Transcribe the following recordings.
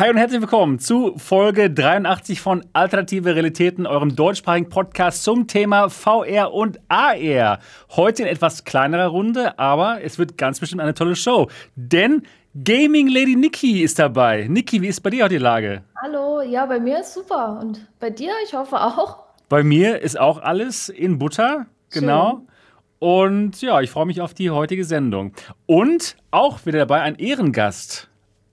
Hi und herzlich willkommen zu Folge 83 von Alternative Realitäten, eurem deutschsprachigen Podcast zum Thema VR und AR. Heute in etwas kleinerer Runde, aber es wird ganz bestimmt eine tolle Show. Denn Gaming Lady Niki ist dabei. Niki, wie ist bei dir heute die Lage? Hallo, ja, bei mir ist super. Und bei dir, ich hoffe auch. Bei mir ist auch alles in Butter, genau. Schön. Und ja, ich freue mich auf die heutige Sendung. Und auch wieder dabei ein Ehrengast,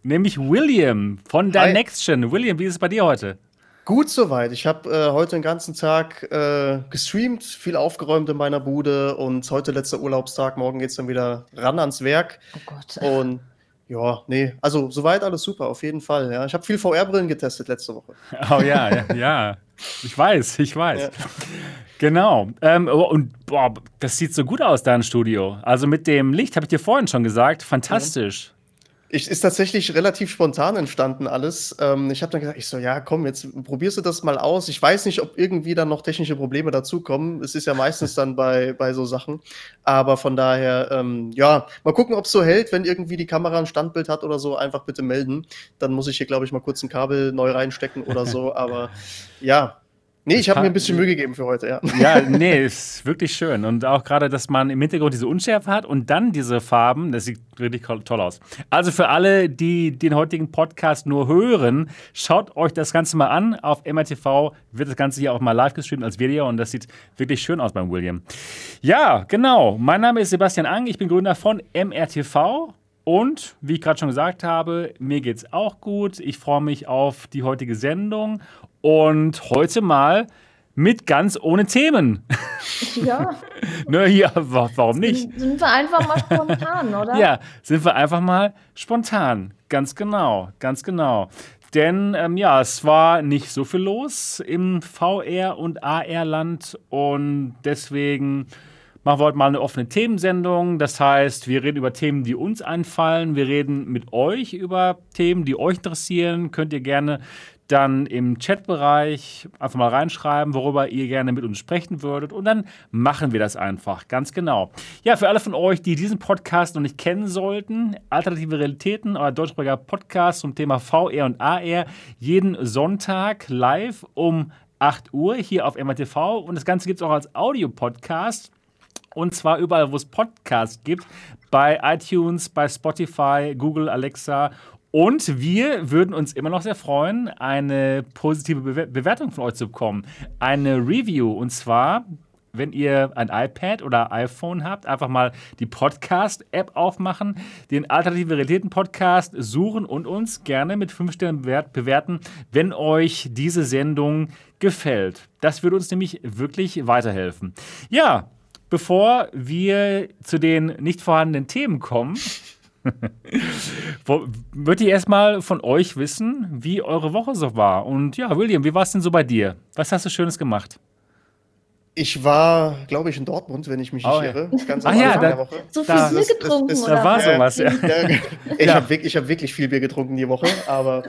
nämlich William von der Next Gen. William, wie ist es bei dir heute? Gut soweit. Ich habe äh, heute den ganzen Tag äh, gestreamt, viel aufgeräumt in meiner Bude und heute letzter Urlaubstag. Morgen geht es dann wieder ran ans Werk. Oh Gott. Und ja, nee, also soweit alles super, auf jeden Fall. Ja. Ich habe viel VR-Brillen getestet letzte Woche. Oh ja, ja, ja. Ich weiß, ich weiß. Ja. Genau. Ähm, oh, und boah, das sieht so gut aus, dein Studio. Also mit dem Licht, habe ich dir vorhin schon gesagt, fantastisch. Ich, ist tatsächlich relativ spontan entstanden alles. Ähm, ich habe dann gesagt, ich so, ja, komm, jetzt probierst du das mal aus. Ich weiß nicht, ob irgendwie dann noch technische Probleme dazukommen. Es ist ja meistens dann bei, bei so Sachen. Aber von daher, ähm, ja, mal gucken, ob es so hält. Wenn irgendwie die Kamera ein Standbild hat oder so, einfach bitte melden. Dann muss ich hier, glaube ich, mal kurz ein Kabel neu reinstecken oder so. Aber ja, Nee, ich habe mir ein bisschen Mühe gegeben für heute, ja. Ja, nee, ist wirklich schön. Und auch gerade, dass man im Hintergrund diese Unschärfe hat und dann diese Farben, das sieht richtig toll aus. Also für alle, die den heutigen Podcast nur hören, schaut euch das Ganze mal an. Auf MRTV wird das Ganze hier auch mal live gestreamt als Video und das sieht wirklich schön aus beim William. Ja, genau. Mein Name ist Sebastian Ang, ich bin Gründer von MRTV. Und wie ich gerade schon gesagt habe, mir geht es auch gut. Ich freue mich auf die heutige Sendung und heute mal mit ganz ohne Themen. Ja. ne, ja, warum nicht? Sind, wir einfach mal spontan, oder? ja, sind wir einfach mal spontan. Ganz genau, ganz genau. Denn ähm, ja, es war nicht so viel los im VR- und AR-Land und deswegen machen wir heute mal eine offene Themensendung. Das heißt, wir reden über Themen, die uns einfallen. Wir reden mit euch über Themen, die euch interessieren. Könnt ihr gerne dann im Chatbereich einfach mal reinschreiben, worüber ihr gerne mit uns sprechen würdet. Und dann machen wir das einfach, ganz genau. Ja, für alle von euch, die diesen Podcast noch nicht kennen sollten, Alternative Realitäten, euer deutschsprachiger Podcast zum Thema VR und AR, jeden Sonntag live um 8 Uhr hier auf MRTV. Und das Ganze gibt es auch als Audiopodcast. Und zwar überall, wo es Podcasts gibt. Bei iTunes, bei Spotify, Google, Alexa und wir würden uns immer noch sehr freuen, eine positive Be Bewertung von euch zu bekommen. Eine Review. Und zwar, wenn ihr ein iPad oder iPhone habt, einfach mal die Podcast-App aufmachen, den Alternative Realitäten-Podcast suchen und uns gerne mit 5 Sternen bewerten, wenn euch diese Sendung gefällt. Das würde uns nämlich wirklich weiterhelfen. Ja, bevor wir zu den nicht vorhandenen Themen kommen, Würde ich erstmal von euch wissen, wie eure Woche so war. Und ja, William, wie war es denn so bei dir? Was hast du Schönes gemacht? Ich war, glaube ich, in Dortmund, wenn ich mich oh, nicht irre. Ganz am ah, ja, da, der Woche. So viel da, Bier getrunken, das, das, Da war sowas, ja. ja. Ich ja. habe wirklich, hab wirklich viel Bier getrunken die Woche, aber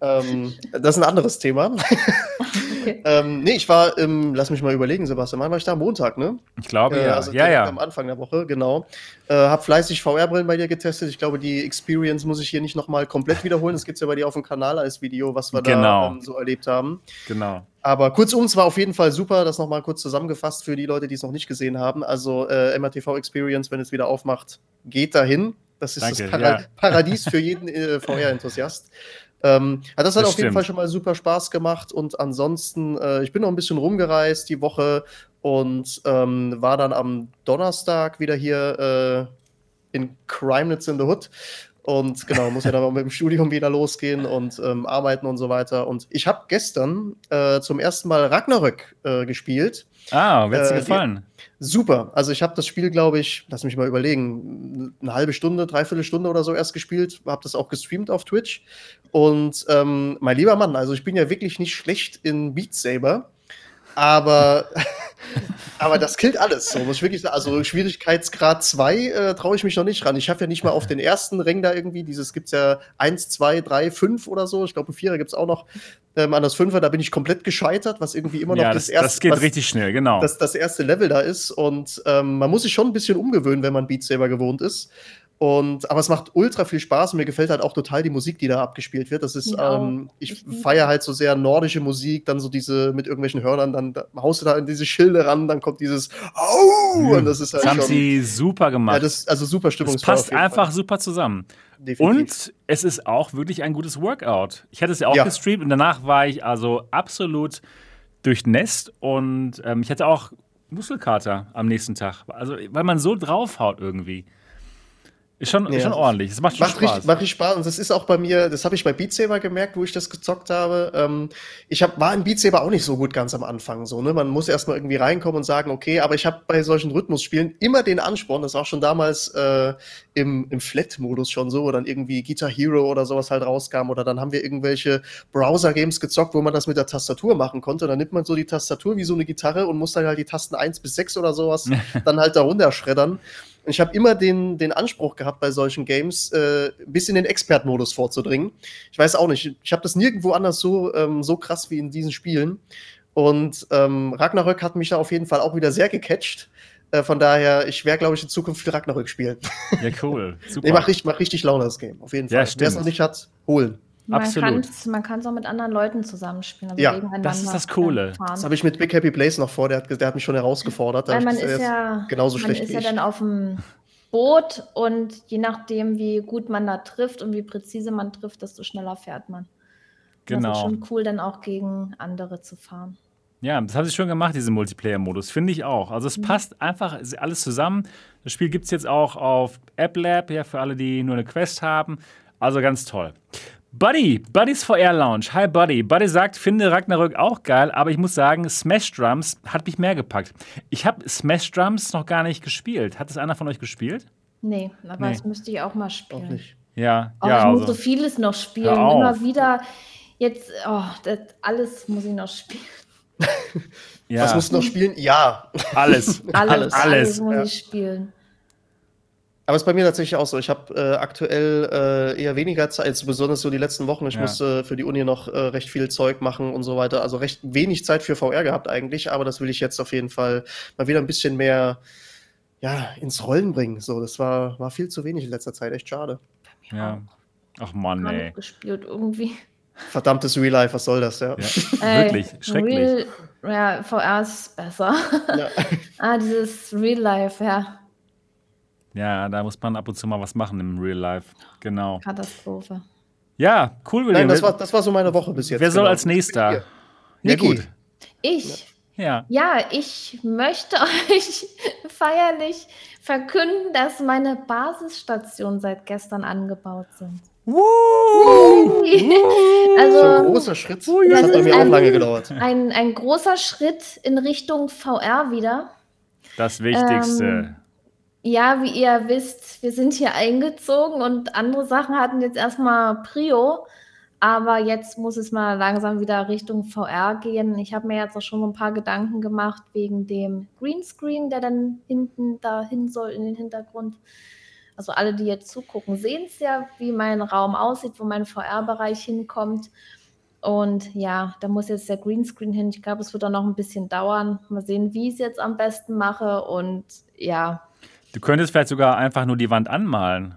ähm, das ist ein anderes Thema. Okay. ähm, nee, ich war, ähm, lass mich mal überlegen, Sebastian, wann war ich da? Montag, ne? Ich glaube, äh, ja. Also ja, ja. am Anfang der Woche, genau. Äh, hab fleißig VR-Brillen bei dir getestet. Ich glaube, die Experience muss ich hier nicht nochmal komplett wiederholen. Das gibt es ja bei dir auf dem Kanal als Video, was wir genau. da ähm, so erlebt haben. Genau. Aber kurzum, es war auf jeden Fall super, das nochmal kurz zusammengefasst für die Leute, die es noch nicht gesehen haben. Also äh, MRTV Experience, wenn es wieder aufmacht, geht dahin. Das ist Danke, das Para ja. Paradies für jeden äh, VR-Enthusiast. Ähm, ja, das hat das auf stimmt. jeden Fall schon mal super Spaß gemacht und ansonsten, äh, ich bin noch ein bisschen rumgereist die Woche und ähm, war dann am Donnerstag wieder hier äh, in Crimenitz in the Hood und genau, muss ja dann auch mit dem Studium wieder losgehen und ähm, arbeiten und so weiter. Und ich habe gestern äh, zum ersten Mal Ragnarök äh, gespielt. Ah, wird dir äh, gefallen? super. Also ich habe das Spiel, glaube ich, lass mich mal überlegen, eine halbe Stunde, dreiviertel Stunde oder so erst gespielt, habe das auch gestreamt auf Twitch. Und ähm, mein lieber Mann, also ich bin ja wirklich nicht schlecht in Beat Saber, aber Aber das killt alles, so muss ich wirklich sagen. Also Schwierigkeitsgrad 2 äh, traue ich mich noch nicht ran. Ich habe ja nicht mal auf den ersten Ring da irgendwie, dieses gibt es ja 1, 2, 3, 5 oder so. Ich glaube, ein Vierer gibt es auch noch. Ähm, an das Fünfer, da bin ich komplett gescheitert, was irgendwie immer noch ja, das, das erste. Das geht was, richtig schnell, genau. Das, das erste Level da ist. Und ähm, man muss sich schon ein bisschen umgewöhnen, wenn man Beat Saber gewohnt ist. Und, aber es macht ultra viel Spaß und mir gefällt halt auch total die Musik, die da abgespielt wird. Das ist, ähm, ich feiere halt so sehr nordische Musik, dann so diese mit irgendwelchen Hörnern, dann da, haust du da in diese Schilde ran, dann kommt dieses Au! Mhm. Und das ist halt. Das haben schon, sie super gemacht. Ja, das, also super Stimmung. Es passt einfach Fall. super zusammen. Definitiv. Und es ist auch wirklich ein gutes Workout. Ich hatte es ja auch ja. gestreamt und danach war ich also absolut durchnässt und ähm, ich hatte auch Muskelkater am nächsten Tag. Also, weil man so draufhaut irgendwie. Ist schon, ja, schon ordentlich. Es macht schon macht Spaß. Richtig, macht richtig Spaß. Und das ist auch bei mir, das habe ich bei Beat Saber gemerkt, wo ich das gezockt habe. Ähm, ich hab, war in Beat Saber auch nicht so gut ganz am Anfang. So, ne? Man muss erstmal irgendwie reinkommen und sagen, okay, aber ich habe bei solchen Rhythmusspielen immer den Ansporn, das war auch schon damals äh, im, im Flat-Modus schon so, wo dann irgendwie Guitar Hero oder sowas halt rauskam. Oder dann haben wir irgendwelche Browser-Games gezockt, wo man das mit der Tastatur machen konnte. dann nimmt man so die Tastatur wie so eine Gitarre und muss dann halt die Tasten 1 bis 6 oder sowas dann halt darunter schreddern ich habe immer den, den Anspruch gehabt, bei solchen Games äh, bis in den Expert-Modus vorzudringen. Ich weiß auch nicht, ich habe das nirgendwo anders so, ähm, so krass wie in diesen Spielen. Und ähm, Ragnarök hat mich da auf jeden Fall auch wieder sehr gecatcht. Äh, von daher, ich werde, glaube ich, in Zukunft viel Ragnarök spielen. Ja, cool. Super. nee, macht richtig, mach richtig Laune, das Game. Auf jeden Fall. Ja, Wer es noch nicht hat, holen. Man Absolut. Man kann es auch mit anderen Leuten zusammenspielen. Also ja, das ist das Coole. Das habe ich mit Big Happy Place noch vor, der hat, der hat mich schon herausgefordert. Weil man ist ja genauso man schlecht ist ja dann auf dem Boot und je nachdem, wie gut man da trifft und wie präzise man trifft, desto schneller fährt man. Genau. Das ist schon cool, dann auch gegen andere zu fahren. Ja, das haben sie schon gemacht, diesen Multiplayer-Modus, finde ich auch. Also es mhm. passt einfach alles zusammen. Das Spiel gibt es jetzt auch auf App Lab, ja, für alle, die nur eine Quest haben. Also ganz toll. Buddy, Buddy's VR Lounge. Hi Buddy. Buddy sagt, finde Ragnarök auch geil, aber ich muss sagen, Smash Drums hat mich mehr gepackt. Ich habe Smash Drums noch gar nicht gespielt. Hat es einer von euch gespielt? Nee, aber nee. das müsste ich auch mal spielen. Auch nicht. Ja, oh, ja. Ich also. muss so vieles noch spielen. Immer wieder. Jetzt, oh, das, alles muss ich noch spielen. ja. Was musst du noch spielen? Ja. Alles. alles. Alles, alles muss ja. ich spielen. Aber es ist bei mir tatsächlich auch so. Ich habe äh, aktuell äh, eher weniger Zeit, also besonders so die letzten Wochen. Ich ja. musste für die Uni noch äh, recht viel Zeug machen und so weiter. Also recht wenig Zeit für VR gehabt eigentlich, aber das will ich jetzt auf jeden Fall mal wieder ein bisschen mehr ja, ins Rollen bringen. So, das war, war viel zu wenig in letzter Zeit. Echt schade. Ja. Ach Mann, ey. gespielt irgendwie. Verdammtes Real Life, was soll das, ja? ja wirklich, schrecklich. Real, ja, VR ist besser. Ja. ah, dieses Real Life, ja. Ja, da muss man ab und zu mal was machen im Real Life. Genau. Katastrophe. Ja, cool, William. Nein, das war, das war so meine Woche bis jetzt. Wer soll genau. als nächster? Ja, gut. Ich. Ja. Ja, ich möchte euch feierlich verkünden, dass meine Basisstationen seit gestern angebaut sind. Woo! also, so ein großer Schritt. Das, das hat bei mir auch lange gedauert. Ein, ein großer Schritt in Richtung VR wieder. Das Wichtigste. Ähm, ja, wie ihr wisst, wir sind hier eingezogen und andere Sachen hatten jetzt erstmal Prio. Aber jetzt muss es mal langsam wieder Richtung VR gehen. Ich habe mir jetzt auch schon ein paar Gedanken gemacht wegen dem Greenscreen, der dann hinten dahin soll in den Hintergrund. Also alle, die jetzt zugucken, sehen es ja, wie mein Raum aussieht, wo mein VR-Bereich hinkommt. Und ja, da muss jetzt der Greenscreen hin. Ich glaube, es wird auch noch ein bisschen dauern. Mal sehen, wie ich es jetzt am besten mache. Und ja, Du könntest vielleicht sogar einfach nur die Wand anmalen.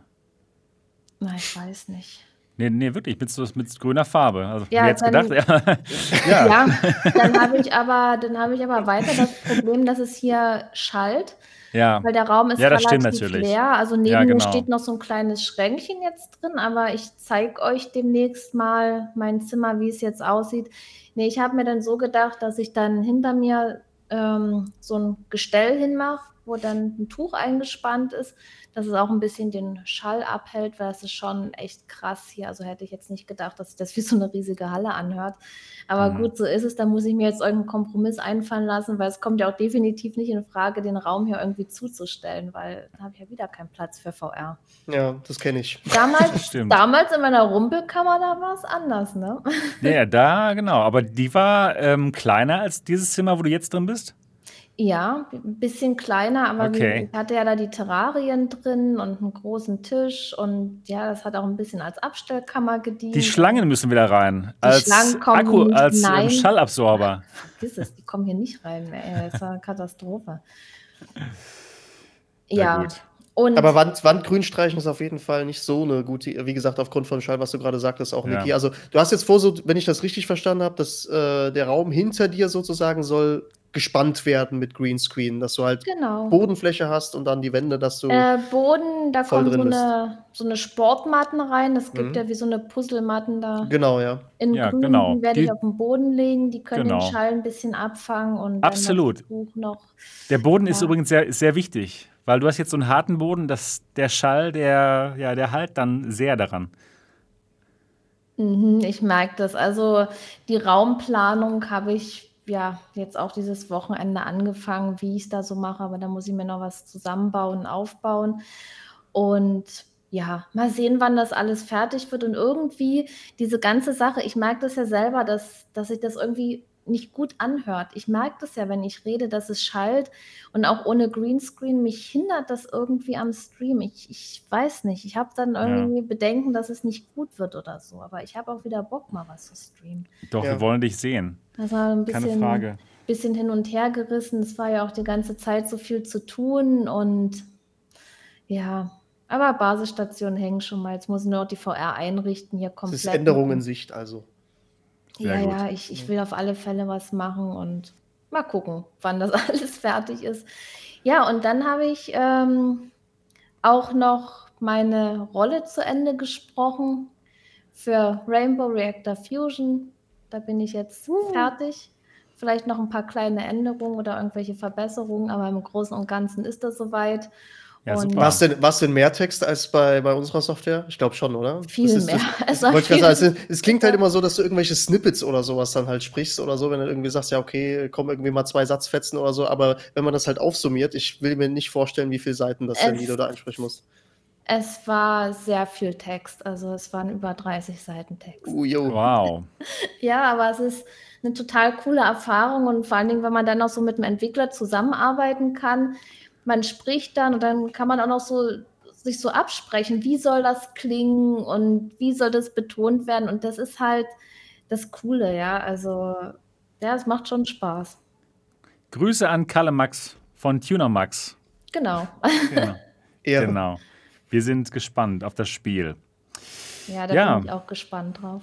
Na, ich weiß nicht. Nee, nee, wirklich, mit, mit grüner Farbe. Also, ja, jetzt gedacht, ja. ja. ja dann habe ich, aber, hab ich aber weiter das Problem, dass es hier schallt. Ja. Weil der Raum ist ja, das relativ leer. Also neben ja, genau. mir steht noch so ein kleines Schränkchen jetzt drin, aber ich zeige euch demnächst mal mein Zimmer, wie es jetzt aussieht. Nee, ich habe mir dann so gedacht, dass ich dann hinter mir ähm, so ein Gestell hinmache, wo dann ein Tuch eingespannt ist, dass es auch ein bisschen den Schall abhält, weil es ist schon echt krass hier. Also hätte ich jetzt nicht gedacht, dass sich das wie so eine riesige Halle anhört. Aber mhm. gut, so ist es. Da muss ich mir jetzt irgendeinen Kompromiss einfallen lassen, weil es kommt ja auch definitiv nicht in Frage, den Raum hier irgendwie zuzustellen, weil da habe ich ja wieder keinen Platz für VR. Ja, das kenne ich. Damals, damals in meiner Rumpelkammer, da war es anders, ne? Ja, da, genau. Aber die war ähm, kleiner als dieses Zimmer, wo du jetzt drin bist? Ja, ein bisschen kleiner, aber okay. ich hatte ja da die Terrarien drin und einen großen Tisch und ja, das hat auch ein bisschen als Abstellkammer gedient. Die Schlangen müssen wieder rein. Die als Schlangen kommen Akku, nicht, als ähm, nein. Schallabsorber. vergiss es, die kommen hier nicht rein. Ey, das war eine Katastrophe. ja, gut. Und aber Wand, Wandgrün streichen ist auf jeden Fall nicht so eine gute, wie gesagt, aufgrund von Schall, was du gerade sagtest, auch Niki. Ja. Also du hast jetzt vor, so, wenn ich das richtig verstanden habe, dass äh, der Raum hinter dir sozusagen soll gespannt werden mit Greenscreen, dass du halt genau. Bodenfläche hast und dann die Wände, dass du. Äh, Boden, da kommen so eine, so eine Sportmatten rein. Es gibt mhm. ja wie so eine Puzzlematten da. Genau, ja. In ja, Grün, genau. die werde ich auf den Boden legen, die können genau. den Schall ein bisschen abfangen und Absolut. noch. Der Boden ja. ist übrigens sehr, sehr wichtig, weil du hast jetzt so einen harten Boden, dass der Schall, der, ja, der halt dann sehr daran. Mhm, ich merke das. Also die Raumplanung habe ich ja jetzt auch dieses Wochenende angefangen, wie ich es da so mache, aber da muss ich mir noch was zusammenbauen, aufbauen. Und ja, mal sehen, wann das alles fertig wird. Und irgendwie diese ganze Sache, ich merke das ja selber, dass, dass ich das irgendwie nicht gut anhört. Ich merke das ja, wenn ich rede, dass es schallt und auch ohne Greenscreen mich hindert das irgendwie am Stream. Ich, ich weiß nicht. Ich habe dann irgendwie ja. Bedenken, dass es nicht gut wird oder so. Aber ich habe auch wieder Bock, mal was zu streamen. Doch, ja. wir wollen dich sehen. Das war ein bisschen, Keine Frage. bisschen hin und her gerissen. Es war ja auch die ganze Zeit so viel zu tun und ja, aber Basisstationen hängen schon mal. Jetzt muss ich nur die VR einrichten hier komplett. Es ist Änderung in Sicht also. Sehr ja, gut. ja, ich, ich will auf alle Fälle was machen und mal gucken, wann das alles fertig ist. Ja, und dann habe ich ähm, auch noch meine Rolle zu Ende gesprochen für Rainbow Reactor Fusion. Da bin ich jetzt uh. fertig. Vielleicht noch ein paar kleine Änderungen oder irgendwelche Verbesserungen, aber im Großen und Ganzen ist das soweit. Ja. War es denn, denn mehr Text als bei, bei unserer Software? Ich glaube schon, oder? Viel ist, mehr. Das, das, es, viel also, es klingt halt immer so, dass du irgendwelche Snippets oder sowas dann halt sprichst oder so, wenn du irgendwie sagst, ja, okay, kommen irgendwie mal zwei Satzfetzen oder so, aber wenn man das halt aufsummiert, ich will mir nicht vorstellen, wie viele Seiten das denn, die du da einsprechen musst. Es war sehr viel Text, also es waren über 30 Seiten Text. Uh, wow. ja, aber es ist eine total coole Erfahrung und vor allen Dingen, wenn man dann auch so mit einem Entwickler zusammenarbeiten kann, man spricht dann und dann kann man auch noch so sich so absprechen, wie soll das klingen und wie soll das betont werden. Und das ist halt das Coole, ja. Also, ja, es macht schon Spaß. Grüße an Kalle Max von Tuner Max. Genau. Genau. genau. Wir sind gespannt auf das Spiel. Ja, da ja. bin ich auch gespannt drauf.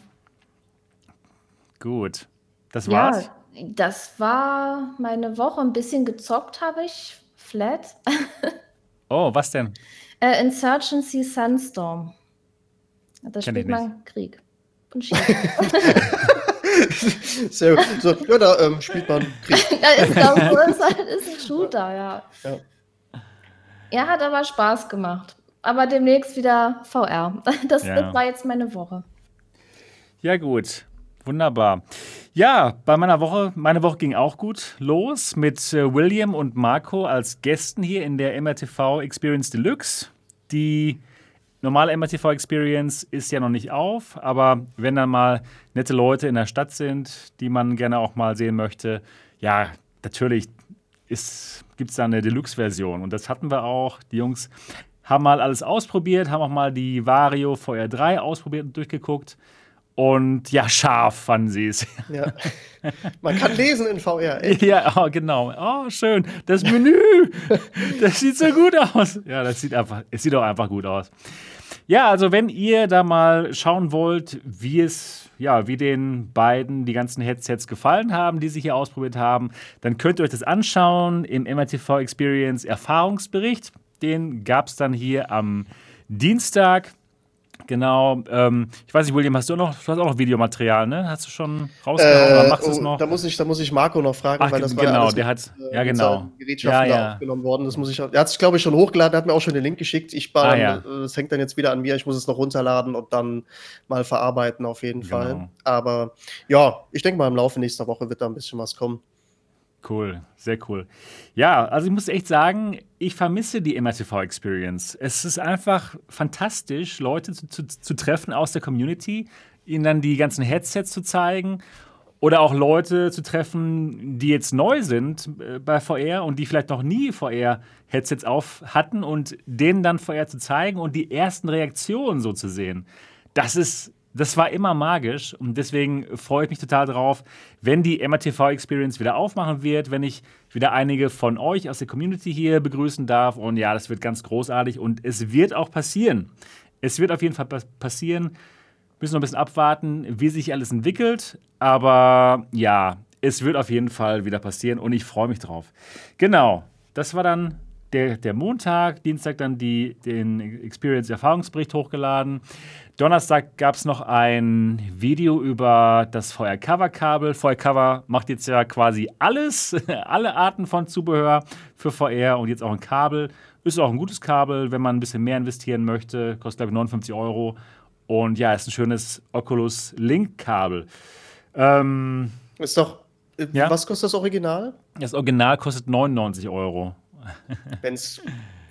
Gut. Das war's? Ja, das war meine Woche. Ein bisschen gezockt habe ich Flat. oh, was denn? Äh, Insurgency Sunstorm. Da spielt man Krieg und Sehr gut. So, ja, da ähm, spielt man Krieg. ja, ist, das so, ist, halt, ist ein Shooter, ja. ja. Ja, hat aber Spaß gemacht. Aber demnächst wieder VR. Das, ja. war jetzt meine Woche. Ja, gut. Wunderbar. Ja, bei meiner Woche, meine Woche ging auch gut los mit äh, William und Marco als Gästen hier in der MRTV Experience Deluxe. Die normale MRTV Experience ist ja noch nicht auf, aber wenn dann mal nette Leute in der Stadt sind, die man gerne auch mal sehen möchte, ja, natürlich gibt es da eine Deluxe-Version. Und das hatten wir auch. Die Jungs haben mal alles ausprobiert, haben auch mal die Vario VR3 ausprobiert und durchgeguckt. Und ja, scharf fanden sie es. Ja. Man kann lesen in VR. Echt? Ja, oh, genau. Oh, schön. Das Menü. Das sieht so gut aus. Ja, das sieht einfach, es sieht auch einfach gut aus. Ja, also wenn ihr da mal schauen wollt, wie es, ja, wie den beiden die ganzen Headsets gefallen haben, die sie hier ausprobiert haben, dann könnt ihr euch das anschauen im MRTV Experience Erfahrungsbericht. Den gab es dann hier am Dienstag. Genau. Ähm, ich weiß nicht, William, hast du noch, du hast auch noch Videomaterial, ne? Hast du schon rausgehauen äh, oder machst du oh, es noch? Da muss, ich, da muss ich Marco noch fragen, Ach, weil das genau, war ja der hat, äh, ja genau. Gerätschaften ja, ja. aufgenommen worden. Das muss ich, er hat es, glaube ich, schon hochgeladen, hat mir auch schon den Link geschickt. Ich war, ah, ja. Äh, das hängt dann jetzt wieder an mir. Ich muss es noch runterladen und dann mal verarbeiten auf jeden genau. Fall. Aber ja, ich denke mal, im Laufe nächster Woche wird da ein bisschen was kommen. Cool, sehr cool. Ja, also ich muss echt sagen, ich vermisse die MRTV Experience. Es ist einfach fantastisch, Leute zu, zu, zu, treffen aus der Community, ihnen dann die ganzen Headsets zu zeigen oder auch Leute zu treffen, die jetzt neu sind äh, bei VR und die vielleicht noch nie VR-Headsets auf hatten und denen dann VR zu zeigen und die ersten Reaktionen so zu sehen. Das ist das war immer magisch und deswegen freue ich mich total drauf, wenn die MRTV Experience wieder aufmachen wird, wenn ich wieder einige von euch aus der Community hier begrüßen darf. Und ja, das wird ganz großartig und es wird auch passieren. Es wird auf jeden Fall passieren. Müssen noch ein bisschen abwarten, wie sich alles entwickelt. Aber ja, es wird auf jeden Fall wieder passieren und ich freue mich drauf. Genau, das war dann der, der Montag, Dienstag dann die, den Experience-Erfahrungsbericht hochgeladen. Donnerstag gab es noch ein Video über das VR-Cover-Kabel. VR-Cover macht jetzt ja quasi alles, alle Arten von Zubehör für VR und jetzt auch ein Kabel. Ist auch ein gutes Kabel, wenn man ein bisschen mehr investieren möchte. Kostet, glaube ich, 59 Euro. Und ja, ist ein schönes Oculus Link-Kabel. Ähm, ist doch. Äh, ja? Was kostet das Original? Das Original kostet 99 Euro. Wenn es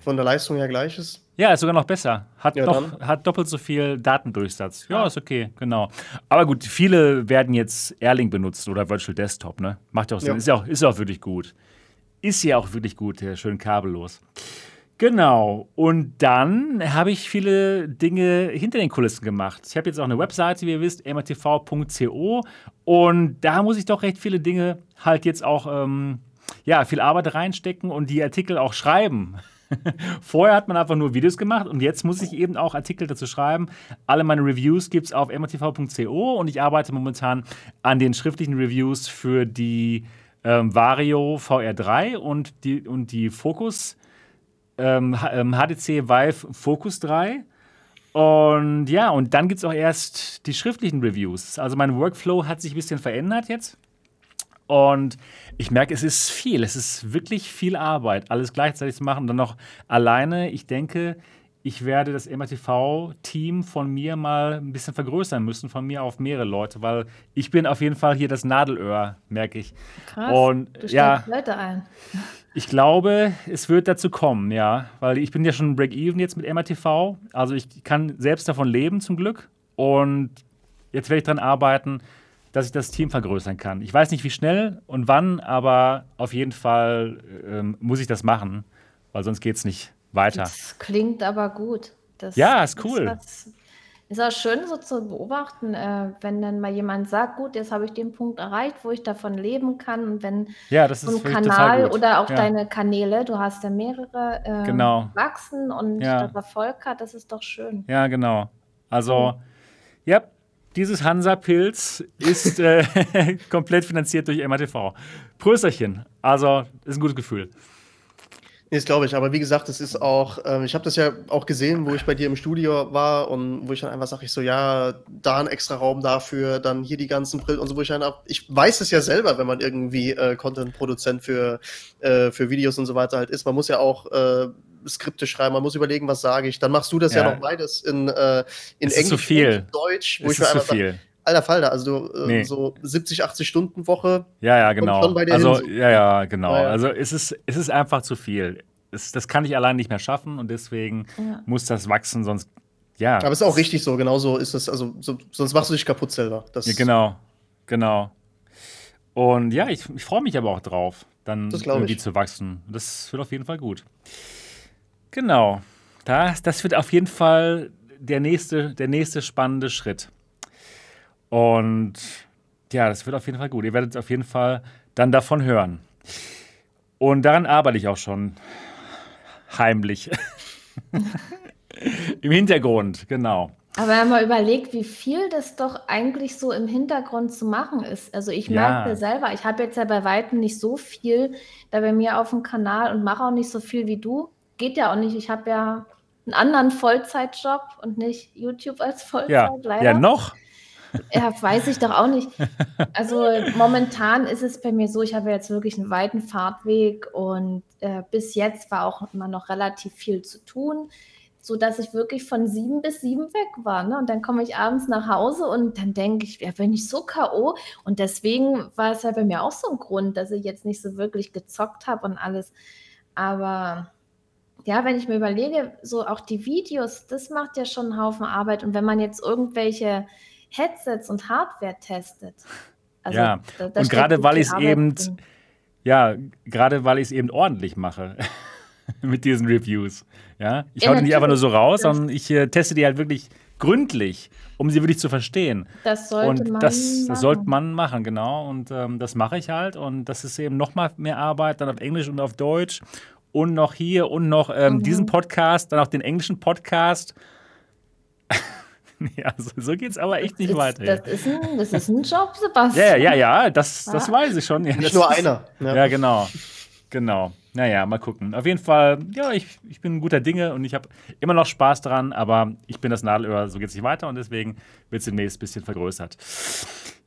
von der Leistung her gleich ist. Ja, ist sogar noch besser. Hat, ja, noch, hat doppelt so viel Datendurchsatz. Ja, ist okay, genau. Aber gut, viele werden jetzt Erling benutzt oder Virtual Desktop, ne? Macht ja auch Sinn. Ja. Ist ja auch, ist ja auch wirklich gut. Ist ja auch wirklich gut, der schön kabellos. Genau. Und dann habe ich viele Dinge hinter den Kulissen gemacht. Ich habe jetzt auch eine Webseite, wie ihr wisst, mrtv.co. Und da muss ich doch recht viele Dinge halt jetzt auch ähm, ja, viel Arbeit reinstecken und die Artikel auch schreiben. Vorher hat man einfach nur Videos gemacht und jetzt muss ich eben auch Artikel dazu schreiben. Alle meine Reviews gibt es auf mrtv.co und ich arbeite momentan an den schriftlichen Reviews für die ähm, Vario VR3 und die, und die Focus ähm, HTC ähm, Vive Focus 3. Und ja, und dann gibt es auch erst die schriftlichen Reviews. Also mein Workflow hat sich ein bisschen verändert jetzt. Und ich merke, es ist viel. Es ist wirklich viel Arbeit, alles gleichzeitig zu machen und dann noch alleine. Ich denke, ich werde das MRTV-Team von mir mal ein bisschen vergrößern müssen, von mir auf mehrere Leute, weil ich bin auf jeden Fall hier das Nadelöhr, merke ich. Krass, und, du ja, Leute ein. Ich glaube, es wird dazu kommen, ja, weil ich bin ja schon Break-Even jetzt mit MRTV, also ich kann selbst davon leben zum Glück und jetzt werde ich daran arbeiten, dass ich das Team vergrößern kann. Ich weiß nicht, wie schnell und wann, aber auf jeden Fall ähm, muss ich das machen, weil sonst geht es nicht weiter. Das klingt aber gut. Das ja, ist cool. Ist, ist auch schön so zu beobachten, äh, wenn dann mal jemand sagt, gut, jetzt habe ich den Punkt erreicht, wo ich davon leben kann. Und wenn ja, das so ein Kanal oder auch ja. deine Kanäle, du hast ja mehrere, äh, genau. wachsen und ja. Erfolg hat, das ist doch schön. Ja, genau. Also, ja, dieses Hansa-Pilz ist äh, komplett finanziert durch MATV. Prösterchen. Also, ist ein gutes Gefühl. Nee, das glaube ich. Aber wie gesagt, es ist auch, ähm, ich habe das ja auch gesehen, wo ich bei dir im Studio war und wo ich dann einfach sage, ich so, ja, da ein extra Raum dafür, dann hier die ganzen Brillen und so, wo ich dann auch, ich weiß es ja selber, wenn man irgendwie äh, Content-Produzent für, äh, für Videos und so weiter halt ist. Man muss ja auch äh, Skripte schreiben, man muss überlegen, was sage ich. Dann machst du das ja, ja noch beides in, äh, in Englisch und Deutsch, wo es ich mir einfach sage, alter Falter, also du, äh, nee. so 70, 80 Stunden Woche. Ja, ja, genau. also, hin. ja, ja, genau. Ja, ja. Also es ist, es ist einfach zu viel. Es, das kann ich allein nicht mehr schaffen und deswegen ja. muss das wachsen, sonst ja. Aber es ist auch richtig so, genau so ist es. Also so, sonst machst du dich kaputt selber. Das ja, genau, genau. Und ja, ich, ich freue mich aber auch drauf, dann irgendwie ich. zu wachsen. Das wird auf jeden Fall gut. Genau. Das, das wird auf jeden Fall der nächste, der nächste spannende Schritt. Und ja, das wird auf jeden Fall gut. Ihr werdet auf jeden Fall dann davon hören. Und daran arbeite ich auch schon heimlich. Im Hintergrund, genau. Aber wenn man mal überlegt, wie viel das doch eigentlich so im Hintergrund zu machen ist. Also ich ja. merke selber, ich habe jetzt ja bei weitem nicht so viel da bei mir auf dem Kanal und mache auch nicht so viel wie du. Geht ja auch nicht. Ich habe ja einen anderen Vollzeitjob und nicht YouTube als Vollzeit, ja. leider. Ja, noch? Ja, weiß ich doch auch nicht. Also momentan ist es bei mir so, ich habe jetzt wirklich einen weiten Fahrtweg und äh, bis jetzt war auch immer noch relativ viel zu tun, sodass ich wirklich von sieben bis sieben weg war. Ne? Und dann komme ich abends nach Hause und dann denke ich, ja, bin ich so K.O. Und deswegen war es ja bei mir auch so ein Grund, dass ich jetzt nicht so wirklich gezockt habe und alles. Aber ja, wenn ich mir überlege, so auch die Videos, das macht ja schon einen Haufen Arbeit. Und wenn man jetzt irgendwelche Headsets und Hardware testet. Also, ja, da, da und gerade weil ich es eben, drin. ja, gerade weil ich es eben ordentlich mache mit diesen Reviews. Ja, ich ja, hau die nicht einfach nur so raus, sondern ich äh, teste die halt wirklich gründlich, um sie wirklich zu verstehen. Das sollte und man das, das sollte man machen, genau. Und ähm, das mache ich halt. Und das ist eben noch mal mehr Arbeit, dann auf Englisch und auf Deutsch. Und noch hier und noch ähm, mhm. diesen Podcast, dann auch den englischen Podcast. Ja, so, so geht es aber echt nicht das weiter. Das ist, ein, das ist ein Job, Sebastian. Ja, ja, ja, das, das ah. weiß ich schon. Ja, nicht nur ist, einer. Ja. ja, genau. Genau. Naja, mal gucken. Auf jeden Fall, ja, ich, ich bin guter Dinge und ich habe immer noch Spaß dran, aber ich bin das Nadelöhr, so geht es nicht weiter und deswegen wird es demnächst ein bisschen vergrößert.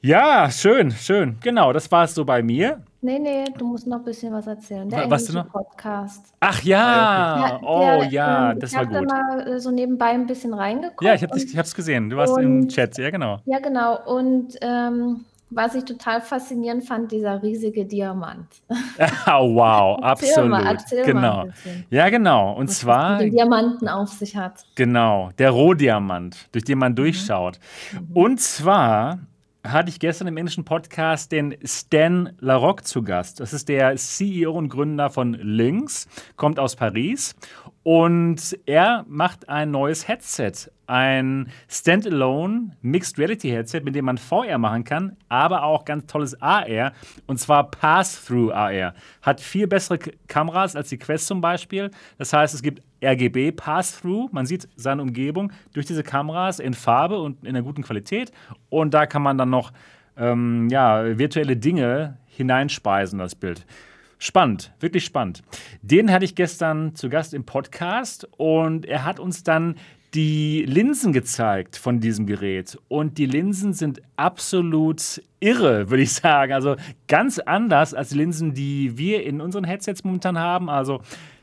Ja, schön, schön. Genau, das war es so bei mir. Nee, nee, du musst noch ein bisschen was erzählen. Der was du noch? Podcast. Ach ja, ja oh der, ja, ähm, das war gut. Ich habe da mal äh, so nebenbei ein bisschen reingeguckt. Ja, ich habe es gesehen. Du warst und, im Chat, ja genau. Ja, genau. Und ähm, was ich total faszinierend fand, dieser riesige Diamant. oh, wow, erzähl absolut. Mal, erzähl genau. Mal ja, genau. Und was zwar. Den Diamanten auf sich hat. Genau, der Rohdiamant, durch den man mhm. durchschaut. Mhm. Und zwar hatte ich gestern im englischen Podcast den Stan Larocque zu Gast. Das ist der CEO und Gründer von Lynx, kommt aus Paris und er macht ein neues Headset, ein Standalone Mixed Reality Headset, mit dem man VR machen kann, aber auch ganz tolles AR und zwar Pass-Through AR. Hat viel bessere Kameras als die Quest zum Beispiel. Das heißt, es gibt RGB Pass-Through. Man sieht seine Umgebung durch diese Kameras in Farbe und in einer guten Qualität. Und da kann man dann noch ähm, ja, virtuelle Dinge hineinspeisen, das Bild. Spannend, wirklich spannend. Den hatte ich gestern zu Gast im Podcast und er hat uns dann die Linsen gezeigt von diesem Gerät. Und die Linsen sind absolut irre, würde ich sagen. Also ganz anders als die Linsen, die wir in unseren Headsets momentan haben. Also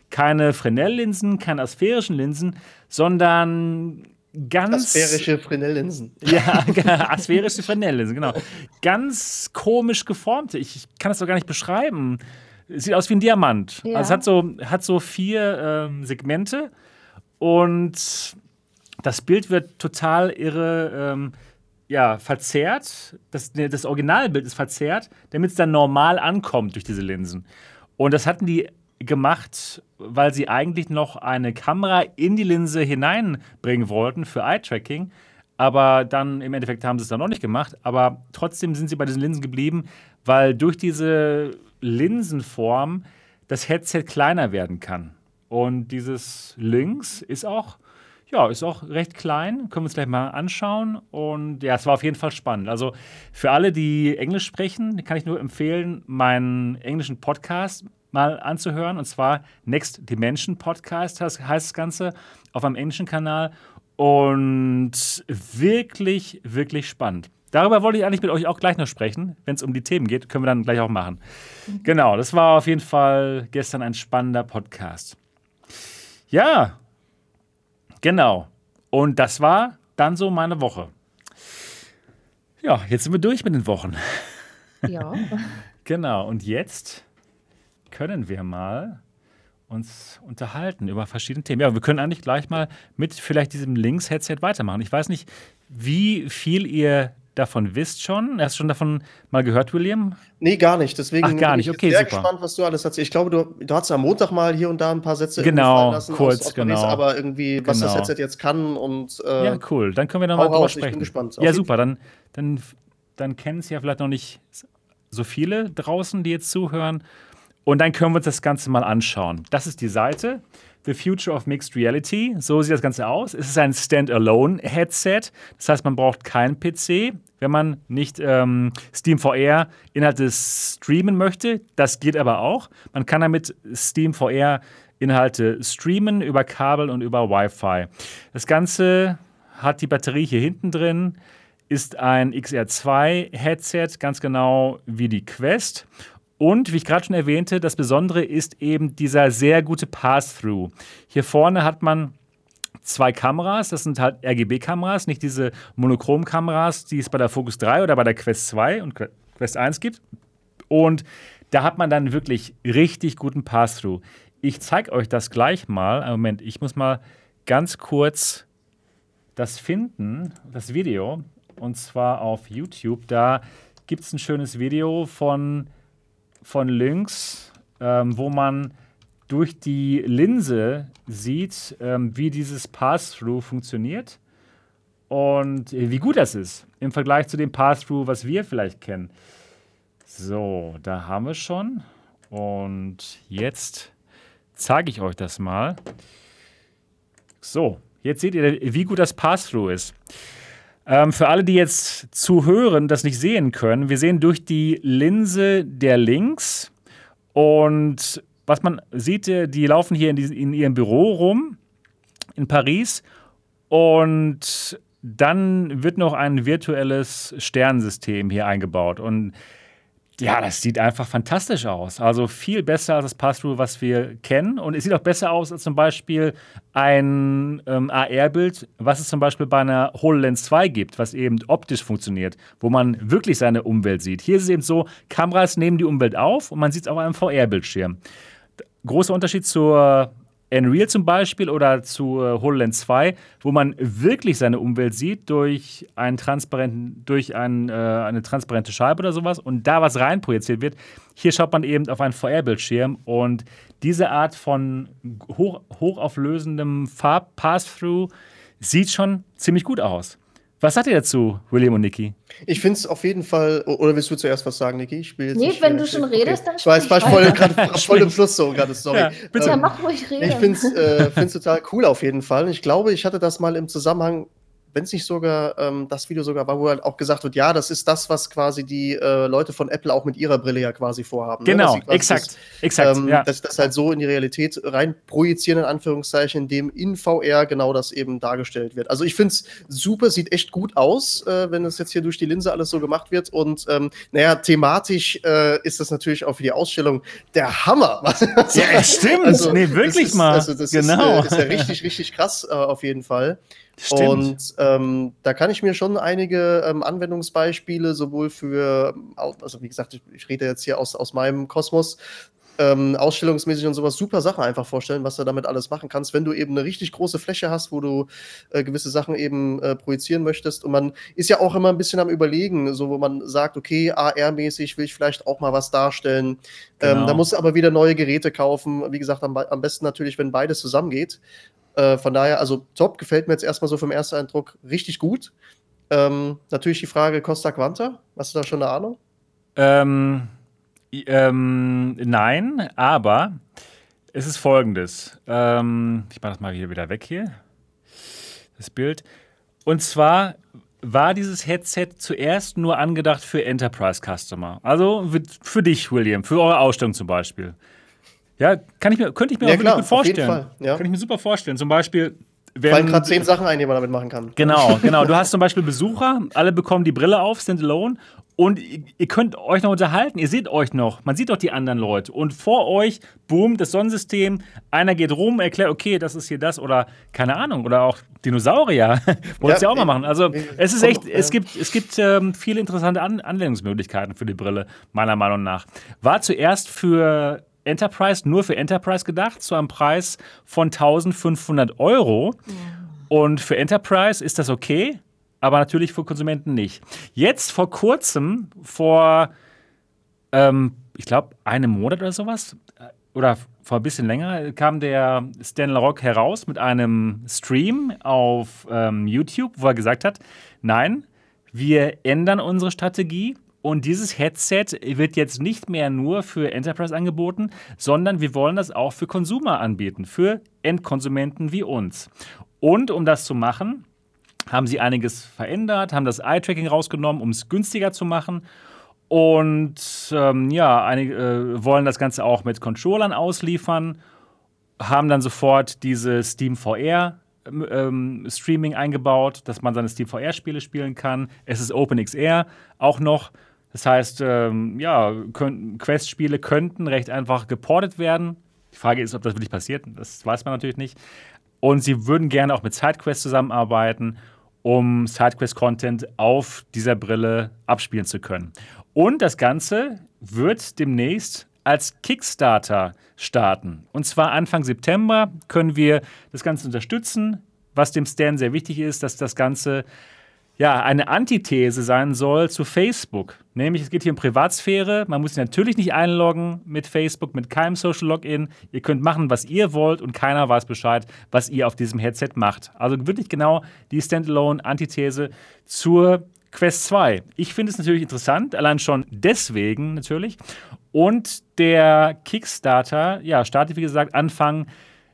keine Fresnel-Linsen, keine asphärischen Linsen, sondern ganz. Asphärische Fresnel-Linsen. Ja, asphärische Fresnel-Linsen, genau. Ganz komisch geformte. Ich kann das doch gar nicht beschreiben. Sieht aus wie ein Diamant. Ja. Also es hat so, hat so vier ähm, Segmente und das Bild wird total irre ähm, ja, verzerrt. Das, das Originalbild ist verzerrt, damit es dann normal ankommt durch diese Linsen. Und das hatten die gemacht, weil sie eigentlich noch eine Kamera in die Linse hineinbringen wollten für Eye-Tracking. Aber dann im Endeffekt haben sie es dann noch nicht gemacht. Aber trotzdem sind sie bei diesen Linsen geblieben, weil durch diese Linsenform das Headset kleiner werden kann. Und dieses Lynx ist auch, ja, ist auch recht klein. Können wir uns gleich mal anschauen. Und ja, es war auf jeden Fall spannend. Also für alle, die Englisch sprechen, kann ich nur empfehlen, meinen englischen Podcast mal anzuhören. Und zwar Next Dimension Podcast heißt das Ganze auf einem englischen Kanal. Und wirklich, wirklich spannend. Darüber wollte ich eigentlich mit euch auch gleich noch sprechen. Wenn es um die Themen geht, können wir dann gleich auch machen. Genau, das war auf jeden Fall gestern ein spannender Podcast. Ja, genau. Und das war dann so meine Woche. Ja, jetzt sind wir durch mit den Wochen. Ja. genau, und jetzt können wir mal uns unterhalten über verschiedene Themen. Ja, wir können eigentlich gleich mal mit vielleicht diesem Links-Headset weitermachen. Ich weiß nicht, wie viel ihr davon wisst schon? Hast du schon davon mal gehört, William? Nee, gar nicht. Deswegen Ach, gar nicht. bin ich okay, sehr super. gespannt, was du alles erzählst. Ich glaube, du, du hast am Montag mal hier und da ein paar Sätze genau, lassen kurz, aus, aus genau. aber irgendwie, was genau. das Headset jetzt kann und äh, Ja, cool. Dann können wir nochmal drüber sprechen. Ich bin gespannt. Ja, super. Dann, dann, dann kennen es ja vielleicht noch nicht so viele draußen, die jetzt zuhören. Und dann können wir uns das Ganze mal anschauen. Das ist die Seite. The Future of Mixed Reality. So sieht das Ganze aus. Es ist ein Standalone-Headset. Das heißt, man braucht keinen PC, wenn man nicht ähm, SteamVR Inhalte streamen möchte. Das geht aber auch. Man kann damit SteamVR Inhalte streamen über Kabel und über Wi-Fi. Das Ganze hat die Batterie hier hinten drin, ist ein XR2-Headset, ganz genau wie die Quest. Und wie ich gerade schon erwähnte, das Besondere ist eben dieser sehr gute Pass-Through. Hier vorne hat man zwei Kameras, das sind halt RGB-Kameras, nicht diese Monochrom-Kameras, die es bei der Focus 3 oder bei der Quest 2 und Quest 1 gibt. Und da hat man dann wirklich richtig guten Pass-Through. Ich zeige euch das gleich mal. Moment, ich muss mal ganz kurz das finden, das Video. Und zwar auf YouTube. Da gibt es ein schönes Video von von Lynx, ähm, wo man durch die Linse sieht, ähm, wie dieses Pass-Through funktioniert. und wie gut das ist im Vergleich zu dem Pass-Through, was wir vielleicht kennen. So, da haben wir schon. Und jetzt zeige ich euch das mal. So, jetzt seht ihr, wie gut das Pass-Through ist. Ähm, für alle, die jetzt zuhören, das nicht sehen können, wir sehen durch die Linse der Links und was man sieht, äh, die laufen hier in, die, in ihrem Büro rum in Paris und dann wird noch ein virtuelles Sternensystem hier eingebaut. Und ja, das sieht einfach fantastisch aus. Also viel besser als das Pass-Through, was wir kennen. Und es sieht auch besser aus als zum Beispiel ein ähm, AR-Bild, was es zum Beispiel bei einer HoloLens 2 gibt, was eben optisch funktioniert, wo man wirklich seine Umwelt sieht. Hier ist es eben so, Kameras nehmen die Umwelt auf und man sieht es auf einem VR-Bildschirm. Großer Unterschied zur Unreal zum Beispiel oder zu äh, HoloLens 2, wo man wirklich seine Umwelt sieht durch, einen transparenten, durch ein, äh, eine transparente Scheibe oder sowas und da was reinprojiziert wird. Hier schaut man eben auf einen VR-Bildschirm und diese Art von hoch, hochauflösendem Farb-Pass-Through sieht schon ziemlich gut aus. Was sagt ihr dazu, William und Niki? Ich finde es auf jeden Fall. Oder willst du zuerst was sagen, Niki? Ich nee, nicht, wenn du schon okay. redest, dann sprich. Ich war voll, voll im Fluss so gerade, sorry. Ja, bitte ähm, mach ruhig reden. Ich finde es äh, total cool auf jeden Fall. Ich glaube, ich hatte das mal im Zusammenhang wenn es nicht sogar ähm, das Video sogar war, wo halt auch gesagt wird, ja, das ist das, was quasi die äh, Leute von Apple auch mit ihrer Brille ja quasi vorhaben. Ne? Genau, ne? exakt, das, exakt. Ähm, ja. Dass das halt so in die Realität rein projizieren, in Anführungszeichen, indem in VR genau das eben dargestellt wird. Also ich finde es super, sieht echt gut aus, äh, wenn es jetzt hier durch die Linse alles so gemacht wird. Und ähm, naja, thematisch äh, ist das natürlich auch für die Ausstellung der Hammer. ja, stimmt. Also, nee, wirklich ist, mal. Also das genau. ist, äh, ist ja richtig, richtig krass äh, auf jeden Fall. Stimmt. Und ähm, da kann ich mir schon einige ähm, Anwendungsbeispiele sowohl für, also wie gesagt, ich, ich, rede jetzt hier aus, aus meinem Kosmos, ähm, ausstellungsmäßig und sowas super Sachen einfach vorstellen, was du damit alles machen kannst, wenn du eben eine richtig große Fläche hast, wo du äh, gewisse Sachen eben äh, projizieren möchtest. Und man ist ja auch immer ein bisschen am Überlegen, so wo man sagt, okay, AR-mäßig will ich vielleicht auch mal was darstellen. Ähm, genau. da musst du aber wieder neue Geräte kaufen. Wie gesagt, am, am besten natürlich, wenn beides zusammengeht. Äh, von daher, also top, gefällt mir jetzt erstmal so vom ersten Eindruck richtig gut. Ähm, natürlich die Frage Costa Quanta. Hast du da schon eine Ahnung? Ähm, ähm, nein, aber es ist folgendes. Ähm, ich mache das mal wieder weg hier. Das Bild. Und zwar war dieses Headset zuerst nur angedacht für Enterprise Customer. Also für dich, William, für eure Ausstellung zum Beispiel. Ja, kann ich mir, könnte ich mir ja, auch klar, gut vorstellen. Fall, ja. Kann ich mir super vorstellen. Zum Beispiel. Wenn, Fallen gerade zehn Sachen ein, die man damit machen kann. Genau, genau. Du hast zum Beispiel Besucher, alle bekommen die Brille auf, sind alone und ihr könnt euch noch unterhalten, ihr seht euch noch, man sieht doch die anderen Leute. Und vor euch, boom, das Sonnensystem, einer geht rum, erklärt, okay, das ist hier das oder keine Ahnung, oder auch Dinosaurier, wollt ihr ja, auch mal machen. Also es ist echt, es gibt, es gibt ähm, viele interessante An Anwendungsmöglichkeiten für die Brille, meiner Meinung nach. War zuerst für Enterprise, nur für Enterprise gedacht, zu einem Preis von 1500 Euro. Ja. Und für Enterprise ist das okay, aber natürlich für Konsumenten nicht. Jetzt vor kurzem, vor, ähm, ich glaube, einem Monat oder sowas, äh, oder vor ein bisschen länger, kam der Stan LaRock heraus mit einem Stream auf ähm, YouTube, wo er gesagt hat, nein, wir ändern unsere Strategie und dieses Headset wird jetzt nicht mehr nur für Enterprise angeboten, sondern wir wollen das auch für Consumer anbieten, für Endkonsumenten wie uns. Und um das zu machen, haben sie einiges verändert, haben das Eye-Tracking rausgenommen, um es günstiger zu machen. Und ähm, ja, einige äh, wollen das Ganze auch mit Controllern ausliefern, haben dann sofort diese Steam VR ähm, Streaming eingebaut, dass man seine Steam VR-Spiele spielen kann. Es ist OpenXR auch noch. Das heißt, ähm, ja, Quest-Spiele könnten recht einfach geportet werden. Die Frage ist, ob das wirklich passiert. Das weiß man natürlich nicht. Und sie würden gerne auch mit SideQuest zusammenarbeiten, um SideQuest-Content auf dieser Brille abspielen zu können. Und das Ganze wird demnächst als Kickstarter starten. Und zwar Anfang September können wir das Ganze unterstützen. Was dem Stan sehr wichtig ist, dass das Ganze ja, eine Antithese sein soll zu Facebook. Nämlich, es geht hier um Privatsphäre. Man muss sich natürlich nicht einloggen mit Facebook, mit keinem Social Login. Ihr könnt machen, was ihr wollt und keiner weiß Bescheid, was ihr auf diesem Headset macht. Also wirklich genau die Standalone-Antithese zur Quest 2. Ich finde es natürlich interessant, allein schon deswegen natürlich. Und der Kickstarter, ja, startet wie gesagt Anfang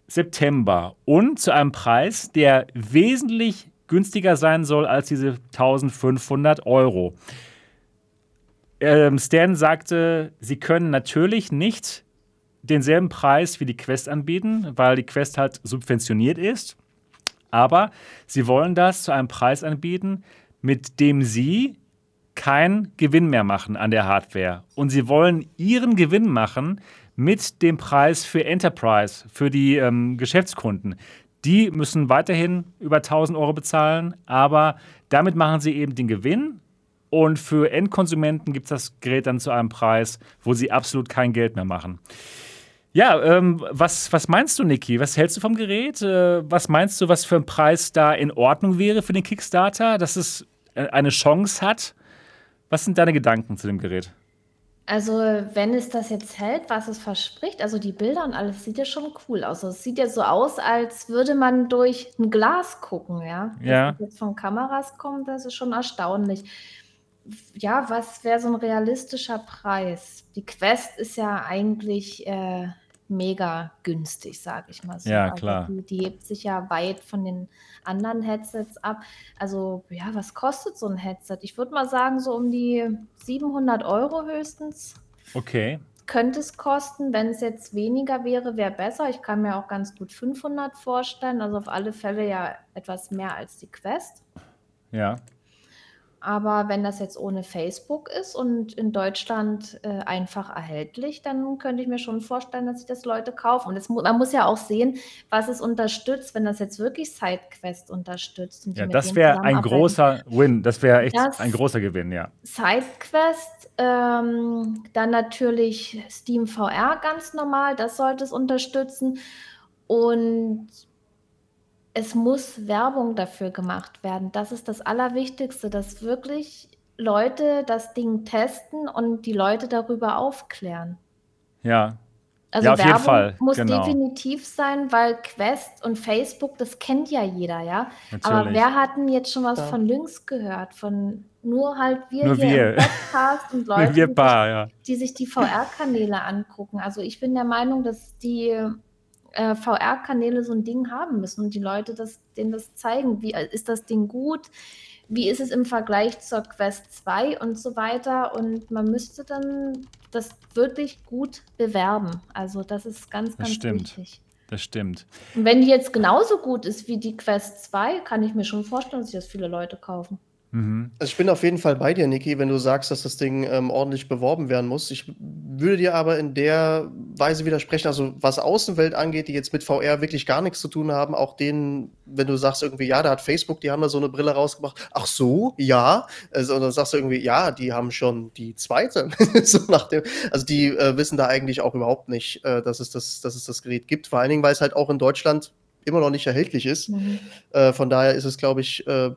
September und zu einem Preis, der wesentlich günstiger sein soll als diese 1500 Euro. Ähm, Stan sagte, sie können natürlich nicht denselben Preis wie die Quest anbieten, weil die Quest halt subventioniert ist. Aber sie wollen das zu einem Preis anbieten, mit dem sie keinen Gewinn mehr machen an der Hardware. Und sie wollen ihren Gewinn machen mit dem Preis für Enterprise, für die ähm, Geschäftskunden. Die müssen weiterhin über 1000 Euro bezahlen, aber damit machen sie eben den Gewinn. Und für Endkonsumenten gibt es das Gerät dann zu einem Preis, wo sie absolut kein Geld mehr machen. Ja, ähm, was, was meinst du, Niki? Was hältst du vom Gerät? Äh, was meinst du, was für ein Preis da in Ordnung wäre für den Kickstarter, dass es äh, eine Chance hat? Was sind deine Gedanken zu dem Gerät? Also, wenn es das jetzt hält, was es verspricht, also die Bilder und alles sieht ja schon cool aus. Also, es sieht ja so aus, als würde man durch ein Glas gucken, ja. Ja. Dass jetzt von Kameras kommt, das ist schon erstaunlich. Ja, was wäre so ein realistischer Preis? Die Quest ist ja eigentlich äh, mega günstig, sage ich mal so. Ja, also klar. die, die hebt sich ja weit von den anderen Headsets ab. Also ja, was kostet so ein Headset? Ich würde mal sagen, so um die 700 Euro höchstens. Okay. Könnte es kosten, wenn es jetzt weniger wäre, wäre besser. Ich kann mir auch ganz gut 500 vorstellen. Also auf alle Fälle ja etwas mehr als die Quest. Ja. Aber wenn das jetzt ohne Facebook ist und in Deutschland äh, einfach erhältlich, dann könnte ich mir schon vorstellen, dass sich das Leute kaufen. Und das, man muss ja auch sehen, was es unterstützt, wenn das jetzt wirklich SideQuest unterstützt. ja, das wäre ein großer Win. Das wäre echt das ein großer Gewinn, ja. SideQuest, ähm, dann natürlich Steam VR ganz normal, das sollte es unterstützen. Und es muss Werbung dafür gemacht werden. Das ist das Allerwichtigste, dass wirklich Leute das Ding testen und die Leute darüber aufklären. Ja. Also ja, auf Werbung jeden Fall. muss genau. definitiv sein, weil Quest und Facebook, das kennt ja jeder, ja. Natürlich. Aber wer hat denn jetzt schon was ja. von Lynx gehört? Von nur halt wir nur hier wir. im Podcast und Leute, wir paar, ja. die sich die VR-Kanäle angucken. Also ich bin der Meinung, dass die äh, VR-Kanäle so ein Ding haben müssen und die Leute das, denen das zeigen. Wie äh, ist das Ding gut? Wie ist es im Vergleich zur Quest 2 und so weiter? Und man müsste dann das wirklich gut bewerben. Also das ist ganz, ganz das stimmt. wichtig. Das stimmt. Und wenn die jetzt genauso gut ist wie die Quest 2, kann ich mir schon vorstellen, dass sich das viele Leute kaufen. Mhm. Also ich bin auf jeden Fall bei dir, Niki, wenn du sagst, dass das Ding ähm, ordentlich beworben werden muss. Ich würde dir aber in der Weise widersprechen, also was Außenwelt angeht, die jetzt mit VR wirklich gar nichts zu tun haben, auch denen, wenn du sagst irgendwie, ja, da hat Facebook, die haben da so eine Brille rausgebracht. Ach so, ja. Also, und dann sagst du irgendwie, ja, die haben schon die zweite. so nach dem, also die äh, wissen da eigentlich auch überhaupt nicht, äh, dass, es das, dass es das Gerät gibt. Vor allen Dingen, weil es halt auch in Deutschland immer noch nicht erhältlich ist. Mhm. Äh, von daher ist es, glaube ich, äh,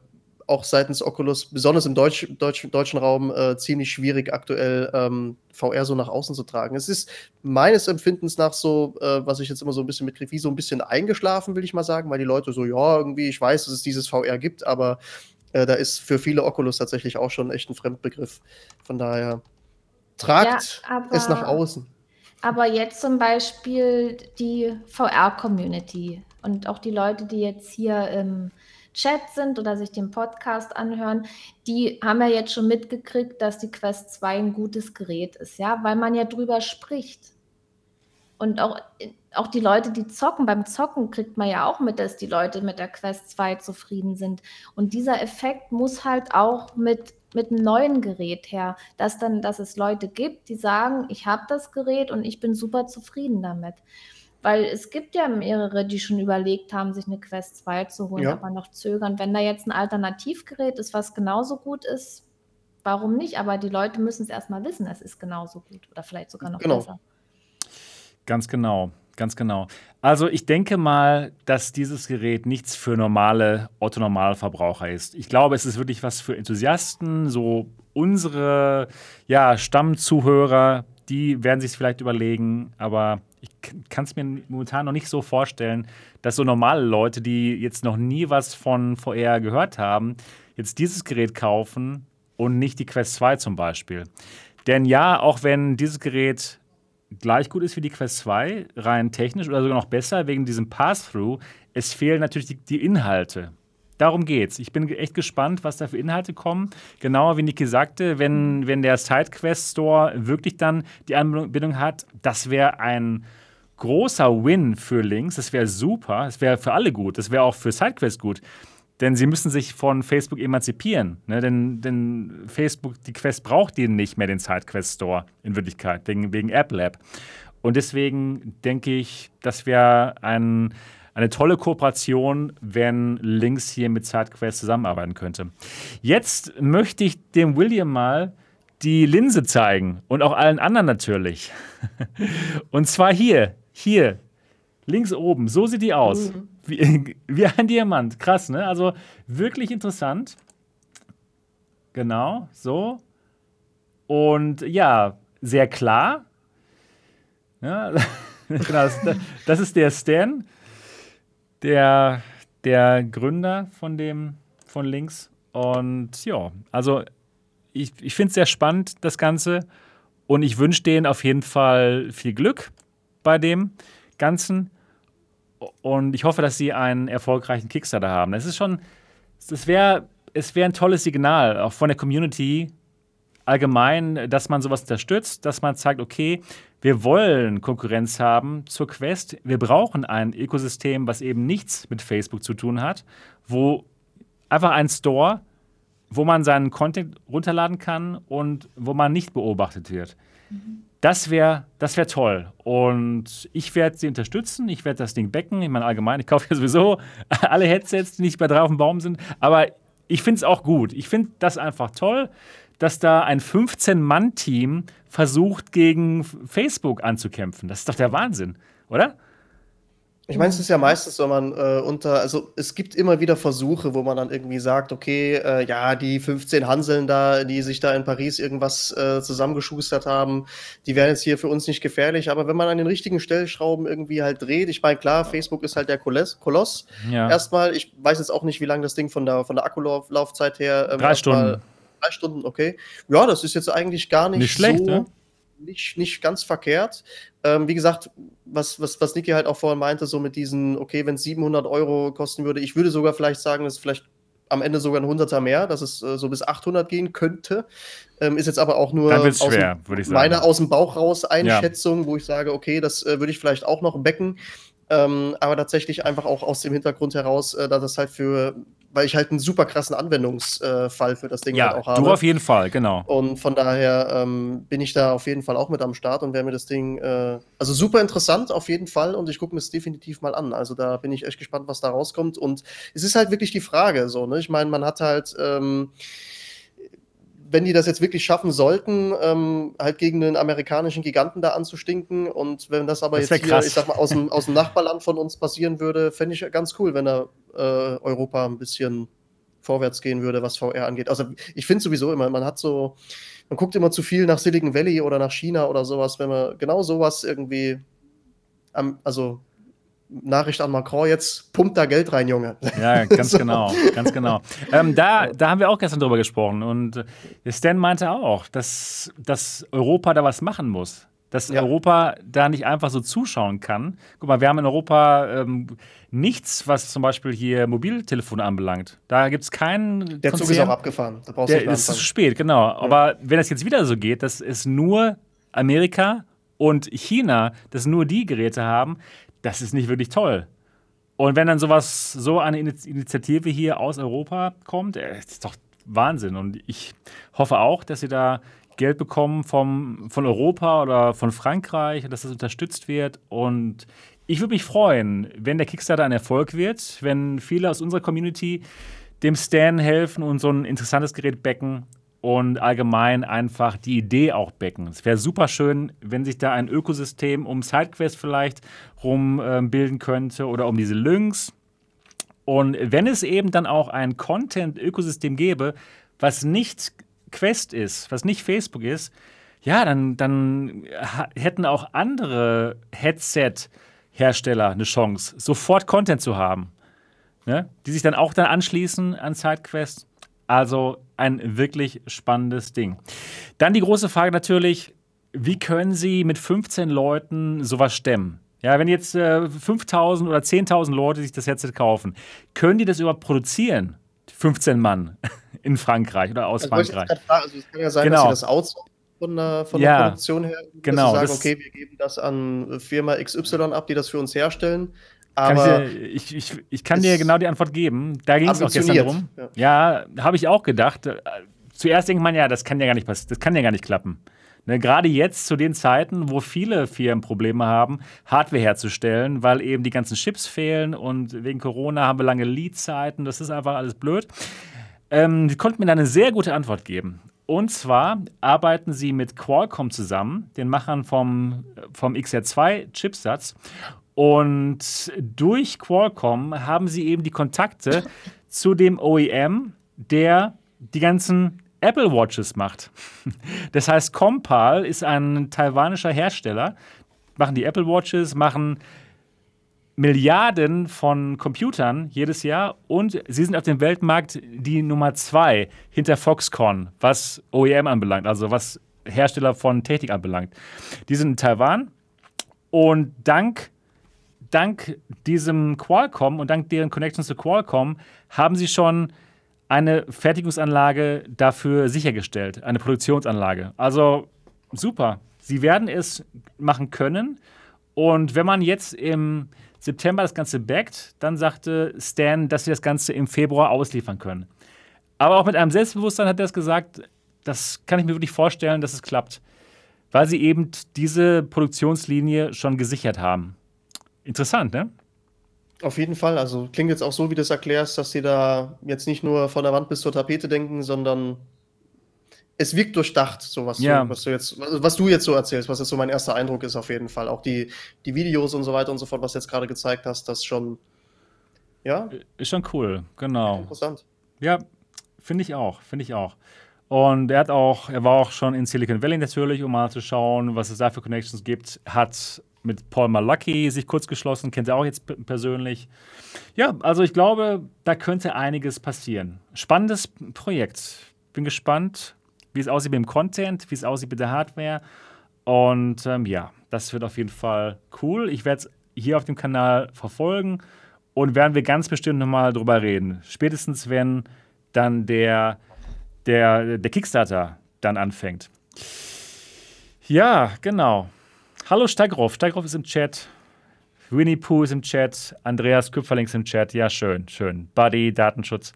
auch seitens Oculus, besonders im Deutsch, Deutsch, deutschen Raum, äh, ziemlich schwierig aktuell ähm, VR so nach außen zu tragen. Es ist meines Empfindens nach so, äh, was ich jetzt immer so ein bisschen mitkriege, wie so ein bisschen eingeschlafen, will ich mal sagen, weil die Leute so, ja, irgendwie, ich weiß, dass es dieses VR gibt, aber äh, da ist für viele Oculus tatsächlich auch schon echt ein Fremdbegriff. Von daher, tragt ja, es nach außen. Aber jetzt zum Beispiel die VR-Community und auch die Leute, die jetzt hier im Chat sind oder sich den Podcast anhören, die haben ja jetzt schon mitgekriegt, dass die Quest 2 ein gutes Gerät ist, ja, weil man ja drüber spricht. Und auch, auch die Leute, die zocken, beim Zocken kriegt man ja auch mit, dass die Leute mit der Quest 2 zufrieden sind. Und dieser Effekt muss halt auch mit, mit einem neuen Gerät her, dass dann, dass es Leute gibt, die sagen, ich habe das Gerät und ich bin super zufrieden damit. Weil es gibt ja mehrere, die schon überlegt haben, sich eine Quest 2 zu holen, ja. aber noch zögern. Wenn da jetzt ein Alternativgerät ist, was genauso gut ist, warum nicht? Aber die Leute müssen es erstmal wissen, es ist genauso gut oder vielleicht sogar noch genau. besser. Ganz genau. Ganz genau. Also ich denke mal, dass dieses Gerät nichts für normale Otto-Normalverbraucher ist. Ich glaube, es ist wirklich was für Enthusiasten, so unsere ja, Stammzuhörer, die werden sich vielleicht überlegen, aber ich kann es mir momentan noch nicht so vorstellen, dass so normale Leute, die jetzt noch nie was von VR gehört haben, jetzt dieses Gerät kaufen und nicht die Quest 2 zum Beispiel. Denn ja, auch wenn dieses Gerät gleich gut ist wie die Quest 2, rein technisch oder sogar noch besser wegen diesem Pass-Through, es fehlen natürlich die, die Inhalte. Darum geht's. Ich bin echt gespannt, was da für Inhalte kommen. Genauer wie Niki sagte, wenn, wenn der SideQuest Store wirklich dann die Anbindung hat, das wäre ein großer Win für Links. Das wäre super. Das wäre für alle gut. Das wäre auch für SideQuest gut. Denn sie müssen sich von Facebook emanzipieren. Ne? Denn, denn Facebook, die Quest braucht die nicht mehr, den SideQuest Store in Wirklichkeit, wegen, wegen App Lab. Und deswegen denke ich, das wäre ein, eine tolle Kooperation, wenn Links hier mit SideQuest zusammenarbeiten könnte. Jetzt möchte ich dem William mal die Linse zeigen und auch allen anderen natürlich. und zwar hier, hier, links oben. So sieht die aus. Mhm. Wie, wie ein Diamant. Krass, ne? Also wirklich interessant. Genau, so. Und ja, sehr klar. Ja, genau, das, das, ist der Stan, der, der Gründer von dem, von links. Und ja, also ich, ich finde es sehr spannend, das Ganze. Und ich wünsche denen auf jeden Fall viel Glück bei dem Ganzen. Und ich hoffe, dass sie einen erfolgreichen Kickstarter haben. Das ist schon, das wäre, es wäre ein tolles Signal, auch von der Community allgemein, dass man sowas unterstützt, dass man sagt, okay, wir wollen Konkurrenz haben zur Quest. Wir brauchen ein Ökosystem, was eben nichts mit Facebook zu tun hat, wo einfach ein Store, wo man seinen Content runterladen kann und wo man nicht beobachtet wird. Das wäre das wär toll. Und ich werde sie unterstützen. Ich werde das Ding backen. Ich meine, allgemein, ich kaufe ja sowieso alle Headsets, die nicht bei drei auf dem Baum sind. Aber ich finde es auch gut. Ich finde das einfach toll, dass da ein 15-Mann-Team versucht, gegen Facebook anzukämpfen. Das ist doch der Wahnsinn, oder? Ich meine, es ist ja meistens, wenn man äh, unter, also es gibt immer wieder Versuche, wo man dann irgendwie sagt, okay, äh, ja, die 15 Hanseln da, die sich da in Paris irgendwas äh, zusammengeschustert haben, die wären jetzt hier für uns nicht gefährlich. Aber wenn man an den richtigen Stellschrauben irgendwie halt dreht, ich meine, klar, Facebook ist halt der Koloss. Koloss. Ja. Erstmal, ich weiß jetzt auch nicht, wie lange das Ding von der, von der Akkulaufzeit her. Ähm, drei Stunden. Drei Stunden, okay. Ja, das ist jetzt eigentlich gar nicht, nicht schlecht, so. Ne? nicht, nicht ganz verkehrt. Ähm, wie gesagt, was, was, was Niki halt auch vorhin meinte, so mit diesen, okay, wenn es 700 Euro kosten würde, ich würde sogar vielleicht sagen, dass es vielleicht am Ende sogar ein Hunderter mehr, dass es äh, so bis 800 gehen könnte. Ähm, ist jetzt aber auch nur schwer, dem, meine aus dem Bauch raus Einschätzung, ja. wo ich sage, okay, das äh, würde ich vielleicht auch noch becken. Ähm, aber tatsächlich einfach auch aus dem Hintergrund heraus, äh, dass das halt für weil ich halt einen super krassen Anwendungsfall für das Ding ja, halt auch habe. Du auf jeden Fall, genau. Und von daher ähm, bin ich da auf jeden Fall auch mit am Start und werde mir das Ding, äh, also super interessant auf jeden Fall und ich gucke mir es definitiv mal an. Also da bin ich echt gespannt, was da rauskommt. Und es ist halt wirklich die Frage, so, ne? Ich meine, man hat halt. Ähm, wenn die das jetzt wirklich schaffen sollten, ähm, halt gegen den amerikanischen Giganten da anzustinken und wenn das aber das jetzt hier, krass. ich sag mal, aus dem, aus dem Nachbarland von uns passieren würde, fände ich ganz cool, wenn da äh, Europa ein bisschen vorwärts gehen würde, was VR angeht. Also ich finde sowieso immer, man hat so, man guckt immer zu viel nach Silicon Valley oder nach China oder sowas, wenn man genau sowas irgendwie, am, also Nachricht an Macron jetzt, pumpt da Geld rein, Junge. Ja, ganz so. genau, ganz genau. Ähm, da, da haben wir auch gestern drüber gesprochen und Stan meinte auch, dass, dass Europa da was machen muss. Dass ja. Europa da nicht einfach so zuschauen kann. Guck mal, wir haben in Europa ähm, nichts, was zum Beispiel hier Mobiltelefone anbelangt. Da gibt es keinen. Der Konzern, Zug ist auch abgefahren. Da brauchst der, du ist zu spät, genau. Ja. Aber wenn es jetzt wieder so geht, dass es nur Amerika und China, dass nur die Geräte haben, das ist nicht wirklich toll. Und wenn dann sowas, so eine Initiative hier aus Europa kommt, äh, ist doch Wahnsinn. Und ich hoffe auch, dass sie da Geld bekommen vom, von Europa oder von Frankreich, dass das unterstützt wird. Und ich würde mich freuen, wenn der Kickstarter ein Erfolg wird, wenn viele aus unserer Community dem Stan helfen und so ein interessantes Gerät backen. Und allgemein einfach die Idee auch becken. Es wäre super schön, wenn sich da ein Ökosystem um Sidequest vielleicht rum äh, bilden könnte oder um diese Lynx. Und wenn es eben dann auch ein Content-Ökosystem gäbe, was nicht Quest ist, was nicht Facebook ist, ja, dann, dann hätten auch andere Headset-Hersteller eine Chance, sofort Content zu haben. Ne? Die sich dann auch dann anschließen an SideQuest. Also ein wirklich spannendes Ding. Dann die große Frage natürlich, wie können Sie mit 15 Leuten sowas stemmen? Ja, wenn jetzt äh, 5000 oder 10.000 Leute sich das Headset kaufen, können die das überhaupt produzieren? 15 Mann in Frankreich oder aus also Frankreich. Also es kann ja sein, genau. dass sie das outsourcen von, der, von ja, der Produktion her. Genau. Dass sie sagen, okay, wir geben das an Firma XY ab, die das für uns herstellen. Aber ich, ich, ich, kann dir genau die Antwort geben. Da ging es auch gestern drum. Ja, ja habe ich auch gedacht. Zuerst denkt man ja, das kann ja gar nicht passieren, das kann ja gar nicht klappen. Ne, Gerade jetzt zu den Zeiten, wo viele Firmen Probleme haben, Hardware herzustellen, weil eben die ganzen Chips fehlen und wegen Corona haben wir lange Lead-Zeiten. Das ist einfach alles blöd. Ähm, die konnten mir da eine sehr gute Antwort geben. Und zwar arbeiten sie mit Qualcomm zusammen, den Machern vom, vom XR2-Chipsatz. Und durch Qualcomm haben sie eben die Kontakte zu dem OEM, der die ganzen Apple Watches macht. Das heißt, Compal ist ein taiwanischer Hersteller, machen die Apple Watches, machen Milliarden von Computern jedes Jahr und sie sind auf dem Weltmarkt die Nummer zwei hinter Foxconn, was OEM anbelangt, also was Hersteller von Technik anbelangt. Die sind in Taiwan und dank, dank diesem Qualcomm und dank deren Connections zu Qualcomm haben sie schon eine Fertigungsanlage dafür sichergestellt, eine Produktionsanlage. Also super. Sie werden es machen können. Und wenn man jetzt im September das Ganze backt, dann sagte Stan, dass sie das Ganze im Februar ausliefern können. Aber auch mit einem Selbstbewusstsein hat er es gesagt, das kann ich mir wirklich vorstellen, dass es klappt. Weil sie eben diese Produktionslinie schon gesichert haben. Interessant, ne? Auf jeden Fall. Also klingt jetzt auch so, wie du es erklärst, dass sie da jetzt nicht nur von der Wand bis zur Tapete denken, sondern es wirkt durchdacht, so was, ja. du, was, du jetzt, was du jetzt so erzählst, was jetzt so mein erster Eindruck ist, auf jeden Fall. Auch die, die Videos und so weiter und so fort, was du jetzt gerade gezeigt hast, das schon. Ja? Ist schon cool, genau. Interessant. Ja, finde ich auch, finde ich auch. Und er hat auch, er war auch schon in Silicon Valley natürlich, um mal zu schauen, was es da für Connections gibt. Hat mit Paul Malachy sich kurz geschlossen, kennt er auch jetzt persönlich. Ja, also ich glaube, da könnte einiges passieren. Spannendes Projekt. Bin gespannt, wie es aussieht mit dem Content, wie es aussieht mit der Hardware. Und ähm, ja, das wird auf jeden Fall cool. Ich werde es hier auf dem Kanal verfolgen und werden wir ganz bestimmt nochmal drüber reden. Spätestens, wenn dann der, der, der Kickstarter dann anfängt. Ja, genau. Hallo Steigroff. Steigroff ist im Chat. Winnie Pooh ist im Chat. Andreas Küpferling ist im Chat. Ja, schön, schön. Buddy, Datenschutz.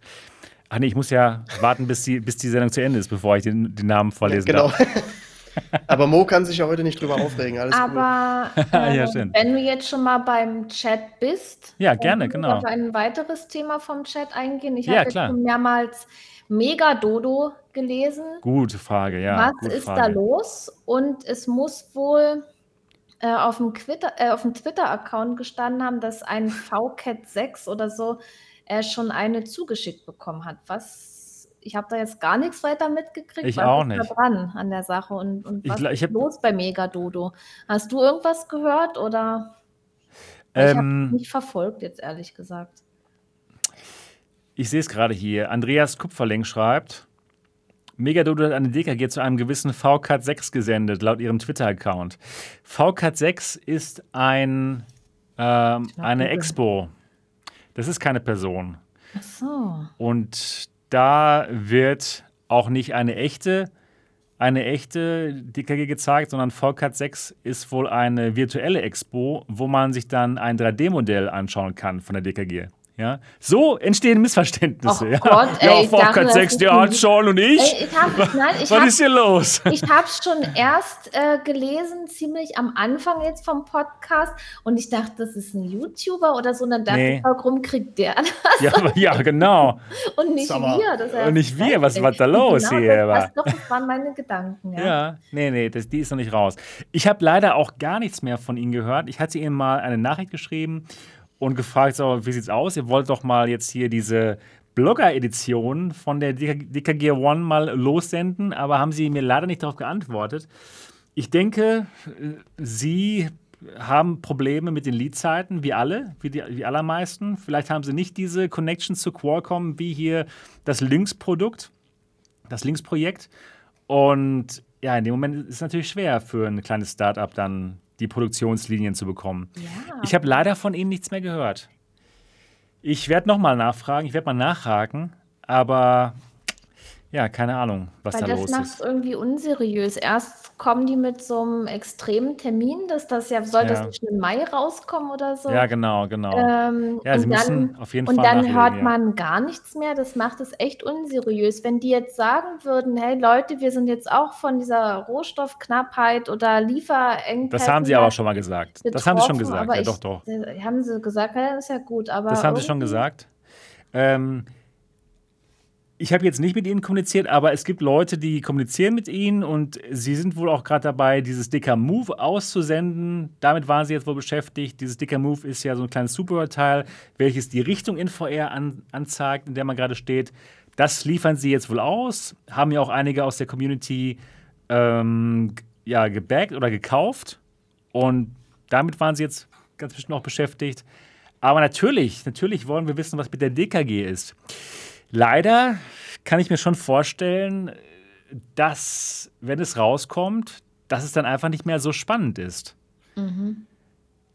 Ach nee, ich muss ja warten, bis die, bis die Sendung zu Ende ist, bevor ich den, den Namen vorlesen genau. darf. Aber Mo kann sich ja heute nicht drüber aufregen. Alles Aber äh, ja, wenn du jetzt schon mal beim Chat bist, ja, gerne, genau. auf ein weiteres Thema vom Chat eingehen. Ich ja, habe jetzt schon mehrmals Mega-Dodo gelesen. Gute Frage, ja. Was ist Frage. da los? Und es muss wohl äh, auf dem, äh, dem Twitter-Account gestanden haben, dass ein VCAT 6 oder so äh, schon eine zugeschickt bekommen hat. Was ich habe da jetzt gar nichts weiter mitgekriegt. Ich auch nicht. Da dran an der Sache und, und was ich, ich ist los bei Megadodo? Hast du irgendwas gehört oder? Ähm, ich habe nicht verfolgt jetzt ehrlich gesagt. Ich sehe es gerade hier. Andreas Kupferling schreibt, Megadodo hat eine DKG zu einem gewissen VCAT 6 gesendet, laut ihrem Twitter-Account. VCAT 6 ist ein, äh, eine Expo. Das ist keine Person. Ach so. Und da wird auch nicht eine echte, eine echte DKG gezeigt, sondern VCAT 6 ist wohl eine virtuelle Expo, wo man sich dann ein 3D-Modell anschauen kann von der DKG Ja, so entstehen Missverständnisse. Oh ja, Gott, ey, ja ich dachte, 6, der hat schon und ich. Ey, ich hab, nein, ich Was hab, ist hier los? Ich habe es schon erst äh, gelesen, ziemlich am Anfang jetzt vom Podcast, und ich dachte, das ist ein YouTuber oder so. Und dann dachte Nee. ich, warum kriegt der das? Ja, aber- ja genau. Und nicht mal. wir. Das Und nicht wir, was war da los genau, hier, das, doch, das waren meine Gedanken. Ja. Ja, nee, nee, das, die ist noch nicht raus. Ich habe leider auch gar nichts mehr von Ihnen gehört. Ich hatte Ihnen mal eine Nachricht geschrieben und gefragt, so, wie sieht's aus? Ihr wollt doch mal jetzt hier diese Blogger-Edition von der DK DKG One mal lossenden, aber haben Sie mir leider nicht darauf geantwortet. Ich denke, äh, Sie haben Probleme mit den Leadzeiten, wie alle, wie die wie allermeisten. Vielleicht haben Sie nicht diese Connection zu Qualcomm wie hier das Lynx-Produkt, das Lynx-Projekt. Und ja, in dem Moment ist es natürlich schwer für ein kleines Startup dann die Produktionslinien zu bekommen. Ja. Ich habe leider von Ihnen nichts mehr gehört. Ich werde nochmal nachfragen, ich werde mal nachhaken, aber ja, keine Ahnung, was Weil da das los macht es ist. irgendwie unseriös. Erst kommen die mit so einem extremen Termin, dass das ja, soll das Ja. nicht schon im Mai rauskommen oder so? Ja, genau, genau. Ähm, ja, Sie und müssen dann, auf jeden und Fall dann nachlegen, hört ja. man gar nichts mehr. Das macht es echt unseriös. Wenn die jetzt sagen würden, hey Leute, wir sind jetzt auch von dieser Rohstoffknappheit oder Lieferengpässen. Das haben Sie aber schon mal gesagt. Das haben Sie schon gesagt, ja ich, doch, doch. äh, Haben Sie gesagt, ja, das ist ja gut, aber Das haben Sie schon gesagt. Ähm, ich habe jetzt nicht mit Ihnen kommuniziert, aber es gibt Leute, die kommunizieren mit Ihnen und Sie sind wohl auch gerade dabei, dieses Dicker Move auszusenden. Damit waren Sie jetzt wohl beschäftigt. Dieses Dicker Move ist ja so ein kleines Superteil, welches die Richtung in VR an, anzeigt, in der man gerade steht. Das liefern Sie jetzt wohl aus. Haben ja auch einige aus der Community ähm, ja, gebackt oder gekauft. Und damit waren Sie jetzt ganz bestimmt auch beschäftigt. Aber natürlich, natürlich wollen wir wissen, was mit der DKG ist. Leider kann ich mir schon vorstellen, dass, wenn es rauskommt, dass es dann einfach nicht mehr so spannend ist. Mhm.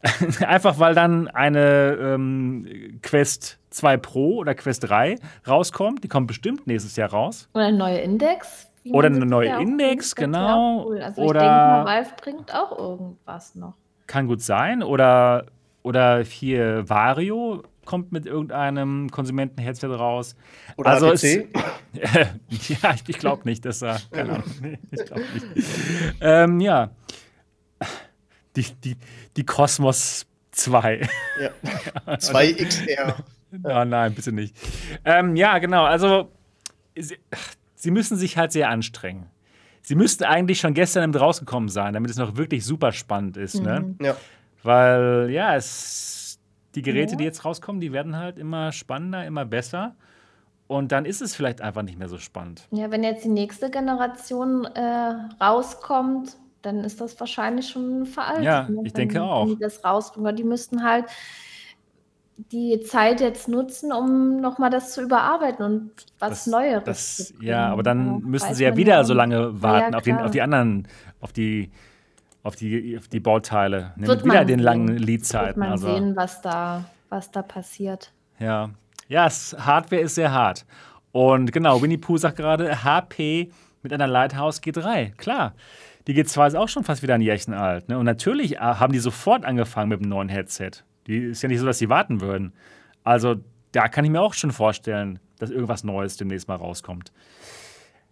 einfach weil dann eine ähm, Quest 2 Pro oder Quest 3 rauskommt. Die kommt bestimmt nächstes Jahr raus. Oder ein neuer Index. Oder eine neue Index, genau. Cool. Also Oder- ich denke mal, Valve bringt auch irgendwas noch. Kann gut sein. Oder, oder hier Vario kommt mit irgendeinem Konsumentenheadset raus. Oder Also es- ja, ich, glaube nicht, dass er. Keine Ahnung. Nee, ich glaube nicht. Ähm, ja. Die, die, die Cosmos 2. Ja. 2XR. oh, nein, bitte nicht. Ähm, ja, genau. Also, sie, sie müssen sich halt sehr anstrengen. Sie müssten eigentlich schon gestern im rausgekommen sein, damit es noch wirklich super spannend ist. Ne? Mhm. Ja. Weil, ja, es, die Geräte, Ja. die jetzt rauskommen, die werden halt immer spannender, immer besser. Und dann ist es vielleicht einfach nicht mehr so spannend. Ja, wenn jetzt die nächste Generation äh, rauskommt, dann ist das wahrscheinlich schon veraltet. Ja, ne, ich wenn, denke auch. Die das rausbringen. Weil Die müssten halt die Zeit jetzt nutzen, um nochmal das zu überarbeiten und was Das- Neueres Das, zu bringen. ja, aber dann Ja, müssen weiß sie ja wieder so lange warten ja, auf, den, auf die anderen, auf die, auf die, auf die Bauteile. Wird mit wieder man den langen Wird Leadzeiten. man Also, sehen, was da, was da passiert. ja, ja es, Hardware ist sehr hart. Und genau, Winnie Pooh sagt gerade, HP mit einer Lighthouse G3. Klar, die G2 ist auch schon fast wieder ein Jährchen alt. Ne? Und natürlich äh, haben die sofort angefangen mit dem neuen Headset. Die ist ja nicht so, dass sie warten würden. Also da kann ich mir auch schon vorstellen, dass irgendwas Neues demnächst mal rauskommt.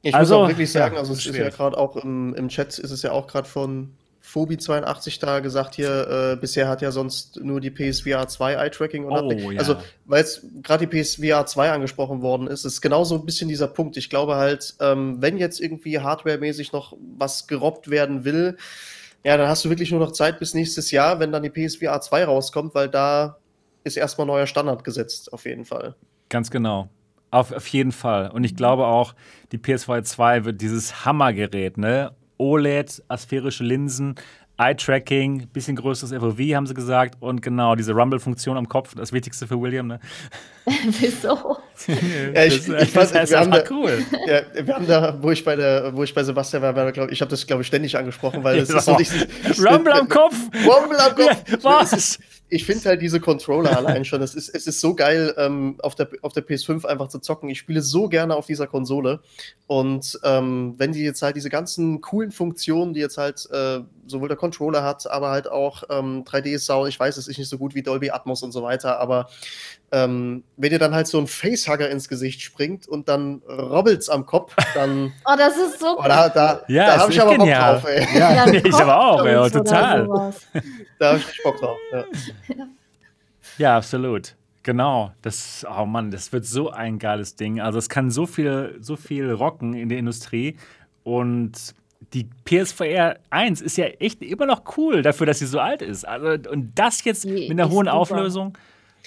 Ich Also, muss auch wirklich sagen, ja, also es ist ja gerade auch im, im Chat ist es ja auch gerade von Phobi82 da gesagt hier, äh, bisher hat ja sonst nur die PSVR 2 Eye-Tracking und Oh, ja. Also, weil jetzt gerade die PSVR 2 angesprochen worden ist, ist genau so ein bisschen dieser Punkt. Ich glaube halt, ähm, wenn jetzt irgendwie hardwaremäßig noch was gerobbt werden will, ja, dann hast du wirklich nur noch Zeit bis nächstes Jahr, wenn dann die PSVR 2 rauskommt, weil da ist erstmal neuer Standard gesetzt, auf jeden Fall. Ganz genau. Auf, auf jeden Fall. Und ich glaube auch, die PS2 2 wird dieses Hammergerät, ne? OLED, asphärische Linsen, Eye-Tracking, bisschen größeres FOV, haben sie gesagt. Und genau, diese Rumble-Funktion am Kopf, das Wichtigste für William, ne? Wieso? Ja, ich- das, ich fand- das ist wir haben da- cool. Ja, wir haben da, wo ich bei der, wo ich bei Sebastian war, war glaub, ich habe das, glaube ich, ständig angesprochen, weil es ist so nicht. Rumble am Kopf! Rumble am Kopf! Was? Ich finde halt diese Controller allein schon, es ist, es ist so geil, ähm, auf, der, auf der PS5 einfach zu zocken. Ich spiele so gerne auf dieser Konsole. Und ähm, wenn die jetzt halt diese ganzen coolen Funktionen, die jetzt halt äh, sowohl der Controller hat, aber halt auch ähm, 3D-Sound, ich weiß, es ist nicht so gut wie Dolby Atmos und so weiter, aber ähm, wenn ihr dann halt so ein Facehugger ins Gesicht springt und dann robbelt's am Kopf, dann. oh, das ist so. Oh, da da, ja, da habe ich aber Bock drauf, ey. Ja, ja ich aber auch, ey, total. Da habe ich Bock drauf. Ja. ja, absolut. Genau, das, oh Mann, das wird so ein geiles Ding. Also es kann so viel, so viel rocken in der Industrie und die PSVR 1 ist ja echt immer noch cool dafür, dass sie so alt ist. Also, und das jetzt mit einer hohen super. Auflösung.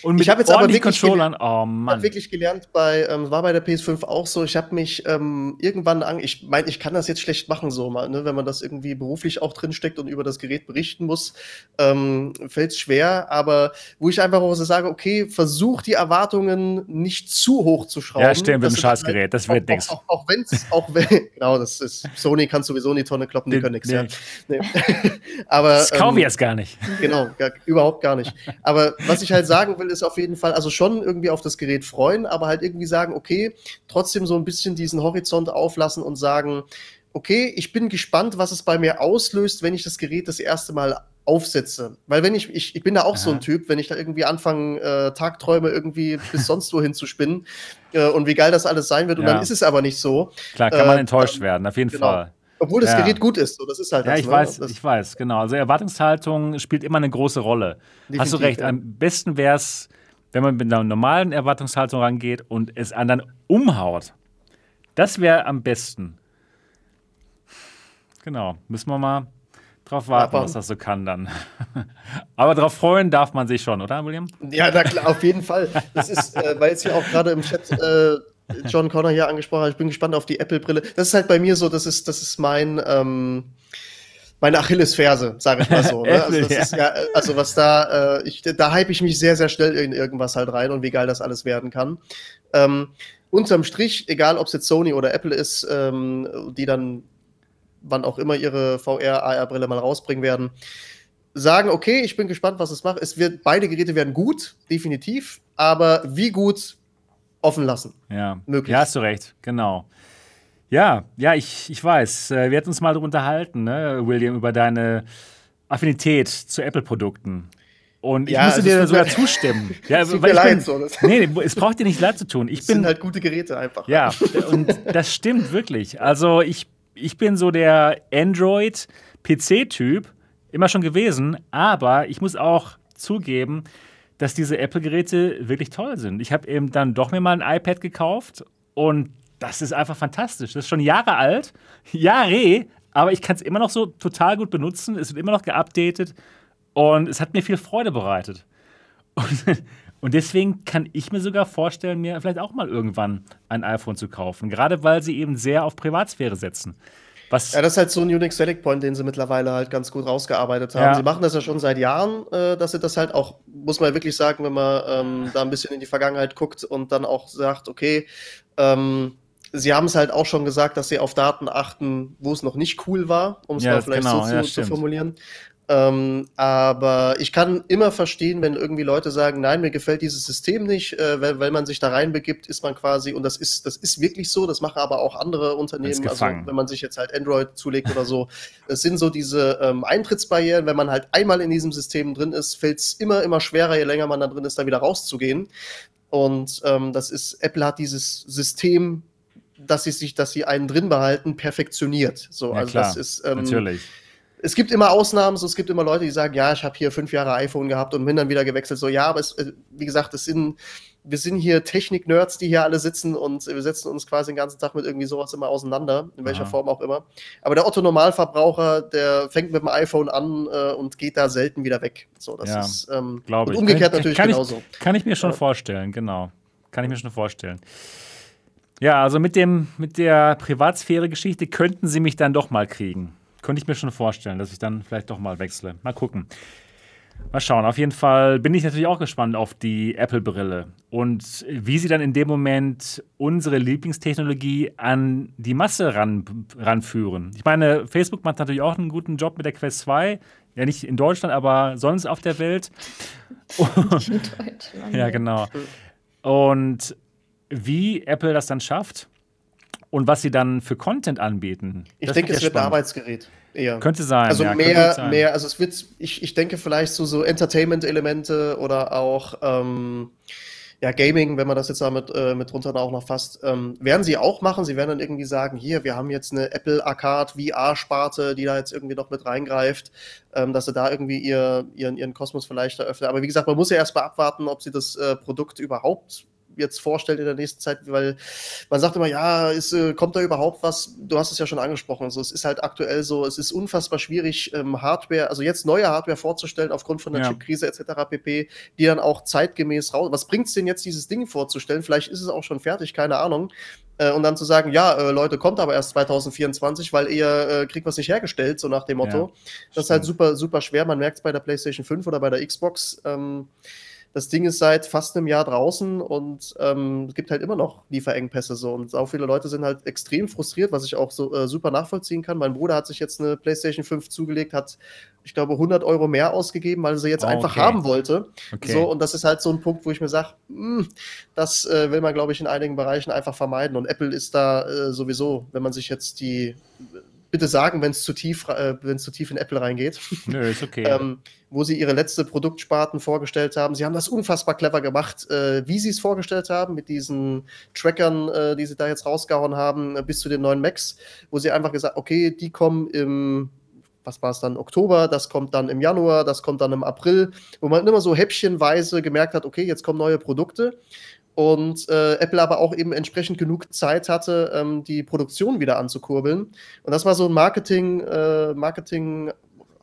Und mit ich habe jetzt aber wirklich Controllern, oh Mann. Ich wirklich gelernt bei, ähm, war bei der PS5 auch so, ich habe mich ähm, irgendwann an, ich meine, ich kann das jetzt schlecht machen so mal, ne, wenn man das irgendwie beruflich auch drinsteckt und über das Gerät berichten muss, ähm, fällt es schwer, aber wo ich einfach auch so sage, okay, versuch die Erwartungen nicht zu hoch zu schrauben. Ja, stimmt, mit dem Scheißgerät, halt, das wird nichts. Auch, auch, auch wenn es, auch wenn, genau, das ist, Sony kann sowieso in die Tonne kloppen, die können nichts, ja. Nee. aber, das kaufe ich ähm, jetzt gar nicht. Genau, gar, überhaupt gar nicht. Aber was ich halt sagen will, ist auf jeden Fall, also schon irgendwie auf das Gerät freuen, aber halt irgendwie sagen, okay, trotzdem so ein bisschen diesen Horizont auflassen und sagen, okay, ich bin gespannt, was es bei mir auslöst, wenn ich das Gerät das erste Mal aufsetze. Weil wenn ich, ich, ich bin da auch Aha. so ein Typ, wenn ich da irgendwie anfange, äh, Tagträume irgendwie bis sonst wohin zu spinnen äh, und wie geil das alles sein wird und ja. dann ist es aber nicht so. Klar, kann man äh, enttäuscht werden, auf jeden genau. Fall. Obwohl das ja. Gerät gut ist, so, das ist halt Ja, das, ich ne? weiß, das ich weiß, genau. Also Erwartungshaltung spielt immer eine große Rolle. Definitiv, Hast du recht, ja. am besten wäre es, wenn man mit einer normalen Erwartungshaltung rangeht und es anderen umhaut. Das wäre am besten. Genau, müssen wir mal drauf warten, ja, was das so kann dann. Aber drauf freuen darf man sich schon, oder, William? Ja, na klar, auf jeden Fall. Das ist, äh, weil jetzt hier auch gerade im Chat äh, John Connor hier angesprochen hat, ich bin gespannt auf die Apple-Brille. Das ist halt bei mir so, das ist, das ist mein, ähm, meine Achillesferse, sage ich mal so. Ne? Also, das ist ja, also was da, äh, ich, da hype ich mich sehr, sehr schnell in irgendwas halt rein und wie geil das alles werden kann. Ähm, unterm Strich, egal ob es jetzt Sony oder Apple ist, ähm, die dann wann auch immer ihre VR, AR-Brille mal rausbringen werden, sagen, okay, ich bin gespannt, was es macht. Es wird, beide Geräte werden gut, definitiv, aber wie gut offen lassen. Ja, möglich. Ja, hast du recht, genau. Ja, ja, ich, ich weiß. Äh, wir hatten uns mal darüber unterhalten, ne, William, über deine Affinität zu Apple-Produkten. Und ich ja, musste dir sogar zustimmen. Ja, tut mir leid, bin, so. Nee, es braucht dir nicht leid zu tun. Ich das bin, sind halt gute Geräte einfach. Ja, und das stimmt wirklich. Also ich, ich bin so der Android-PC-Typ, immer schon gewesen, aber ich muss auch zugeben, dass diese Apple-Geräte wirklich toll sind. Ich habe eben dann doch mir mal ein iPad gekauft und das ist einfach fantastisch. Das ist schon Jahre alt, Jahre, aber ich kann es immer noch so total gut benutzen. Es wird immer noch geupdatet und es hat mir viel Freude bereitet. Und, und deswegen kann ich mir sogar vorstellen, mir vielleicht auch mal irgendwann ein iPhone zu kaufen, gerade weil sie eben sehr auf Privatsphäre setzen. Was ja, das ist halt so ein Unique Select Point, den sie mittlerweile halt ganz gut rausgearbeitet haben. Ja. Sie machen das ja schon seit Jahren, äh, dass sie das halt auch, muss man wirklich sagen, wenn man ähm, da ein bisschen in die Vergangenheit guckt und dann auch sagt, okay, ähm, sie haben es halt auch schon gesagt, dass sie auf Daten achten, wo es noch nicht cool war, um es ja, mal vielleicht genau, so zu, ja, zu formulieren. Ähm, aber ich kann immer verstehen, wenn irgendwie Leute sagen, nein, mir gefällt dieses System nicht, äh, weil, weil man sich da reinbegibt, ist man quasi, und das ist, das ist wirklich so, das machen aber auch andere Unternehmen, also wenn man sich jetzt halt Android zulegt oder so, es sind so diese ähm, Eintrittsbarrieren, wenn man halt einmal in diesem System drin ist, fällt es immer, immer schwerer, je länger man da drin ist, da wieder rauszugehen. Und ähm, das ist, Apple hat dieses System, dass sie sich, dass sie einen drin behalten, perfektioniert. So, ja, also klar, das ist ähm, natürlich es gibt immer Ausnahmen, so, es gibt immer Leute, die sagen, ja, ich habe hier fünf Jahre iPhone gehabt und bin dann wieder gewechselt. So, ja, aber es, äh, wie gesagt, es sind, wir sind hier Technik-Nerds, die hier alle sitzen und wir setzen uns quasi den ganzen Tag mit irgendwie sowas immer auseinander, in welcher Aha. Form auch immer. Aber der Otto-Normalverbraucher, der fängt mit dem iPhone an äh, und geht da selten wieder weg. So, das ja, ist ähm, glaube ich. umgekehrt kann, natürlich kann genauso. Ich, kann ich mir schon ja. vorstellen, genau. Kann ich mir schon vorstellen. Ja, also mit, dem, mit der Privatsphäre-Geschichte könnten sie mich dann doch mal kriegen. Könnte ich mir schon vorstellen, dass ich dann vielleicht doch mal wechsle. Mal gucken. Mal schauen. Auf jeden Fall bin ich natürlich auch gespannt auf die Apple-Brille und wie sie dann in dem Moment unsere Lieblingstechnologie an die Masse ran, ranführen. Ich meine, Facebook macht natürlich auch einen guten Job mit der Quest 2. Ja, nicht in Deutschland, aber sonst auf der Welt. in Deutschland. ja, genau. Und wie Apple das dann schafft, und was sie dann für Content anbieten. Ich denke, es wird ein Arbeitsgerät. Eher. Könnte sein. Also ja, mehr, sein. mehr, also es wird, ich, ich denke vielleicht so, so Entertainment-Elemente oder auch, ähm, ja, Gaming, wenn man das jetzt damit äh, mit drunter auch noch fasst, ähm, werden sie auch machen. Sie werden dann irgendwie sagen, hier, wir haben jetzt eine Apple Arcade VR-Sparte, die da jetzt irgendwie noch mit reingreift, ähm, dass sie da irgendwie ihr, ihren, ihren Kosmos vielleicht eröffnen. Aber wie gesagt, man muss ja erst mal abwarten, ob sie das äh, Produkt überhaupt jetzt vorstellt in der nächsten Zeit, weil man sagt immer, ja, ist, äh, kommt da überhaupt was? Du hast es ja schon angesprochen. Also es ist halt aktuell so, es ist unfassbar schwierig, ähm, Hardware, also jetzt neue Hardware vorzustellen aufgrund von der ja. Chipkrise etc. pp, die dann auch zeitgemäß raus. Was bringt es denn jetzt, dieses Ding vorzustellen? Vielleicht ist es auch schon fertig, keine Ahnung. Äh, und dann zu sagen, ja, äh, Leute, kommt aber erst 2024, weil ihr äh, kriegt was nicht hergestellt, so nach dem Motto. Ja, das ist halt super, super schwer. Man merkt es bei der PlayStation 5 oder bei der Xbox. Ähm, das Ding ist seit fast einem Jahr draußen und ähm, es gibt halt immer noch Lieferengpässe so. Und auch viele Leute sind halt extrem frustriert, was ich auch so äh, super nachvollziehen kann. Mein Bruder hat sich jetzt eine PlayStation 5 zugelegt, hat, ich glaube, 100 Euro mehr ausgegeben, weil er sie jetzt oh, einfach okay. haben wollte. Okay. So, und das ist halt so ein Punkt, wo ich mir sage, hm, das äh, will man, glaube ich, in einigen Bereichen einfach vermeiden. Und Apple ist da äh, sowieso, wenn man sich jetzt die bitte sagen, wenn es zu tief, äh, wenn es zu tief in Apple reingeht. Nö, ist okay. ähm, wo sie ihre letzte Produktsparten vorgestellt haben. Sie haben das unfassbar clever gemacht, äh, wie sie es vorgestellt haben, mit diesen Trackern, äh, die sie da jetzt rausgehauen haben, äh, bis zu den neuen Macs, wo sie einfach gesagt, okay, die kommen im was war es dann, Oktober, das kommt dann im Januar, das kommt dann im April, wo man immer so häppchenweise gemerkt hat, okay, jetzt kommen neue Produkte und äh, Apple aber auch eben entsprechend genug Zeit hatte, ähm, die Produktion wieder anzukurbeln. Und das war so ein Marketing, äh, Marketing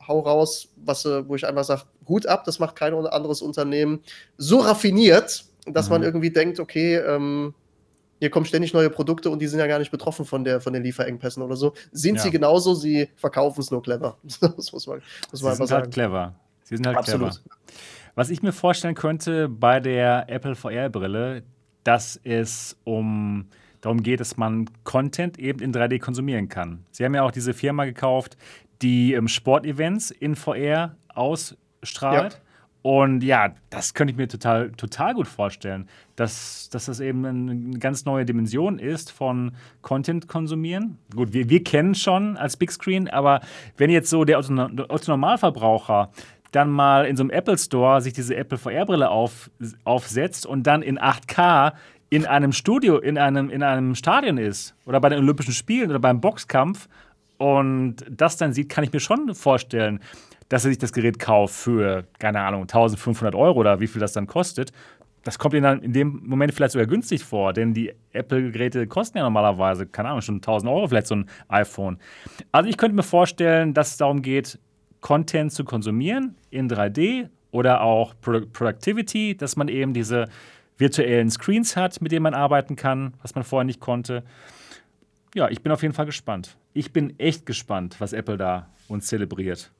hau raus, was, äh, wo ich einfach sage, Hut ab, das macht kein anderes Unternehmen so raffiniert, dass mhm. man irgendwie denkt, okay, ähm, hier kommen ständig neue Produkte und die sind ja gar nicht betroffen von, der, von den Lieferengpässen oder so. Sind ja. sie genauso, sie verkaufen es nur clever. das muss man, muss man sie sind halt clever. Sie sind halt Absolut. clever. Was ich mir vorstellen könnte bei der Apple VR-Brille, dass es um darum geht, dass man Content eben in 3D konsumieren kann. Sie haben ja auch diese Firma gekauft, die ähm, Sportevents in VR ausstrahlt. Ja. Und ja, das könnte ich mir total, total gut vorstellen, dass, dass das eben eine ganz neue Dimension ist von Content konsumieren. Gut, wir, wir kennen schon als Big Screen, aber wenn jetzt so der Otto-Normalverbraucher dann mal in so einem Apple Store sich diese Apple VR-Brille auf, aufsetzt und dann in 8K in einem Studio, in einem, in einem Stadion ist oder bei den Olympischen Spielen oder beim Boxkampf und das dann sieht, kann ich mir schon vorstellen, dass er sich das Gerät kauft für, keine Ahnung, 1500 Euro oder wie viel das dann kostet. Das kommt ihm dann in dem Moment vielleicht sogar günstig vor, denn die Apple-Geräte kosten ja normalerweise, keine Ahnung, schon 1000 Euro vielleicht so ein iPhone. Also ich könnte mir vorstellen, dass es darum geht, Content zu konsumieren in 3D oder auch Pro Productivity, dass man eben diese virtuellen Screens hat, mit denen man arbeiten kann, was man vorher nicht konnte. Ja, ich bin auf jeden Fall gespannt. Ich bin echt gespannt, was Apple da uns zelebriert.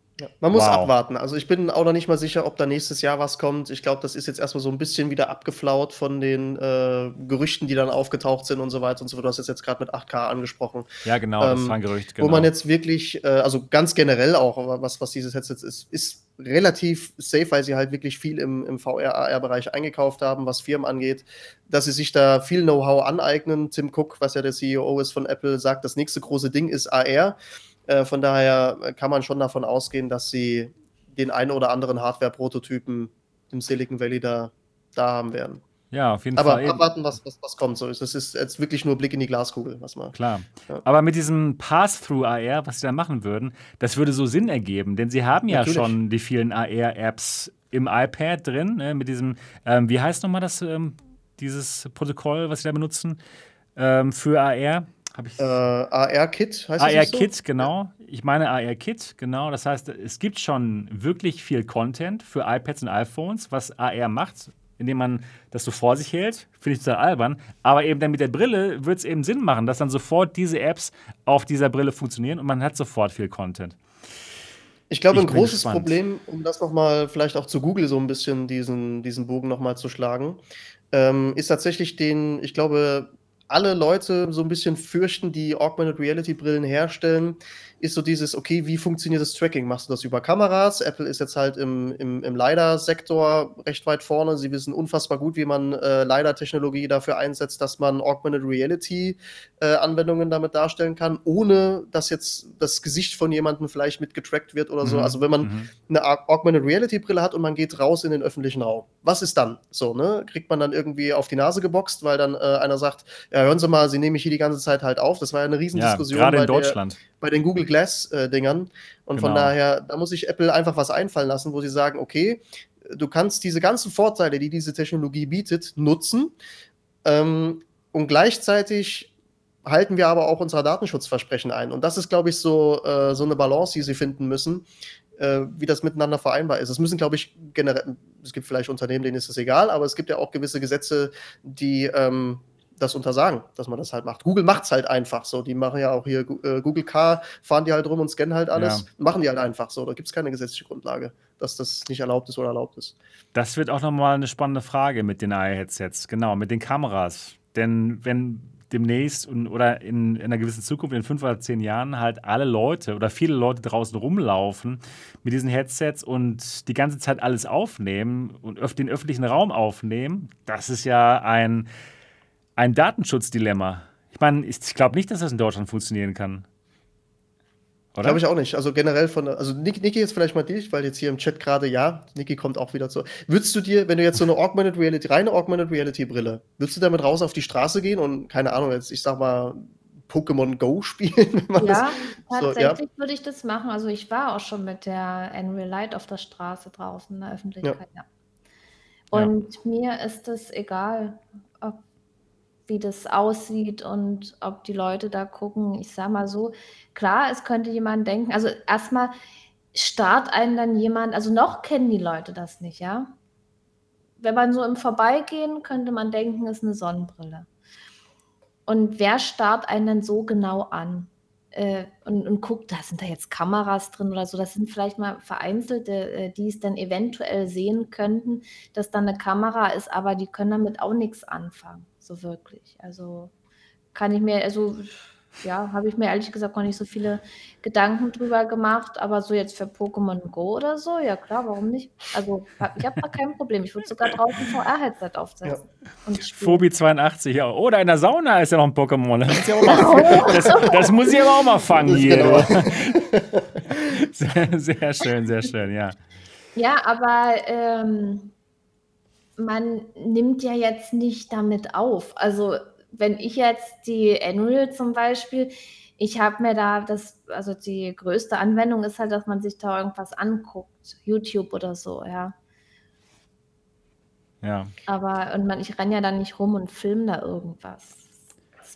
Man muss wow. abwarten. Also ich bin auch noch nicht mal sicher, ob da nächstes Jahr was kommt. Ich glaube, das ist jetzt erstmal so ein bisschen wieder abgeflaut von den äh, Gerüchten, die dann aufgetaucht sind und so weiter und so fort. Du hast es jetzt gerade mit 8K angesprochen. Ja, genau, ähm, das war ein Gerücht. Genau. Wo man jetzt wirklich, äh, also ganz generell auch, was, was dieses Headset ist, ist relativ safe, weil sie halt wirklich viel im, im VR-AR-Bereich eingekauft haben, was Firmen angeht, dass sie sich da viel Know-how aneignen. Tim Cook, was ja der CEO ist von Apple, sagt, das nächste große Ding ist AR. Äh, von daher kann man schon davon ausgehen, dass sie den einen oder anderen Hardware-Prototypen im Silicon Valley da, da haben werden. Ja, auf jeden aber Fall. Aber abwarten, was, was, was kommt. So, das ist jetzt wirklich nur Blick in die Glaskugel. Was man, Klar. Ja. Aber mit diesem Pass-Through-AR, was sie da machen würden, das würde so Sinn ergeben, denn sie haben ja Natürlich. schon die vielen AR-Apps im iPad drin, ne, mit diesem, ähm, wie heißt nochmal das, ähm, dieses Protokoll, was sie da benutzen ähm, für AR? Äh, AR-Kit heißt AR-Kit, so? genau. Ich meine AR-Kit, genau. Das heißt, es gibt schon wirklich viel Content für iPads und iPhones, was AR macht, indem man das so vor sich hält. Finde ich total albern. Aber eben dann mit der Brille wird es eben Sinn machen, dass dann sofort diese Apps auf dieser Brille funktionieren und man hat sofort viel Content. Ich glaube, ein großes gespannt. Problem, um das nochmal vielleicht auch zu Google so ein bisschen diesen, diesen Bogen nochmal zu schlagen, ähm, ist tatsächlich den, ich glaube, alle Leute so ein bisschen fürchten, die Augmented Reality Brillen herstellen, ist so dieses, okay, wie funktioniert das Tracking? Machst du das über Kameras? Apple ist jetzt halt im, im, im LiDAR-Sektor recht weit vorne. Sie wissen unfassbar gut, wie man äh, LiDAR-Technologie dafür einsetzt, dass man Augmented Reality-Anwendungen äh, damit darstellen kann, ohne dass jetzt das Gesicht von jemandem vielleicht mitgetrackt wird oder mhm. so. Also wenn man mhm. eine Augmented Reality-Brille hat und man geht raus in den öffentlichen Raum, was ist dann? So, ne? Kriegt man dann irgendwie auf die Nase geboxt, weil dann äh, einer sagt, ja, hören Sie mal, Sie nehmen mich hier die ganze Zeit halt auf. Das war ja eine Riesendiskussion. Ja, gerade in Deutschland. Der, bei den Google Glass-Dingern. Äh, und genau. von daher, da muss sich Apple einfach was einfallen lassen, wo sie sagen, okay, du kannst diese ganzen Vorteile, die diese Technologie bietet, nutzen. Ähm, und gleichzeitig halten wir aber auch unser Datenschutzversprechen ein. Und das ist, glaube ich, so, äh, so eine Balance, die sie finden müssen, äh, wie das miteinander vereinbar ist. Es müssen, glaube ich, generell, es gibt vielleicht Unternehmen, denen ist es egal, aber es gibt ja auch gewisse Gesetze, die ähm, das untersagen, dass man das halt macht. Google macht es halt einfach so. Die machen ja auch hier äh, Google Car, fahren die halt rum und scannen halt alles. Ja. Machen die halt einfach so. Da gibt es keine gesetzliche Grundlage, dass das nicht erlaubt ist oder erlaubt ist. Das wird auch nochmal eine spannende Frage mit den AI-Headsets. Genau, mit den Kameras. Denn wenn demnächst und, oder in, in, einer gewissen Zukunft, in fünf oder zehn Jahren, halt alle Leute oder viele Leute draußen rumlaufen mit diesen Headsets und die ganze Zeit alles aufnehmen und den öffentlichen Raum aufnehmen, das ist ja ein ein Datenschutzdilemma. Ich meine, ich glaube nicht, dass das in Deutschland funktionieren kann. Glaube ich auch nicht. Also generell von, also Niki, Niki jetzt vielleicht mal dich, weil jetzt hier im Chat gerade ja, Niki kommt auch wieder zu. Würdest du dir, wenn du jetzt so eine Augmented Reality, reine Augmented Reality Brille, würdest du damit raus auf die Straße gehen und keine Ahnung, jetzt ich sag mal Pokémon Go spielen? ja, das, tatsächlich so, ja? würde ich das machen. Also ich war auch schon mit der Unreal Light auf der Straße draußen in der Öffentlichkeit, ja. ja. Und ja. mir ist es egal, wie das aussieht und ob die Leute da gucken. Ich sage mal so, klar, es könnte jemand denken, also erstmal starrt einen dann jemand, also noch kennen die Leute das nicht, ja. Wenn man so im Vorbeigehen, könnte man denken, ist eine Sonnenbrille. Und wer starrt einen dann so genau an? Äh, und, und, guckt, da sind da jetzt Kameras drin oder so. Das sind vielleicht mal vereinzelte, äh, die es dann eventuell sehen könnten, dass da eine Kamera ist, aber die können damit auch nichts anfangen so wirklich. Also kann ich mir, also ja, habe ich mir ehrlich gesagt noch nicht so viele Gedanken drüber gemacht, aber so jetzt für Pokémon Go oder so, ja klar, warum nicht? Also ich habe da kein Problem. Ich würde sogar draußen VR-Headset aufsetzen. Ja. Phobi 82, ja. Oh, da in der Sauna ist ja noch ein Pokémon. Das, ja mal, das, das, muss ich aber auch mal fangen hier. Genau. Sehr, sehr, schön, sehr schön, ja. Ja, aber ähm, man nimmt ja jetzt nicht damit auf. Also wenn ich jetzt die Unreal zum Beispiel, ich habe mir da das, also die größte Anwendung ist halt, dass man sich da irgendwas anguckt, YouTube oder so, ja. Ja. Aber und man, ich renne ja dann nicht rum und filme da irgendwas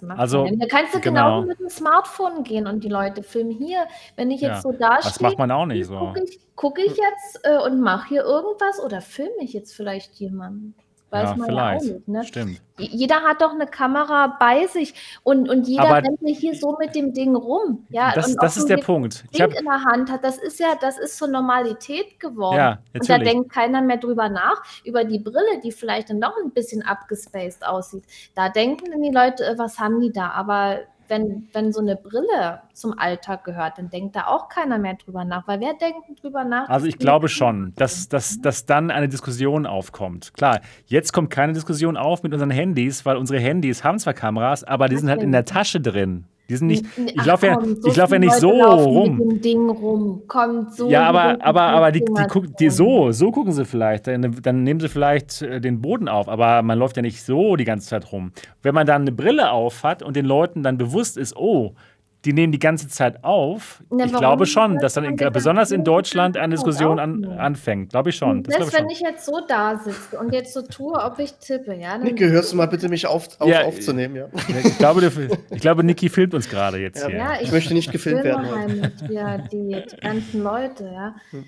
macht also. Da kannst du genau. genauso mit dem Smartphone gehen und die Leute filmen hier. Wenn ich jetzt ja, so da Das macht man auch nicht so. Gucke ich, guck ich, jetzt äh, und mache hier irgendwas oder filme ich jetzt vielleicht jemanden? Weiß ja, man vielleicht. Ja auch nicht, ne? Stimmt. Jeder hat doch eine Kamera bei sich und, und jeder Aber rennt hier so mit dem Ding rum. Ja, das, das ist der Punkt. Ding in der Hand hat, das ist ja, das ist so Normalität geworden. Ja, und da denkt keiner mehr drüber nach, über die Brille, die vielleicht dann noch ein bisschen abgespaced aussieht. Da denken dann die Leute, äh, was haben die da? Aber wenn, wenn so eine Brille zum Alltag gehört, dann denkt da auch keiner mehr drüber nach. Weil wer denkt drüber nach? Also ich glaube schon, dass, dass, dass dann eine Diskussion aufkommt. Klar, jetzt kommt keine Diskussion auf mit unseren Handys, weil unsere Handys haben zwar Kameras, aber die sind halt in der Tasche drin. Die sind nicht. Ich laufe ja, so ich lauf ja nicht so rum. Mit dem Ding rum. Kommt so. Ja, aber, aber, aber die, die, guck, die, so, so gucken sie vielleicht. Dann, dann nehmen sie vielleicht äh, den Boden auf. Aber man läuft ja nicht so die ganze Zeit rum. Wenn man dann eine Brille auf hat und den Leuten dann bewusst ist, oh, die nehmen die ganze Zeit auf. Na, ich glaube schon, dass dann in, besonders in Deutschland eine Diskussion an, anfängt. Glaube ich schon. Das, das wenn ich jetzt so da sitze und jetzt so tue, ob ich tippe, ja. Niki, hörst du mal bitte mich auf, auf ja, aufzunehmen, ja. Ich glaube, ich glaube, Niki filmt uns gerade jetzt ja. hier. Ja, ich, ich möchte nicht gefilmt werden. Halt ja, die, die ganzen Leute, ja. Hm.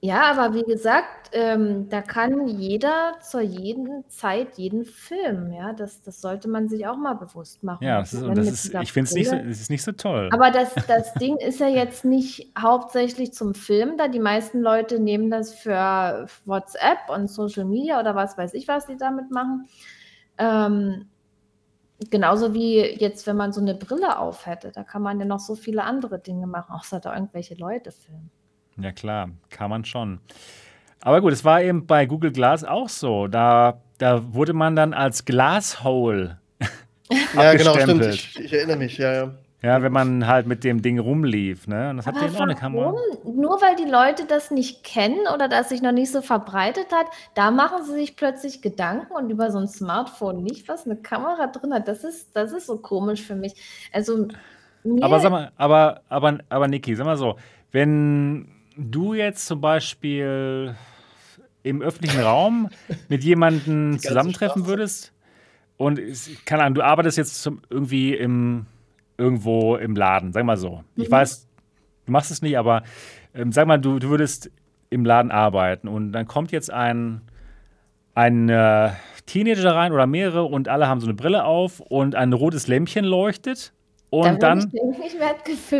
Ja, aber wie gesagt, ähm, da kann jeder zur jeden Zeit jeden Film, ja. Das, das sollte man sich auch mal bewusst machen. Ja, das ist, das ist, ich finde es nicht, so, nicht so toll. Aber das, das Ding ist ja jetzt nicht hauptsächlich zum Film da. Die meisten Leute nehmen das für WhatsApp und Social Media oder was weiß ich, was die damit machen. Ähm, genauso wie jetzt, wenn man so eine Brille auf hätte, da kann man ja noch so viele andere Dinge machen, außer da irgendwelche Leute filmen. Ja klar, kann man schon. Aber gut, es war eben bei Google Glass auch so. Da, da wurde man dann als Glasshole. ja, genau, stimmt. Ich, ich, erinnere mich, ja, ja. Ja, wenn man halt mit dem Ding rumlief, ne? Und das hat auch eine Kamera. Nur weil die Leute das nicht kennen oder das sich noch nicht so verbreitet hat, da machen sie sich plötzlich Gedanken und über so ein Smartphone nicht, was eine Kamera drin hat. Das ist, das ist so komisch für mich. Also aber sag mal, aber, aber, aber Niki, sag mal so, wenn du jetzt zum Beispiel im öffentlichen Raum mit jemandem zusammentreffen Straße. würdest und keine Ahnung, du arbeitest jetzt zum, irgendwie im irgendwo im Laden, sag mal so. Mhm. Ich weiß, du machst es nicht, aber ähm, sag mal, du, du würdest im Laden arbeiten und dann kommt jetzt ein, ein äh, Teenager rein oder mehrere und alle haben so eine Brille auf und ein rotes Lämpchen leuchtet. Und dann,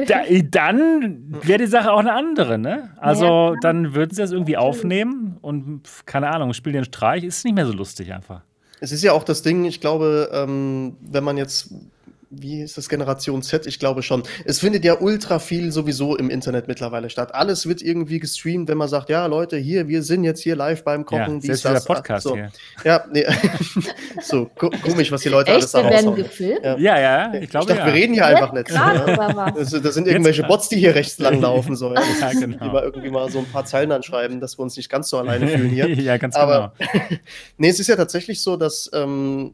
da, dann wäre die Sache auch eine andere, ne? Also ja, dann würden sie das irgendwie aufnehmen und keine Ahnung, spielen den Streich, ist nicht mehr so lustig einfach. Es ist ja auch das Ding, ich glaube, ähm, wenn man jetzt wie ist das Generation Z? Ich glaube schon. Es findet ja ultra viel sowieso im Internet mittlerweile statt. Alles wird irgendwie gestreamt, wenn man sagt, ja, Leute, hier, wir sind jetzt hier live beim Kochen. Ja, ist das. der Podcast so. hier. Ja, nee. so, komisch, was die Leute Echt? alles da raushauen. gefilmt? Ja. ja, ja, ich glaube, ich dachte, ja. wir reden hier einfach nicht. Ja. Das, das, sind irgendwelche Bots, die hier rechts lang laufen sollen. ja, genau. Die mal irgendwie mal so ein paar Zeilen anschreiben, dass wir uns nicht ganz so alleine fühlen hier. ja, ganz Aber, genau. nee, es ist ja tatsächlich so, dass ähm,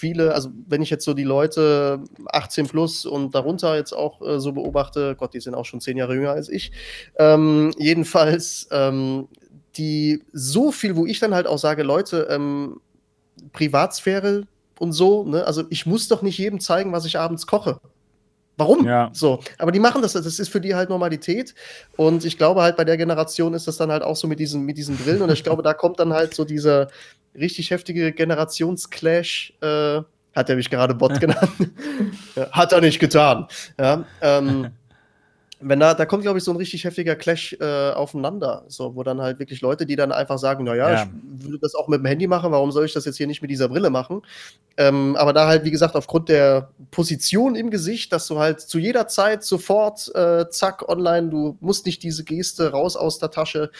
viele, also wenn ich jetzt so die Leute 18 plus und darunter jetzt auch äh, so beobachte, Gott, die sind auch schon zehn Jahre jünger als ich, ähm, jedenfalls, ähm, die so viel, wo ich dann halt auch sage, Leute, ähm, Privatsphäre und so, ne? also ich muss doch nicht jedem zeigen, was ich abends koche. Warum? Ja. So, aber die machen das, das ist für die halt Normalität. Und ich glaube halt, bei der Generation ist das dann halt auch so mit diesen, mit diesen Brillen. Und ich glaube, da kommt dann halt so dieser richtig heftige Generationsclash. Äh, hat er mich gerade Bot genannt? hat er nicht getan. Ja, ähm, wenn da, da kommt, glaube ich, so ein richtig heftiger Clash äh, aufeinander, so, wo dann halt wirklich Leute, die dann einfach sagen, naja, ja. ich würde das auch mit dem Handy machen, warum soll ich das jetzt hier nicht mit dieser Brille machen? Ähm, aber da halt, wie gesagt, aufgrund der Position im Gesicht, dass du halt zu jeder Zeit sofort, äh, zack, online, du musst nicht diese Geste raus aus der Tasche.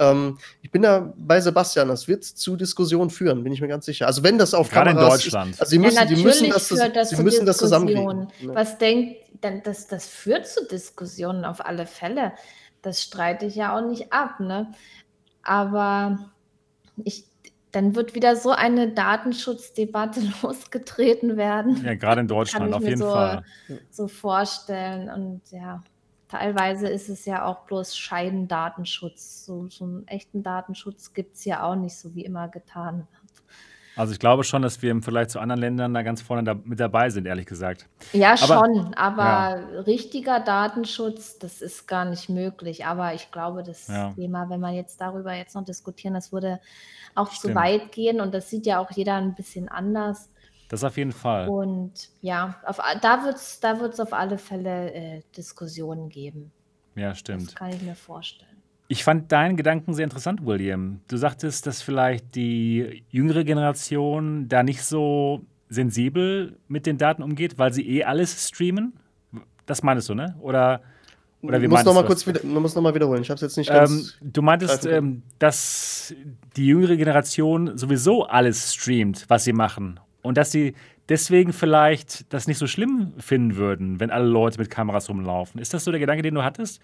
Ähm, ich bin da bei Sebastian, das wird zu Diskussionen führen, bin ich mir ganz sicher. Also wenn das auf Gerade Kameras in Deutschland. Ist, also sie müssen, ja, die müssen das, das sie müssen das zusammenkriegen. Was denkt dann, das, das führt zu Diskussionen auf alle Fälle. Das streite ich ja auch nicht ab, ne? Aber ich, dann wird wieder so eine Datenschutzdebatte losgetreten werden. Ja, gerade in Deutschland auf jeden so, Fall. So vorstellen und ja, teilweise ist es ja auch bloß Scheidendatenschutz. So, so einen echten Datenschutz gibt es ja auch nicht, so wie immer getan wird. Also ich glaube schon, dass wir im Vergleich zu anderen Ländern da ganz vorne da, mit dabei sind, ehrlich gesagt. Ja, aber, schon, aber ja. richtiger Datenschutz, das ist gar nicht möglich. Aber ich glaube, das ja. Thema, wenn wir jetzt darüber jetzt noch diskutieren, das würde auch Stimmt. zu weit gehen und das sieht ja auch jeder ein bisschen anders. Das auf jeden Fall. Und ja, auf, da wird es da wird's auf alle Fälle äh, Diskussionen geben. Ja, stimmt. Das kann ich mir vorstellen. Ich fand deinen Gedanken sehr interessant, William. Du sagtest, dass vielleicht die jüngere Generation da nicht so sensibel mit den Daten umgeht, weil sie eh alles streamen. Das meinst du, ne? Oder, oder wie muss noch mal kurz wieder, man muss noch mal wiederholen. Ich habe es jetzt nicht ganz. Ähm, du meintest, ähm, dass die jüngere Generation sowieso alles streamt, was sie machen. Und dass sie deswegen vielleicht das nicht so schlimm finden würden, wenn alle Leute mit Kameras rumlaufen. Ist das so der Gedanke, den du hattest?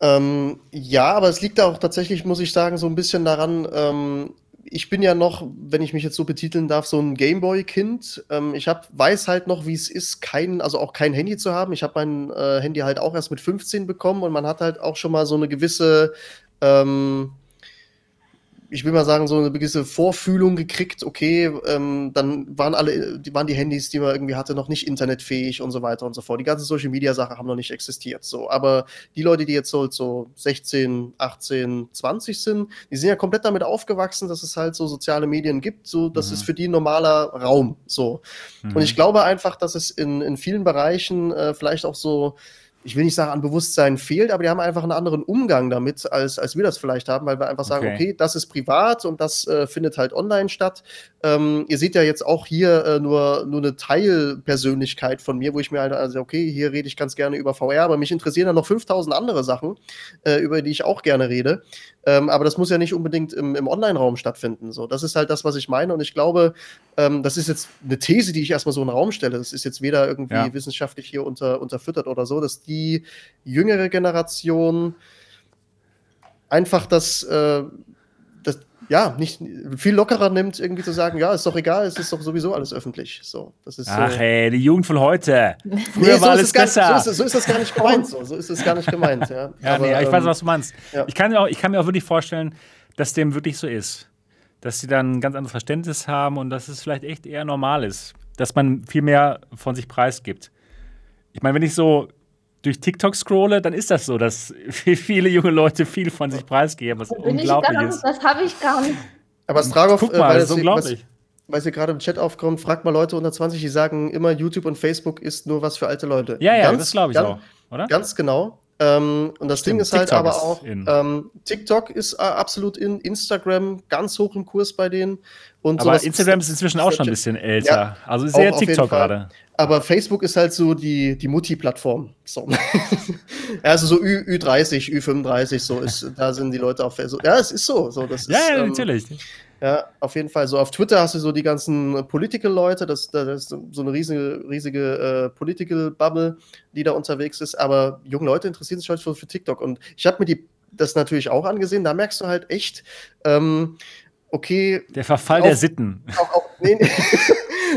Ähm, ja, aber es liegt auch tatsächlich, muss ich sagen, so ein bisschen daran, ähm, ich bin ja noch, wenn ich mich jetzt so betiteln darf, so ein Gameboy-Kind. Ähm, ich hab, weiß halt noch, wie es ist, kein, also auch kein Handy zu haben. Ich habe mein äh, Handy halt auch erst mit 15 bekommen und man hat halt auch schon mal so eine gewisse ähm, ich will mal sagen, so eine gewisse Vorfühlung gekriegt, okay, ähm, dann waren alle, die waren die Handys, die man irgendwie hatte, noch nicht internetfähig und so weiter und so fort. Die ganzen Social Media Sachen haben noch nicht existiert. So, aber die Leute, die jetzt so, so 16, 18, 20 sind, die sind ja komplett damit aufgewachsen, dass es halt so soziale Medien gibt. So, das mhm. ist für die ein normaler Raum. So. Mhm. Und ich glaube einfach, dass es in, in vielen Bereichen äh, vielleicht auch so ich will nicht sagen, an Bewusstsein fehlt, aber die haben einfach einen anderen Umgang damit, als, als wir das vielleicht haben, weil wir einfach sagen, okay, okay das ist privat und das äh, findet halt online statt. Ähm, ihr seht ja jetzt auch hier äh, nur, nur eine Teilpersönlichkeit von mir, wo ich mir halt, also okay, hier rede ich ganz gerne über VR, aber mich interessieren dann noch 5000 andere Sachen, äh, über die ich auch gerne rede. Ähm, aber das muss ja nicht unbedingt im, im Online-Raum stattfinden. So, das ist halt das, was ich meine. Und ich glaube, ähm, das ist jetzt eine These, die ich erstmal so in den Raum stelle. Das ist jetzt weder irgendwie ja. wissenschaftlich hier unter, unterfüttert oder so, dass die jüngere Generation einfach das, äh, das ja, nicht viel lockerer nimmt, irgendwie zu sagen, ja, ist doch egal, es ist doch sowieso alles öffentlich. So, das ist Ach, so. ey, die Jugend von heute. Früher nee, war alles besser. Gar, so, ist, so, ist, das gar nicht gemeint. So, so ist es gar nicht gemeint. Ja, ja Aber, nee, ich weiß, ähm, was du meinst. Ja. Ich, kann mir auch, ich kann mir auch wirklich vorstellen, dass dem wirklich so ist. Dass sie dann ein ganz anderes Verständnis haben und dass es vielleicht echt eher normal ist. Dass man viel mehr von sich preisgibt. Ich meine, wenn ich so durch TikTok scrolle, dann ist das so, dass viele junge Leute viel von sich preisgeben, was unglaublich ganz, ist. Das habe ich gar nicht. Aber Stragov, Guck mal, weil das ist unglaublich. weil sie gerade im Chat aufkommt, fragt mal Leute unter 20, die sagen immer, YouTube und Facebook ist nur was für alte Leute. Ja, ja, ganz, das glaube ich ganz, auch, oder? Ganz genau. Ähm, und das Stimmt, Ding ist halt TikTok aber ist auch, ähm, TikTok ist äh, absolut in, Instagram ganz hoch im Kurs bei denen. Und aber Instagram ist inzwischen auch schon ein bisschen älter. Ja, also sehr TikTok gerade. Aber Facebook ist halt so die, die Mutti-Plattform. So. also so Ü, Ü30, Ü35, so ist, da sind die Leute auf Facebook. Ja, es ist so. so das ja, ist, ja, ähm, natürlich. Ja, auf jeden Fall. So auf Twitter hast du so die ganzen Political-Leute, das, das ist so eine riesige, riesige äh, Political-Bubble, die da unterwegs ist. Aber junge Leute interessieren sich heute für, für TikTok. Und ich habe mir die, das natürlich auch angesehen. Da merkst du halt echt, ähm, okay. Der Verfall auf, der Sitten. Auch, auch, nee, nee.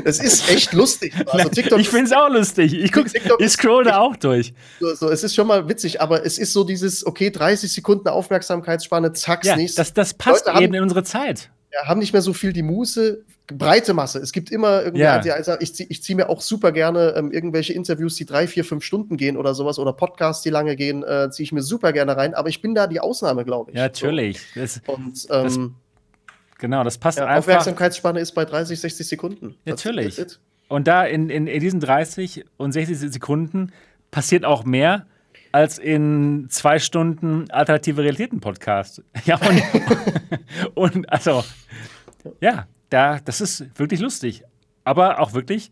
Das ist echt lustig. Also TikTok ich finde es auch lustig. Ich, guck, ich scroll da auch durch. So, so, es ist schon mal witzig, aber es ist so dieses, okay, 30 Sekunden Aufmerksamkeitsspanne, zack, ja, nächstes. Das, das passt Leute eben haben, in unsere Zeit ja, haben nicht mehr so viel die Muße, breite Masse. Es gibt immer irgendwie, ja. also ich, ziehe zieh mir auch super gerne ähm, irgendwelche Interviews, die drei, vier, fünf Stunden gehen oder sowas oder Podcasts, die lange gehen, äh, ziehe ich mir super gerne rein. Aber ich bin da die Ausnahme, glaube ich. Ja, natürlich. So. Das, Und ähm, das, genau, das passt ja, einfach. Aufmerksamkeitsspanne ist bei 30, 60 Sekunden. Natürlich. Und da in, in, in diesen 30 und 60 Sekunden passiert auch mehr, als in zwei Stunden alternative Realitäten-Podcast. Ja, und, und also, ja, da, das ist wirklich lustig. Aber auch wirklich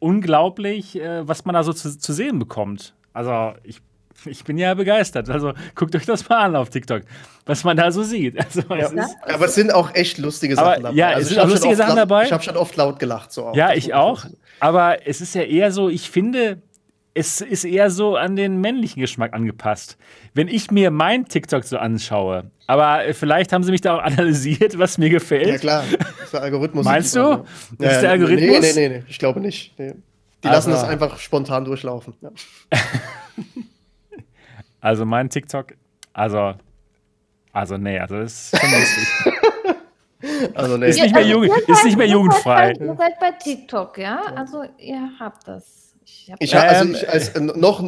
unglaublich, äh, was man da so zu, zu sehen bekommt. Also, ich ich bin ja begeistert. Also guckt euch das mal an auf TikTok, was man da so sieht. Also, ja. es ist, aber es sind auch echt lustige Sachen aber, dabei. Ja, also es sind auch lustige Sachen laut, dabei. Ich habe schon oft laut gelacht. So ja, ich auch. Aber es ist ja eher so, ich finde, es ist eher so an den männlichen Geschmack angepasst. Wenn ich mir mein TikTok so anschaue, aber vielleicht haben sie mich da auch analysiert, was mir gefällt. Ja, klar. Das ist der Algorithmus. Meinst du? Das ja, ist der Algorithmus? Nee, nee, nee, nee. ich glaube nicht. Nee. Die also. lassen das einfach spontan durchlaufen. Ja. also mein TikTok, also, also nee, also das ist schon lustig. Also nee. Ist nicht mehr, Jugend, ist nicht mehr jugendfrei. Ihr seid bei TikTok, ja? Also ihr habt das. Ich, hab, also ähm, ich als, äh, noch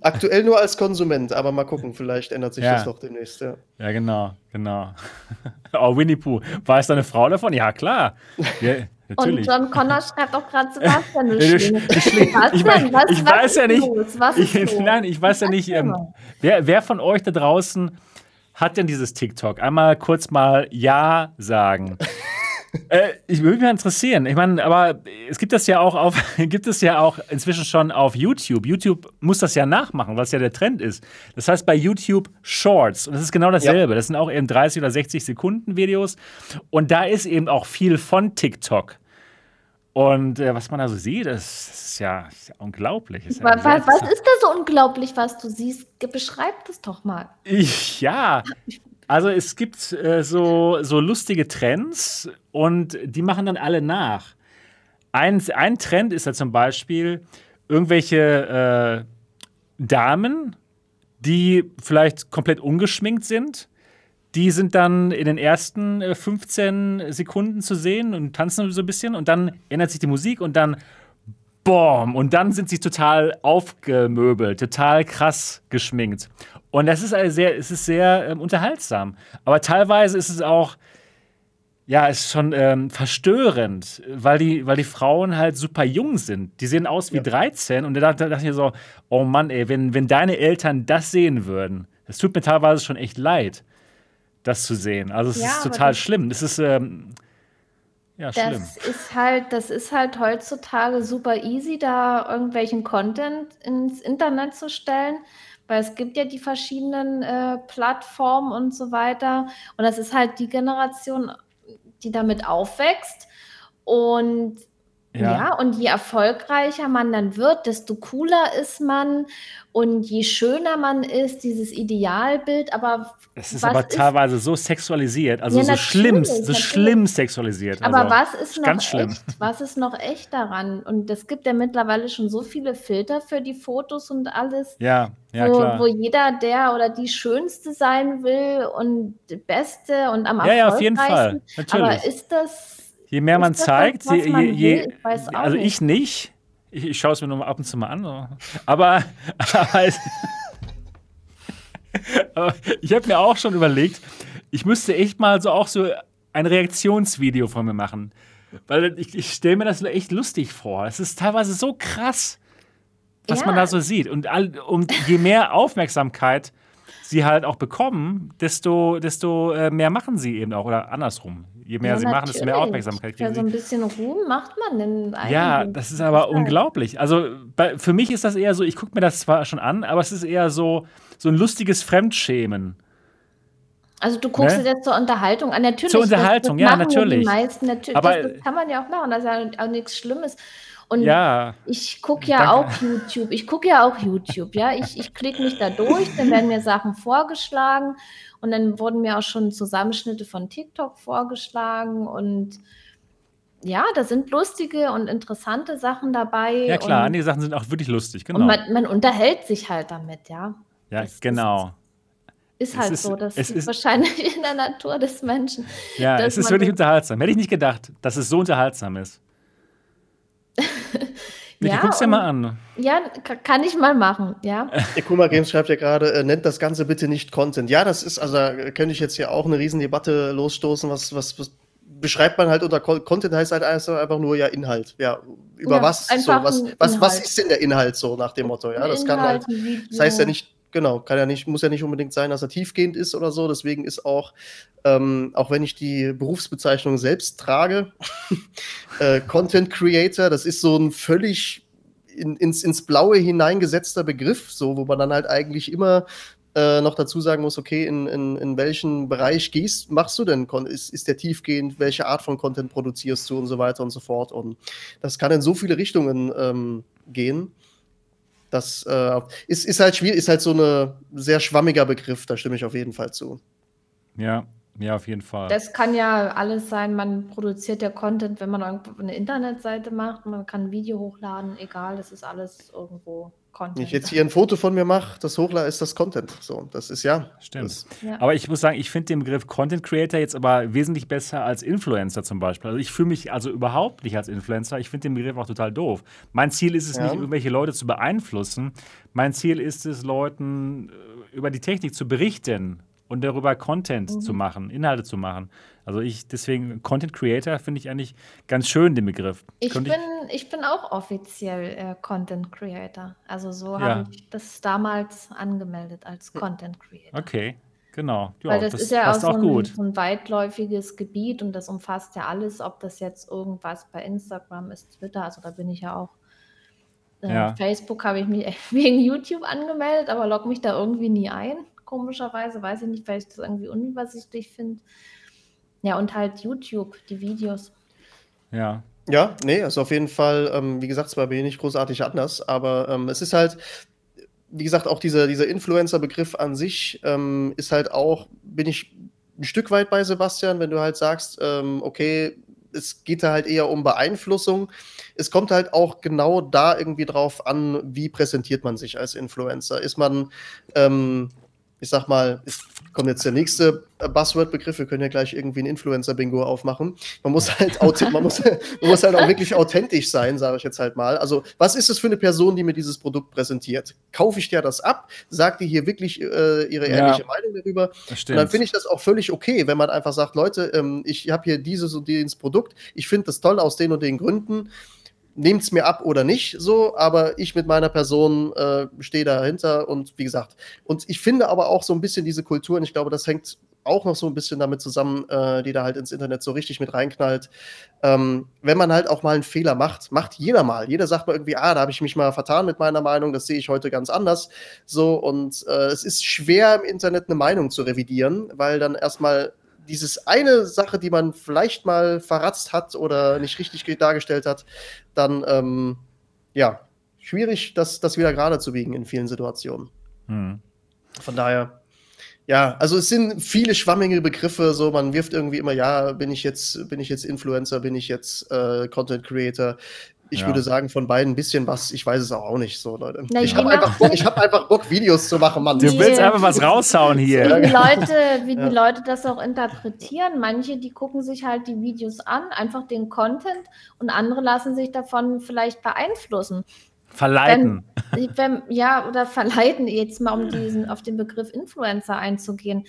aktuell nur als Konsument, aber mal gucken, vielleicht ändert sich ja. das doch demnächst. Ja. ja, genau, genau. oh, Winnie Pooh. War es deine Frau davon? Ja, klar. Ja, Und John Connor schreibt auch gerade Sebastian ich, ich, ich, was, ich weiß ja nicht. Ich, nein, ich weiß ja nicht. Ähm, wer, wer von euch da draußen hat denn dieses TikTok? Einmal kurz mal Ja sagen äh, ich würde mich interessieren. Ich meine, aber es gibt das ja auch auf, gibt es ja auch inzwischen schon auf YouTube. YouTube muss das ja nachmachen, was ja der Trend ist. Das heißt bei YouTube Shorts und das ist genau dasselbe. Ja. Das sind auch eben 30 oder 60 Sekunden Videos und da ist eben auch viel von TikTok. Und äh, was man da so sieht, das ist ja, ist ja unglaublich. Ist ja was, was, ist da so unglaublich, was du siehst? Beschreib das doch mal. Ich, ja, also es gibt äh, so, so lustige Trends und die machen dann alle nach. Ein, ein Trend ist ja zum Beispiel irgendwelche äh, Damen, die vielleicht komplett ungeschminkt sind. Die sind dann in den ersten äh, 15 Sekunden zu sehen und tanzen so ein bisschen und dann ändert sich die Musik und dann Boom! Und dann sind sie total aufgemöbelt, total krass geschminkt. Und das ist also sehr, es ist sehr ähm, unterhaltsam. Aber teilweise ist es auch ja, ist schon ähm, verstörend, weil die, weil die Frauen halt super jung sind. Die sehen aus wie ja. 13 und da dachte, ich mir so, oh Mann, ey, wenn, wenn deine Eltern das sehen würden, das tut mir teilweise schon echt leid, das zu sehen. Also es ja, ist total das schlimm. Das ist ähm, ja, das schlimm. ist halt, das ist halt heutzutage super easy, da irgendwelchen Content ins Internet zu stellen weil es gibt ja die verschiedenen äh, Plattformen und so weiter. Und das ist halt die Generation die damit aufwächst. Und ja. ja. und je erfolgreicher man dann wird, desto cooler ist man und je schöner man ist, dieses Idealbild, aber es ist aber ist, teilweise so sexualisiert, also ja, so schlimm, so schlimm sexualisiert. Aber also, was ist noch ganz schlimm. echt? Was ist noch echt daran? Und es gibt ja mittlerweile schon so viele Filter für die Fotos und alles. Ja, ja wo, klar. Wo jeder der oder die Schönste sein will und Beste und am ja, ja, auf jeden Fall. Natürlich. Aber ist das Je mehr man zeigt, das, je, je, je ich also ich nicht. Ich, ich schaue es mir nur ab und zu mal an. Aber, aber, aber ich habe mir auch schon überlegt, ich müsste echt mal so auch so ein Reaktionsvideo von mir machen. Weil ich, ich stelle mir das echt lustig vor. Es ist teilweise so krass, was ja. man da so sieht. Und, all, und je mehr Aufmerksamkeit sie halt auch bekommen, desto, desto äh, mehr machen sie eben auch. Oder andersrum. Je mehr ja, sie machen, desto mehr Aufmerksamkeit kriegen sie. Ja, so ein bisschen Ruhm macht man denn eigentlich. Ja, das ist aber unglaublich. Also bei, für mich ist das eher so, ich gucke mir das zwar schon an, aber es ist eher so, so ein lustiges Fremdschämen. Also du guckst ne? dir das zur Unterhaltung an. Natürlich, zur Unterhaltung, das, das ja, natürlich. Die meisten, natürlich. Aber, das, das, kann man ja auch machen, das ist ja auch nichts Schlimmes. Und ja, ich gucke ja danke. auch YouTube. Ich gucke ja auch YouTube, ja. Ich, ich klicke mich da durch, dann werden mir Sachen vorgeschlagen und dann wurden mir auch schon Zusammenschnitte von TikTok vorgeschlagen und ja, da sind lustige und interessante Sachen dabei. Ja, klar, einige Sachen sind auch wirklich lustig, genau. Und man, man unterhält sich halt damit, ja. Ja, das genau. Ist, ist halt ist, so, das ist, ist, wahrscheinlich in der Natur des Menschen. Ja, es ist wirklich unterhaltsam. Hätte ich nicht gedacht, dass es so unterhaltsam ist. Niki, ja, guck's dir mal an. Ja, kann ich mal machen, ja. Der Kuma Games schreibt ja gerade, äh, nennt das Ganze bitte nicht Content. Ja, das ist, also da könnte ich jetzt hier auch eine Riesendebatte losstoßen, was, was, was beschreibt man halt unter Content heißt halt einfach nur ja Inhalt. Ja, über ja, was so, was, was, was ist denn der Inhalt so nach dem Motto? Ja, das kann halt, das heißt ja nicht Genau, kann ja nicht, muss ja nicht unbedingt sein, dass er tiefgehend ist oder so. Deswegen ist auch, ähm, auch wenn ich die Berufsbezeichnung selbst trage, äh, Content Creator, das ist so ein völlig in, ins, ins Blaue hineingesetzter Begriff, so, wo man dann halt eigentlich immer äh, noch dazu sagen muss, okay, in, in, in welchen Bereich gehst, machst du denn? Ist, ist der tiefgehend? Welche Art von Content produzierst du und so weiter und so fort? Und das kann in so viele Richtungen ähm, gehen. Das äh, ist, ist halt schwierig, ist halt so ein sehr schwammiger Begriff, da stimme ich auf jeden Fall zu. Ja, ja, auf jeden Fall. Das kann ja alles sein, man produziert ja Content, wenn man eine Internetseite macht, man kann ein Video hochladen, egal, das ist alles irgendwo Content. Wenn ich jetzt hier ein Foto von mir mache, das hochlade, ist das Content. So, das ist ja. Stimmt. Das, ja. Aber ich muss sagen, ich finde den Begriff Content Creator jetzt aber wesentlich besser als Influencer zum Beispiel. Also ich fühle mich also überhaupt nicht als Influencer. Ich finde den Begriff auch total doof. Mein Ziel ist es ja. nicht, irgendwelche Leute zu beeinflussen. Mein Ziel ist es, Leuten äh, über die Technik zu berichten und darüber Content mhm. zu machen, Inhalte zu machen. Also ich, deswegen, Content Creator finde ich eigentlich ganz schön, den Begriff. Ich bin, ich, ich bin auch offiziell äh, Content Creator. Also so ja. habe ich das damals angemeldet als Content Creator. Okay, genau. Ja, Weil das, das ist ja auch, so ein, so ein, weitläufiges Gebiet und das umfasst ja alles, ob das jetzt irgendwas bei Instagram ist, Twitter, also da bin ich ja auch. Äh, ja. Facebook habe ich mich wegen YouTube angemeldet, aber logge mich da irgendwie nie ein komischerweise. Weiß ich nicht, weil ich das irgendwie unübersichtlich finde. Ja, und halt YouTube, die Videos. Ja. Ja, nee, ist auf jeden Fall, ähm, wie gesagt, zwar bei mir nicht großartig anders, aber ähm, es ist halt, wie gesagt, auch dieser, dieser Influencer-Begriff an sich ähm, ist halt auch, bin ich ein Stück weit bei Sebastian, wenn du halt sagst, ähm, okay, es geht da halt eher um Beeinflussung. Es kommt halt auch genau da irgendwie drauf an, wie präsentiert man sich als Influencer. Ist man, ähm, ich sag mal, es kommt jetzt der nächste Buzzword-Begriff, wir können ja gleich irgendwie ein Influencer-Bingo aufmachen. Man muss halt, man muss, man muss halt auch wirklich authentisch sein, sage ich jetzt halt mal. Also, was ist es für eine Person, die mir dieses Produkt präsentiert? Kaufe ich dir das ab? Sagt die hier wirklich äh, ihre ehrliche ja, Meinung darüber? Und dann finde ich das auch völlig okay, wenn man einfach sagt, Leute, ähm, ich habe hier dieses und dieses Produkt, ich finde das toll aus den und den Gründen nehmt es mir ab oder nicht, so, aber ich mit meiner Person äh, stehe dahinter und wie gesagt, und ich finde aber auch so ein bisschen diese Kultur, und ich glaube, das hängt auch noch so ein bisschen damit zusammen, äh, die da halt ins Internet so richtig mit reinknallt. Ähm, wenn man halt auch mal einen Fehler macht, macht jeder mal. Jeder sagt mal irgendwie, ah, da habe ich mich mal vertan mit meiner Meinung, das sehe ich heute ganz anders. So, und äh, es ist schwer im Internet eine Meinung zu revidieren, weil dann erstmal dieses eine Sache, die man vielleicht mal verratzt hat oder nicht richtig dargestellt hat, dann ähm, ja, schwierig, das, das wieder gerade zu biegen in vielen Situationen. Hm. Von daher, ja, also es sind viele schwammige Begriffe, so man wirft irgendwie immer, ja, bin ich jetzt, bin ich jetzt Influencer, bin ich jetzt äh, Content Creator, ich ja. würde sagen, von beiden ein bisschen was. Ich weiß es auch nicht so, Leute. Na, ich habe einfach, Bock, hab einfach Bock, Videos zu machen, Mann. Du willst einfach was raushauen hier. Wie die Leute, wie ja. die Leute das auch interpretieren. Manche, die gucken sich halt die Videos an, einfach den Content und andere lassen sich davon vielleicht beeinflussen. Verleiten. Wenn, wenn, ja, oder verleiten, jetzt mal um diesen, auf den Begriff Influencer einzugehen.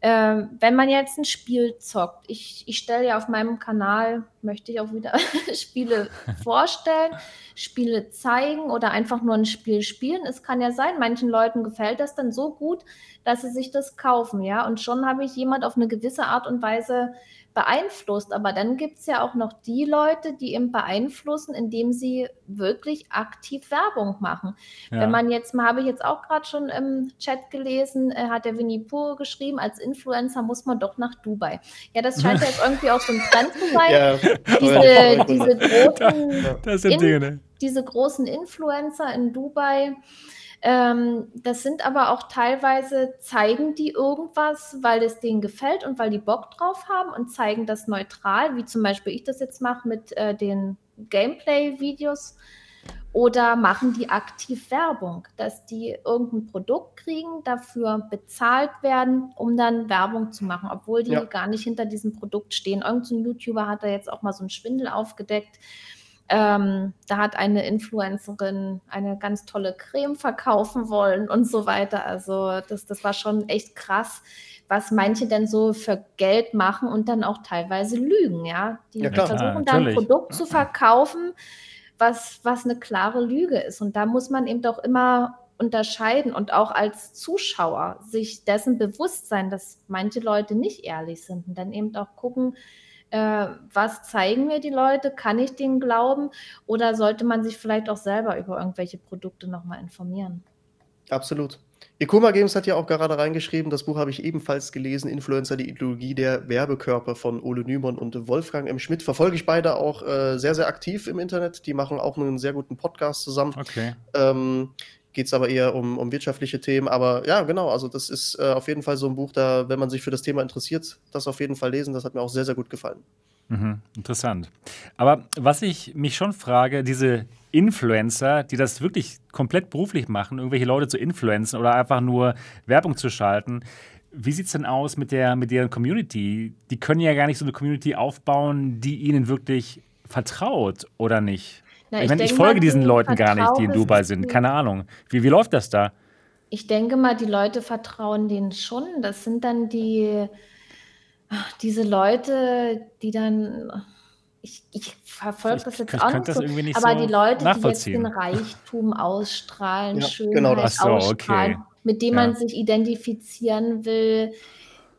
Äh, wenn man jetzt ein Spiel zockt, ich, ich stelle ja auf meinem Kanal, möchte ich auch wieder Spiele vorstellen, Spiele zeigen oder einfach nur ein Spiel spielen. Es kann ja sein, manchen Leuten gefällt das dann so gut, dass sie sich das kaufen, ja. Und schon habe ich jemand auf eine gewisse Art und Weise beeinflusst. Aber dann gibt es ja auch noch die Leute, die ihn beeinflussen, indem sie wirklich aktiv Werbung machen. Ja. Wenn man jetzt mal, habe ich jetzt auch gerade schon im Chat gelesen, äh, hat der Winnie Pur geschrieben, als Influencer muss man doch nach Dubai. Ja, das scheint jetzt irgendwie auch so ein Trend zu sein. Ja. Diese, diese, großen, in, ne? diese großen Influencer in Dubai. Ähm, das sind aber auch teilweise, zeigen die irgendwas, weil es denen gefällt und weil die Bock drauf haben und zeigen das neutral, wie zum Beispiel ich das jetzt mache mit äh, den Gameplay-Videos. Oder machen die aktiv Werbung, dass die irgendein Produkt kriegen, dafür bezahlt werden, um dann Werbung zu machen, obwohl die ja. gar nicht hinter diesem Produkt stehen. Irgendein YouTuber hat da jetzt auch mal so einen Schwindel aufgedeckt ähm, da hat eine Influencerin eine ganz tolle Creme verkaufen wollen und so weiter. Also das, das war schon echt krass, was manche denn so für Geld machen und dann auch teilweise lügen, ja. Die ja, versuchen dann ein Produkt zu verkaufen, was, was eine klare Lüge ist. Und da muss man eben doch immer unterscheiden und auch als Zuschauer sich dessen bewusst sein, dass manche Leute nicht ehrlich sind und dann eben auch gucken, äh, was zeigen mir die Leute? Kann ich denen glauben? Oder sollte man sich vielleicht auch selber über irgendwelche Produkte nochmal informieren? Absolut. Ikoma Games hat ja auch gerade reingeschrieben, das Buch habe ich ebenfalls gelesen, Influencer, die Ideologie der Werbekörper von Ole Nymon und Wolfgang M. Schmidt. Verfolge ich beide auch äh, sehr, sehr aktiv im Internet. Die machen auch einen sehr guten Podcast zusammen. Okay. Ähm, geht es aber eher um, um wirtschaftliche Themen. Aber ja, genau, also das ist äh, auf jeden Fall so ein Buch, da, wenn man sich für das Thema interessiert, das auf jeden Fall lesen. Das hat mir auch sehr, sehr gut gefallen. Mhm, interessant. Aber was ich mich schon frage, diese Influencer, die das wirklich komplett beruflich machen, irgendwelche Leute zu influenzen oder einfach nur Werbung zu schalten, wie sieht es denn aus mit, der, mit deren Community? Die können ja gar nicht so eine Community aufbauen, die ihnen wirklich vertraut, oder nicht? Na, ich, ich, meine, ich folge diesen Leuten gar nicht, die in Dubai sind. Keine Ahnung. Wie, wie läuft das da? Ich denke mal, die Leute vertrauen denen schon. Das sind dann die, diese Leute, die dann, ich, ich verfolge das jetzt ich auch nicht, so, nicht aber so die Leute, die jetzt den Reichtum ausstrahlen, ja, Schönheit genau das. So, ausstrahlen, okay. mit dem ja. man sich identifizieren will,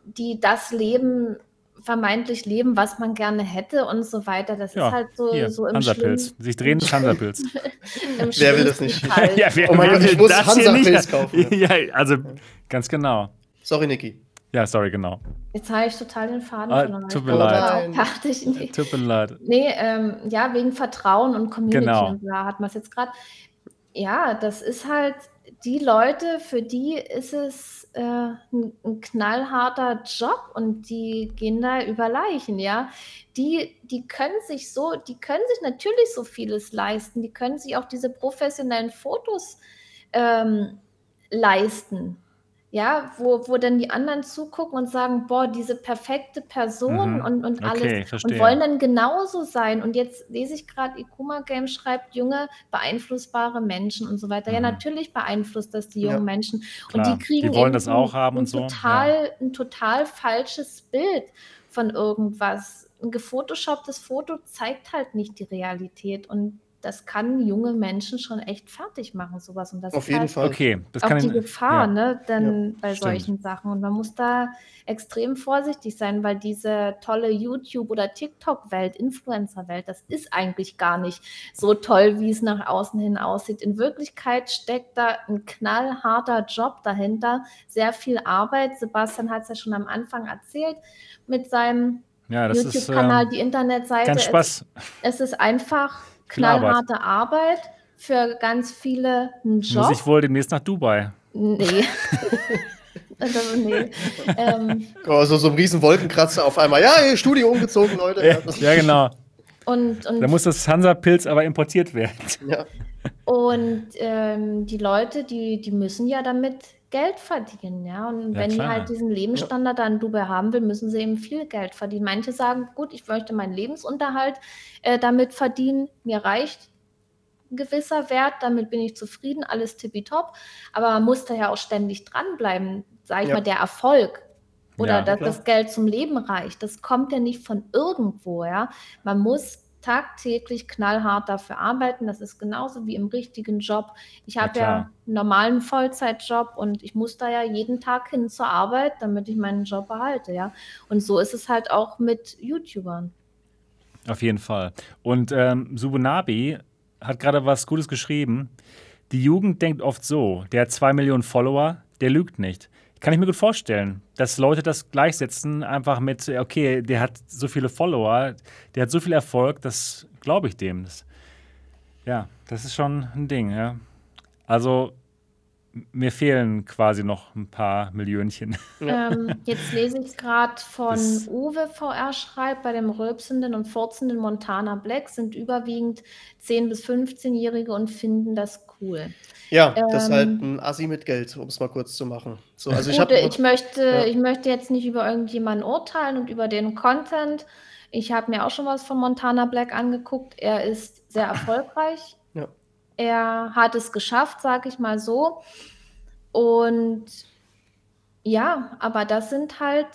die das Leben vermeintlich leben, was man gerne hätte und so weiter. Das ja, ist halt so, hier, so im Hansapilz. Sich drehen Hansapilz. wer will das nicht? ja, wer, oh mein Gott, ich muss Hansapilz kaufen. ja, also ganz genau. Sorry, Niki. Ja, sorry, genau. Jetzt habe ich total den Faden ah, verloren. Tut mir leid. Ich, nee. Tut mir leid. Nee, ähm, ja, wegen Vertrauen und Community genau. und bla hat man es jetzt gerade. Ja, das ist halt die Leute, für die ist es äh, ein, ein, knallharter Job und die gehen da über Leichen, ja. Die, die können sich so, die können sich natürlich so vieles leisten, die können sich auch diese professionellen Fotos ähm, leisten. Ja, wo, wo dann die anderen zugucken und sagen, boah, diese perfekte Person mhm. und, und alles okay, und wollen dann genauso sein. Und jetzt lese ich gerade, Ikuma Game schreibt, junge, beeinflussbare Menschen und so weiter. Mhm. Ja, natürlich beeinflusst das die jungen ja, Menschen. Klar. Und die kriegen die wollen das auch haben ein, und so. Total, ja. ein total falsches Bild von irgendwas. Ein gefotoshopptes Foto zeigt halt nicht die Realität. Und das kann junge Menschen schon echt fertig machen, sowas. Und das Auf ist jeden halt Fall. Okay, das auch die Gefahr, ja. ne? Denn ja, bei stimmt. solchen Sachen. Und man muss da extrem vorsichtig sein, weil diese tolle YouTube- oder TikTok-Welt, Influencer-Welt, das ist eigentlich gar nicht so toll, wie es nach außen hin aussieht. In Wirklichkeit steckt da ein knallharter Job dahinter, sehr viel Arbeit. Sebastian hat es ja schon am Anfang erzählt mit seinem ja, YouTube-Kanal, ähm, die Internetseite. Ganz Spaß. Es, es ist einfach knallharte Arbeit für ganz viele einen Job. Muss ich wohl demnächst nach Dubai? Nee. also, nee. Ähm, also so ein riesen Wolkenkratzer auf einmal. Ja, hier Studio umgezogen, Leute. Ja, ja genau. Und, und, da muss das Hansa-Pilz aber importiert werden. Ja. Und ähm, die Leute, die, die müssen ja damit Geld verdienen, ja. Und ja, wenn klar. die halt diesen Lebensstandard ja. dann Dubai haben will, müssen sie eben viel Geld verdienen. Manche sagen, gut, ich möchte meinen Lebensunterhalt äh, damit verdienen, mir reicht ein gewisser Wert, damit bin ich zufrieden, alles tippitopp. Aber man muss da ja auch ständig dranbleiben, sag ich ja. mal, der Erfolg oder dass das Geld zum Leben reicht. Das kommt ja nicht von irgendwo, ja. Man muss tagtäglich knallhart dafür arbeiten. Das ist genauso wie im richtigen Job. Ich habe ja, ja, einen normalen Vollzeitjob und ich muss da ja jeden Tag hin zur Arbeit, damit ich meinen Job behalte, ja. Und so ist es halt auch mit YouTubern. Auf jeden Fall. Und ähm, Subunabi hat gerade was Gutes geschrieben. Die Jugend denkt oft so, der hat zwei Millionen Follower, der lügt nicht. Kann ich mir gut vorstellen, dass Leute das gleichsetzen, einfach mit, okay, der hat so viele Follower, der hat so viel Erfolg, das glaube ich dem. Das, ja, das ist schon ein Ding, ja. Also, mir fehlen quasi noch ein paar Millionchen. Ähm, jetzt lese ich gerade von das Uwe VR schreibt, bei dem rülpsenden und furzenden Montana Black sind überwiegend 10- bis 15-Jährige und finden das cool. Ja, ähm, das ist halt ähm, ein Assi mit Geld, um es mal kurz zu machen. So, also ich, hab, ich, möchte, ja. ich möchte jetzt nicht über irgendjemanden urteilen und über den Content. Ich habe mir auch schon was von Montana Black angeguckt. Er ist sehr erfolgreich. Er hat es geschafft, sage ich mal so. Und ja, aber das sind halt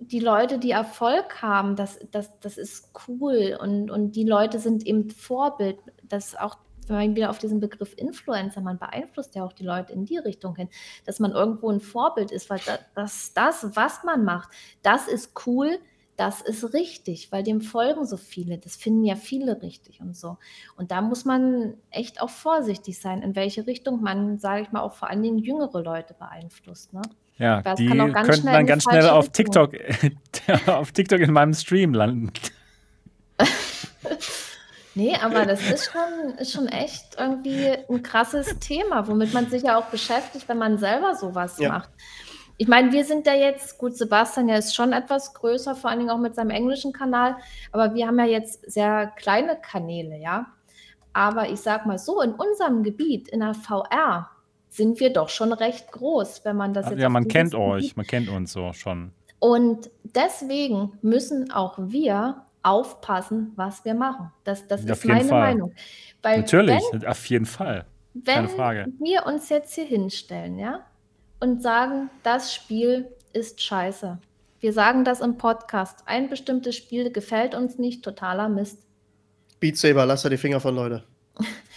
die Leute, die Erfolg haben. Das, das, das ist cool. Und, und die Leute sind eben Vorbild. Das auch wenn man wieder auf diesen Begriff Influencer, man beeinflusst ja auch die Leute in die Richtung hin, dass man irgendwo ein Vorbild ist, weil das, das, was man macht, das ist cool, das ist richtig, weil dem folgen so viele. Das finden ja viele richtig und so. Und da muss man echt auch vorsichtig sein, in welche Richtung man, sage ich mal, auch vor allen Dingen jüngere Leute beeinflusst. Ne? Ja, die könnten dann ganz schnell auf TikTok, auf TikTok in meinem Stream landen. Nee, aber das ist schon, ist schon echt irgendwie ein krasses Thema, womit man sich ja auch beschäftigt, wenn man selber sowas ja. macht. Ich meine, wir sind ja jetzt, gut, Sebastian ja ist schon etwas größer, vor allen Dingen auch mit seinem englischen Kanal, aber wir haben ja jetzt sehr kleine Kanäle, ja. Aber ich sag mal so, in unserem Gebiet, in der VR, sind wir doch schon recht groß, wenn man das jetzt. Ja, man kennt euch, man kennt uns so schon. Und deswegen müssen auch wir aufpassen, was wir machen. Das, das ja, ist meine Fall. Meinung. Weil Natürlich, wenn, auf jeden Fall. Keine wenn Frage. wir uns jetzt hier hinstellen, ja, und sagen, das Spiel ist scheiße. Wir sagen das im Podcast. Ein bestimmtes Spiel gefällt uns nicht, totaler Mist. Beat Saber, lass da die Finger von Leute.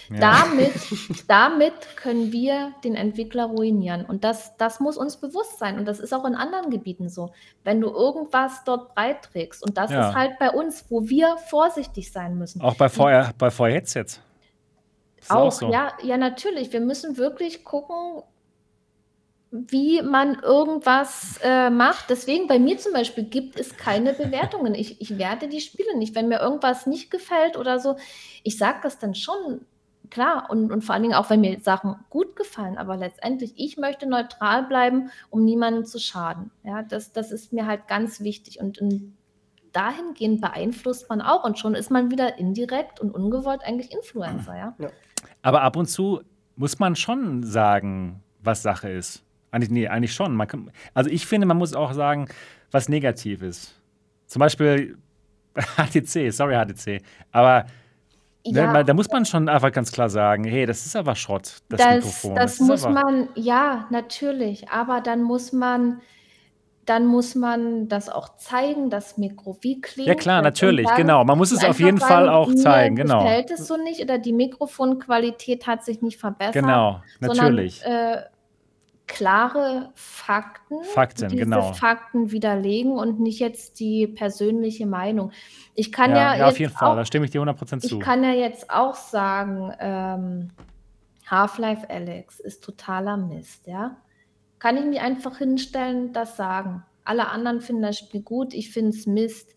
Damit, damit können wir den Entwickler ruinieren. Und das, das muss uns bewusst sein. Und das ist auch in anderen Gebieten so. Wenn du irgendwas dort beiträgst, und das ja. ist halt bei uns, wo wir vorsichtig sein müssen. Auch bei VR, bei VR-Headsets. Auch, auch so. ja, ja, natürlich. Wir müssen wirklich gucken, wie man irgendwas äh, macht. Deswegen bei mir zum Beispiel gibt es keine Bewertungen. Ich, ich werte die Spiele nicht. Wenn mir irgendwas nicht gefällt oder so, ich sage das dann schon klar, und, und vor allen Dingen auch, wenn mir Sachen gut gefallen, aber letztendlich, ich möchte neutral bleiben, um niemandem zu schaden. Ja, das, das ist mir halt ganz wichtig. Und, und dahingehend beeinflusst man auch und schon ist man wieder indirekt und ungewollt eigentlich Influencer, ja. ja. Aber ab und zu muss man schon sagen, was Sache ist. Eigentlich, nee, eigentlich schon. Kann, also ich finde, man muss auch sagen, was negativ ist. Zum Beispiel HTC, sorry HTC, aber ne, ja. ne, da muss man schon einfach ganz klar sagen, hey, das ist aber Schrott, das, das Mikrofon. Das, das muss man, ja, natürlich, aber dann muss man dann muss man das auch zeigen, das Mikro, wie klingt Ja klar, natürlich, genau. Man muss es auf jeden Fall auch zeigen, genau. Gefällt es so nicht oder die Mikrofonqualität hat sich nicht verbessert. Genau, natürlich. Sondern, äh, klare Fakten, Fakten diese genau. Fakten widerlegen und nicht jetzt die persönliche Meinung. Ich kann ja, ja, ja auf jeden Fall, da stimme ich dir 100% zu. Ich kann ja jetzt auch sagen, ähm, Half-Life Alex ist totaler Mist, ja. Kann ich mich einfach hinstellen, das sagen. Alle anderen finden das Spiel gut, ich finde es Mist.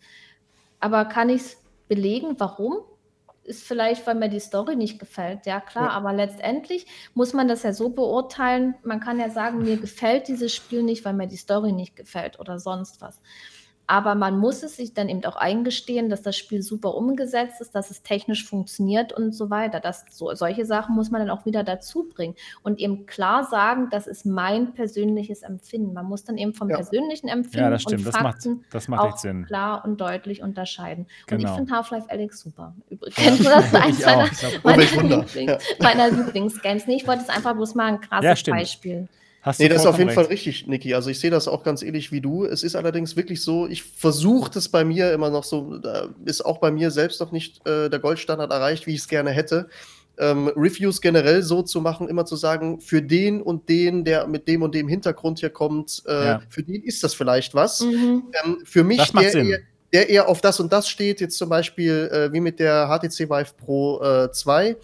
Aber kann ich es belegen, warum? Ist vielleicht, weil mir die Story nicht gefällt. Ja, klar, ja. aber letztendlich muss man das ja so beurteilen. Man kann ja sagen, mir gefällt dieses Spiel nicht, weil mir die Story nicht gefällt oder sonst was. Aber man muss es sich dann eben auch eingestehen, dass das Spiel super umgesetzt ist, dass es technisch funktioniert und so weiter. Das, so, solche Sachen muss man dann auch wieder dazu bringen und eben klar sagen, das ist mein persönliches Empfinden. Man muss dann eben vom ja. persönlichen Empfinden ja, das stimmt. und Fakten das macht, das macht auch Sinn. klar und deutlich unterscheiden. Genau. Und ich genau. finde Half-Life Alex super. Übrigens, ja. das ist eins meiner, meiner, Lieblings, meiner Lieblingsgames. Nee, ich wollte es einfach bloß mal ein krasses Beispiel. Hast nee, das ist auf jeden recht. Fall richtig, Niki. Also ich sehe das auch ganz ähnlich wie du. Es ist allerdings wirklich so, ich versuche das bei mir immer noch so, da ist auch bei mir selbst noch nicht äh, der Goldstandard erreicht, wie ich es gerne hätte. Ähm, Reviews generell so zu machen, immer zu sagen, für den und den, der mit dem und dem Hintergrund hier kommt, äh, ja. für den ist das vielleicht was. Mhm. Ähm, für mich, der eher, der eher, auf das und das steht, jetzt zum Beispiel äh, wie mit der HTC Vive Pro 2, äh,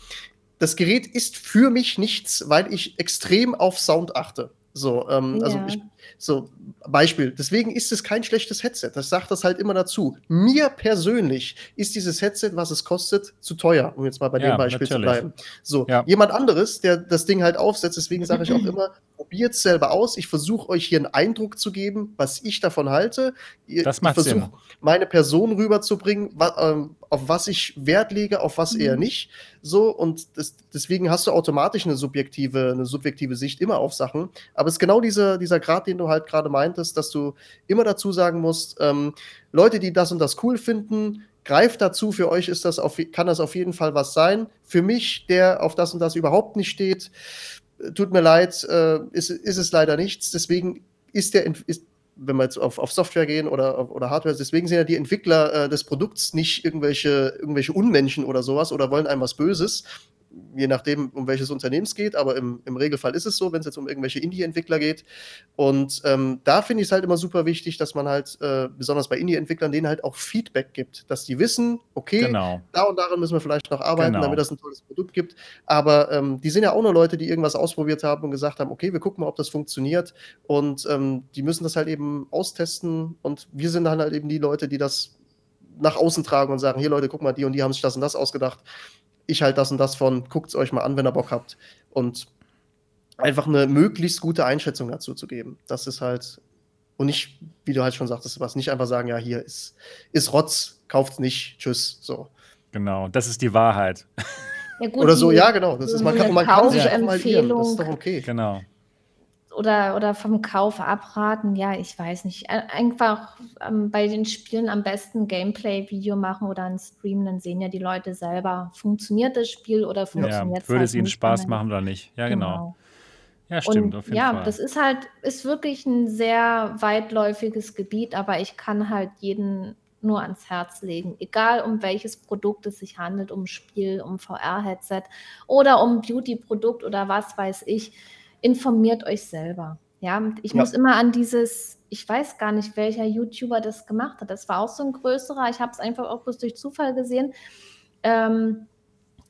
das Gerät ist für mich nichts, weil ich extrem auf Sound achte. So, ähm, also ja. also ich, so, Beispiel. Deswegen ist es kein schlechtes Headset. Das sagt das halt immer dazu. Mir persönlich ist dieses Headset, was es kostet, zu teuer, um jetzt mal bei ja, dem Beispiel natürlich. zu bleiben. So, ja. jemand anderes, der das Ding halt aufsetzt, deswegen sage ich auch immer, probiert es selber aus. Ich versuche euch hier einen Eindruck zu geben, was ich davon halte. Das macht ich versuche meine Person rüberzubringen, ähm, auf was ich Wert lege, auf was mhm. eher nicht. So, und das, deswegen hast du automatisch eine subjektive, eine subjektive Sicht immer auf Sachen. Aber es ist genau dieser, dieser Grad, den du halt gerade meintest, dass du immer dazu sagen musst, ähm, Leute, die das und das cool finden, greift dazu, für euch ist das auf, kann das auf jeden Fall was sein. Für mich, der auf das und das überhaupt nicht steht, tut mir leid, äh, ist, ist es leider nichts. Deswegen ist der, ist, wenn wir jetzt auf, auf Software gehen oder, oder Hardware, deswegen sind ja die Entwickler äh, des Produkts nicht irgendwelche, irgendwelche Unmenschen oder sowas oder wollen einem was Böses, je nachdem, um welches Unternehmen es geht, aber im, im Regelfall ist es so, wenn es jetzt um irgendwelche Indie-Entwickler geht. Und ähm, da finde ich es halt immer super wichtig, dass man halt, äh, besonders bei Indie-Entwicklern, denen halt auch Feedback gibt, dass die wissen, okay, genau. da und daran müssen wir vielleicht noch arbeiten, genau. damit das ein tolles Produkt gibt. Aber ähm, die sind ja auch nur Leute, die irgendwas ausprobiert haben und gesagt haben, okay, wir gucken mal, ob das funktioniert. Und ähm, die müssen das halt eben austesten. Und wir sind dann halt eben die Leute, die das nach außen tragen und sagen, hier Leute, guck mal, die und die haben sich das und das ausgedacht ich halt das und das von, guckt es euch mal an, wenn ihr Bock habt. Und einfach eine möglichst gute Einschätzung dazu zu geben. Das ist halt, und nicht, wie du halt schon sagtest, was nicht einfach sagen, ja, hier ist, ist Rotz, kauft's nicht, tschüss, so. Genau, das ist die Wahrheit. Ja, gut, Oder so, ja, genau. Das ist, man kann, man kann sich einfach mal irren. Das ist doch okay. Genau oder, oder vom Kauf abraten, ja, ich weiß nicht. Einfach ähm, bei den Spielen am besten Gameplay-Video machen oder einen Stream, dann sehen ja die Leute selber, funktioniert das Spiel oder funktioniert es ja, Würde halt es ihnen Spaß machen oder nicht? Ja, genau. genau. Ja, stimmt, Und, auf jeden ja, Fall. das ist halt, ist wirklich ein sehr weitläufiges Gebiet, aber ich kann halt jeden nur ans Herz legen. Egal um welches Produkt es sich handelt, um Spiel, um VR-Headset oder um Beauty-Produkt oder was weiß ich informiert euch selber. Ja, ich ja. muss immer an dieses, ich weiß gar nicht, welcher YouTuber das gemacht hat. Das war auch so ein größerer. Ich habe es einfach auch bloß durch Zufall gesehen. Ähm,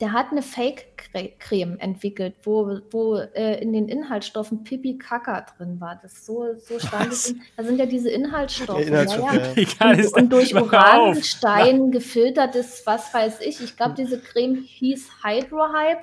der hat eine Fake-Creme entwickelt, wo, wo äh, in den Inhaltsstoffen Pipi Kaka drin war. Das so, so stand es. Da sind ja diese Inhaltsstoffe. Inhaltsstoff, ja, ja. Und, und, durch Orangenstein gefiltertes, was weiß ich. Ich glaube, diese Creme hieß Hydro Hype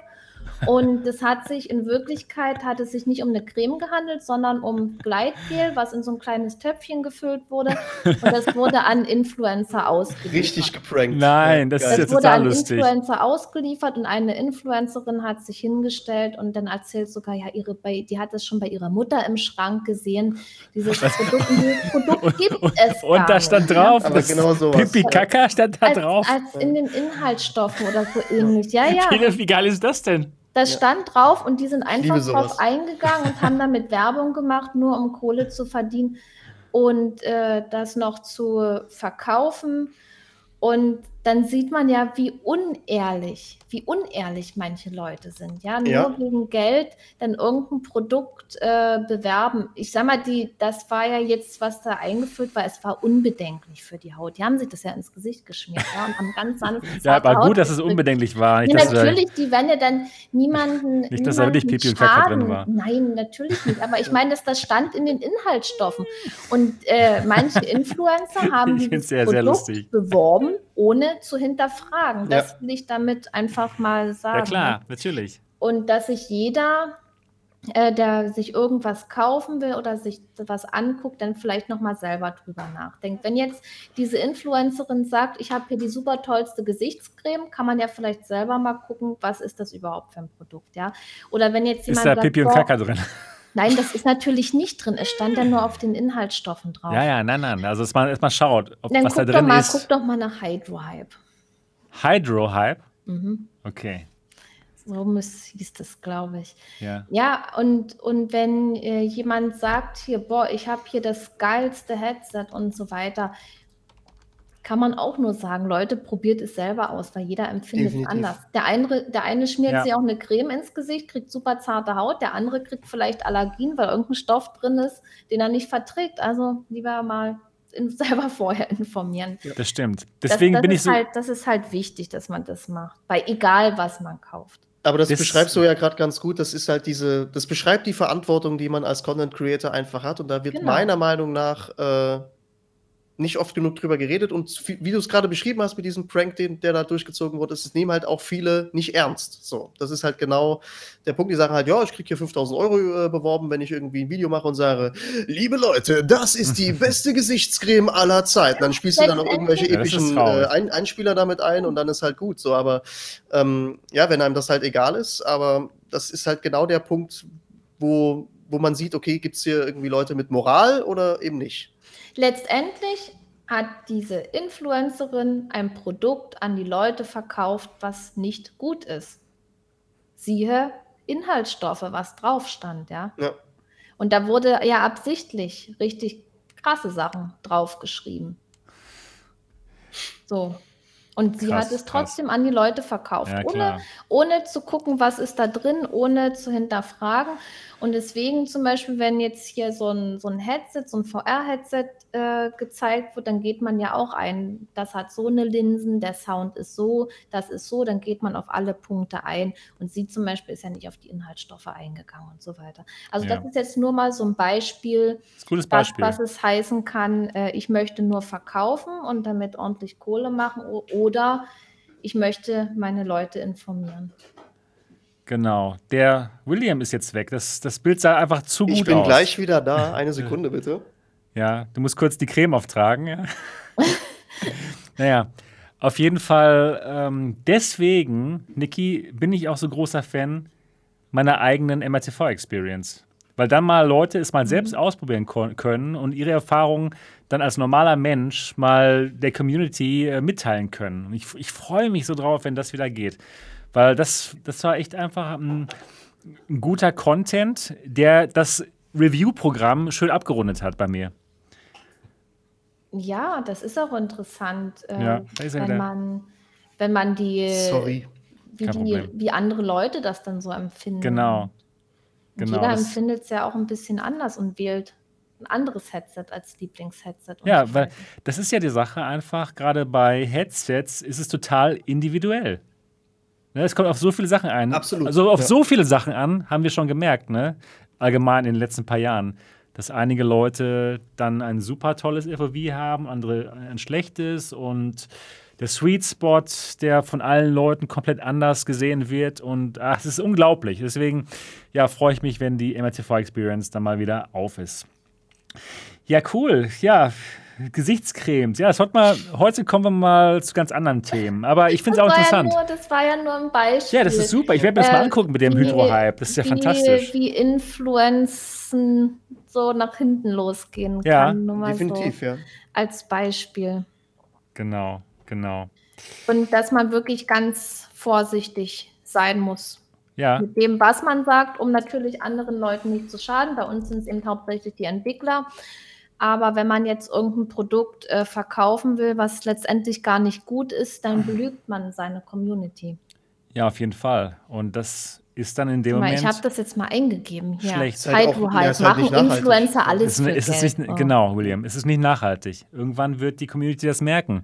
Und es hat sich in Wirklichkeit hat es sich nicht um eine Creme gehandelt, sondern um Gleitgel, was in so ein kleines Töpfchen gefüllt wurde. Und das wurde an Influencer ausgeliefert. Richtig geprankt. Nein, das, das ist jetzt total lustig. Das wurde an Influencer ausgeliefert und eine Influencerin hat sich hingestellt und dann erzählt sogar, ja, ihre, bei, die hat es schon bei ihrer Mutter im Schrank gesehen. Dieses Produkt, Produkt gibt es. Und da stand drauf, ja, genau Pipi Kaka stand da als, drauf. Als in den Inhaltsstoffen oder so ähnlich. Ja, ja. Wie geil ist das denn? Das stand drauf und die sind einfach drauf eingegangen und haben damit Werbung gemacht, nur um Kohle zu verdienen und äh, das noch zu verkaufen. Und dann sieht man ja, wie unehrlich, wie unehrlich manche Leute sind. Ja, nur ja. wegen Geld dann irgendein Produkt äh, bewerben. Ich sag mal, die, das war ja jetzt, was da eingeführt war, es war unbedenklich für die Haut. Die haben sich das ja ins Gesicht geschmiert ja, und haben ganz sanft. ja, aber Haut gut, dass es unbedenklich war. Nicht, ja, natürlich, die werden ja dann niemanden. Nicht, dass da wirklich Pipi und Kaka drin war. Nein, natürlich nicht. Aber ich meine, dass das stand in den Inhaltsstoffen. Und äh, manche Influencer haben dieses sehr, Produkt sehr beworben, ohne zu hinterfragen. Das ja. will ich damit einfach mal sagen. Ja klar, natürlich. Und dass sich jeder, äh, der sich irgendwas kaufen will oder sich was anguckt, dann vielleicht nochmal selber drüber nachdenkt. Wenn jetzt diese Influencerin sagt, ich habe hier die super tollste Gesichtscreme, kann man ja vielleicht selber mal gucken, was ist das überhaupt für ein Produkt, ja? Oder wenn jetzt jemand ist da sagt, Pipi und Kaka drin? Nein, das ist natürlich nicht drin. Es stand ja nur auf den Inhaltsstoffen drauf. Ja, ja, nein, nein. Also, dass man erstmal schaut, ob, Dann was da drin mal, ist. Guck doch mal nach Hydro-Hype. Hydro-Hype? Mhm. Okay. So hieß das, glaube ich. Ja. Ja, und, und wenn äh, jemand sagt hier, boah, ich habe hier das geilste Headset und so weiter, kann man auch nur sagen, Leute, probiert es selber aus, weil jeder empfindet es anders. Der eine, der eine schmiert ja. sich auch eine Creme ins Gesicht, kriegt super zarte Haut, der andere kriegt vielleicht Allergien, weil irgendein Stoff drin ist, den er nicht verträgt. Also lieber mal in, selber vorher informieren. Ja. Das stimmt. Deswegen das, das bin ich so. Halt, das ist halt wichtig, dass man das macht, bei egal was man kauft. Aber das, das beschreibst du ja gerade ganz gut. Das ist halt diese, das beschreibt die Verantwortung, die man als Content Creator einfach hat. Und da wird genau. meiner Meinung nach äh, nicht oft genug drüber geredet und wie du es gerade beschrieben hast mit diesem Prank, den, der da durchgezogen wurde, ist, es nehmen halt auch viele nicht ernst. So, das ist halt genau der Punkt. Die sagen halt, ja, ich kriege hier 5000 Euro äh, beworben, wenn ich irgendwie ein Video mache und sage, liebe Leute, das ist die beste Gesichtscreme aller Zeiten. Dann spielst du dann noch irgendwelche epischen äh, ein Einspieler damit ein und dann ist halt gut. So, aber ähm, ja, wenn einem das halt egal ist, aber das ist halt genau der Punkt, wo, wo man sieht, okay, gibt es hier irgendwie Leute mit Moral oder eben nicht. Letztendlich hat diese Influencerin ein Produkt an die Leute verkauft, was nicht gut ist. Siehe Inhaltsstoffe, was drauf stand, ja. ja. Und da wurde ja absichtlich richtig krasse Sachen draufgeschrieben. So. Und sie krass, hat es trotzdem krass. an die Leute verkauft, ja, ohne, ohne zu gucken, was ist da drin, ohne zu hinterfragen. Und deswegen zum Beispiel, wenn jetzt hier so ein, so ein Headset, so ein VR-Headset äh, gezeigt wird, dann geht man ja auch ein, das hat so eine Linsen, der Sound ist so, das ist so, dann geht man auf alle Punkte ein. Und sie zum Beispiel ist ja nicht auf die Inhaltsstoffe eingegangen und so weiter. Also ja. das ist jetzt nur mal so ein Beispiel, ein Beispiel. Was, was, es heißen kann, äh, ich möchte nur verkaufen und damit ordentlich Kohle machen oder ich möchte meine Leute informieren. Genau. Der William ist jetzt weg. Das, das Bild sah einfach zu gut aus. Ich bin aus. gleich wieder da. Eine Sekunde bitte. Ja, du musst kurz die Creme auftragen. Ja. naja, auf jeden Fall. Ähm, deswegen, Niki, bin ich auch so großer Fan meiner eigenen MRTV-Experience. Weil dann mal Leute es mal mhm. selbst ausprobieren können und ihre Erfahrungen dann als normaler Mensch mal der Community äh, mitteilen können. Ich, ich freue mich so drauf, wenn das wieder geht. Weil das, das war echt einfach ein, ein guter Content, der das Review-Programm schön abgerundet hat bei mir. Ja, das ist auch interessant, äh, ja, wenn, man, wenn man die, Sorry. Wie, die, wie andere Leute das dann so empfinden. Genau. genau jeder empfindet es ja auch ein bisschen anders und wählt ein anderes Headset als Lieblingsheadset. Ja, weil das ist ja die Sache einfach, gerade bei Headsets ist es total individuell. Ne, es kommt auf so viele Sachen ein. Absolut. Also auf ja. so viele Sachen an, haben wir schon gemerkt, ne? Allgemein in den letzten paar Jahren. Dass einige Leute dann ein super tolles FOV haben, andere ein schlechtes und der Sweet Spot, der von allen Leuten komplett anders gesehen wird. Und ach, es ist unglaublich. Deswegen ja, freue ich mich, wenn die MRTV Experience dann mal wieder auf ist. Ja, cool. Ja, Gesichtscremes. Ja, das hat mal, heute kommen wir mal zu ganz anderen Themen. Aber ich finde es auch interessant. Ja nur, das war ja nur ein Beispiel. Ja, das ist super. Ich werde mir das äh, mal angucken mit dem Hydro-Hype. Das ist ja wie, fantastisch. Wie Influenzen so nach hinten losgehen ja, kann. Nur definitiv, so ja. Als Beispiel. Genau, genau. Und dass man wirklich ganz vorsichtig sein muss. Ja. Mit dem, was man sagt, um natürlich anderen Leuten nicht zu schaden. Bei uns sind es eben hauptsächlich die Entwickler. Aber wenn man jetzt irgendein Produkt äh, verkaufen will, was letztendlich gar nicht gut ist, dann belügt man seine Community. Ja, auf jeden Fall. Und das ist dann in dem Moment. Ich habe das jetzt mal eingegeben hier. Schlecht. Zeit, wo halt, halt machen Influencer alles ist, für ist Geld. Nicht, oh. Genau, William. Es ist nicht nachhaltig. Irgendwann wird die Community das merken.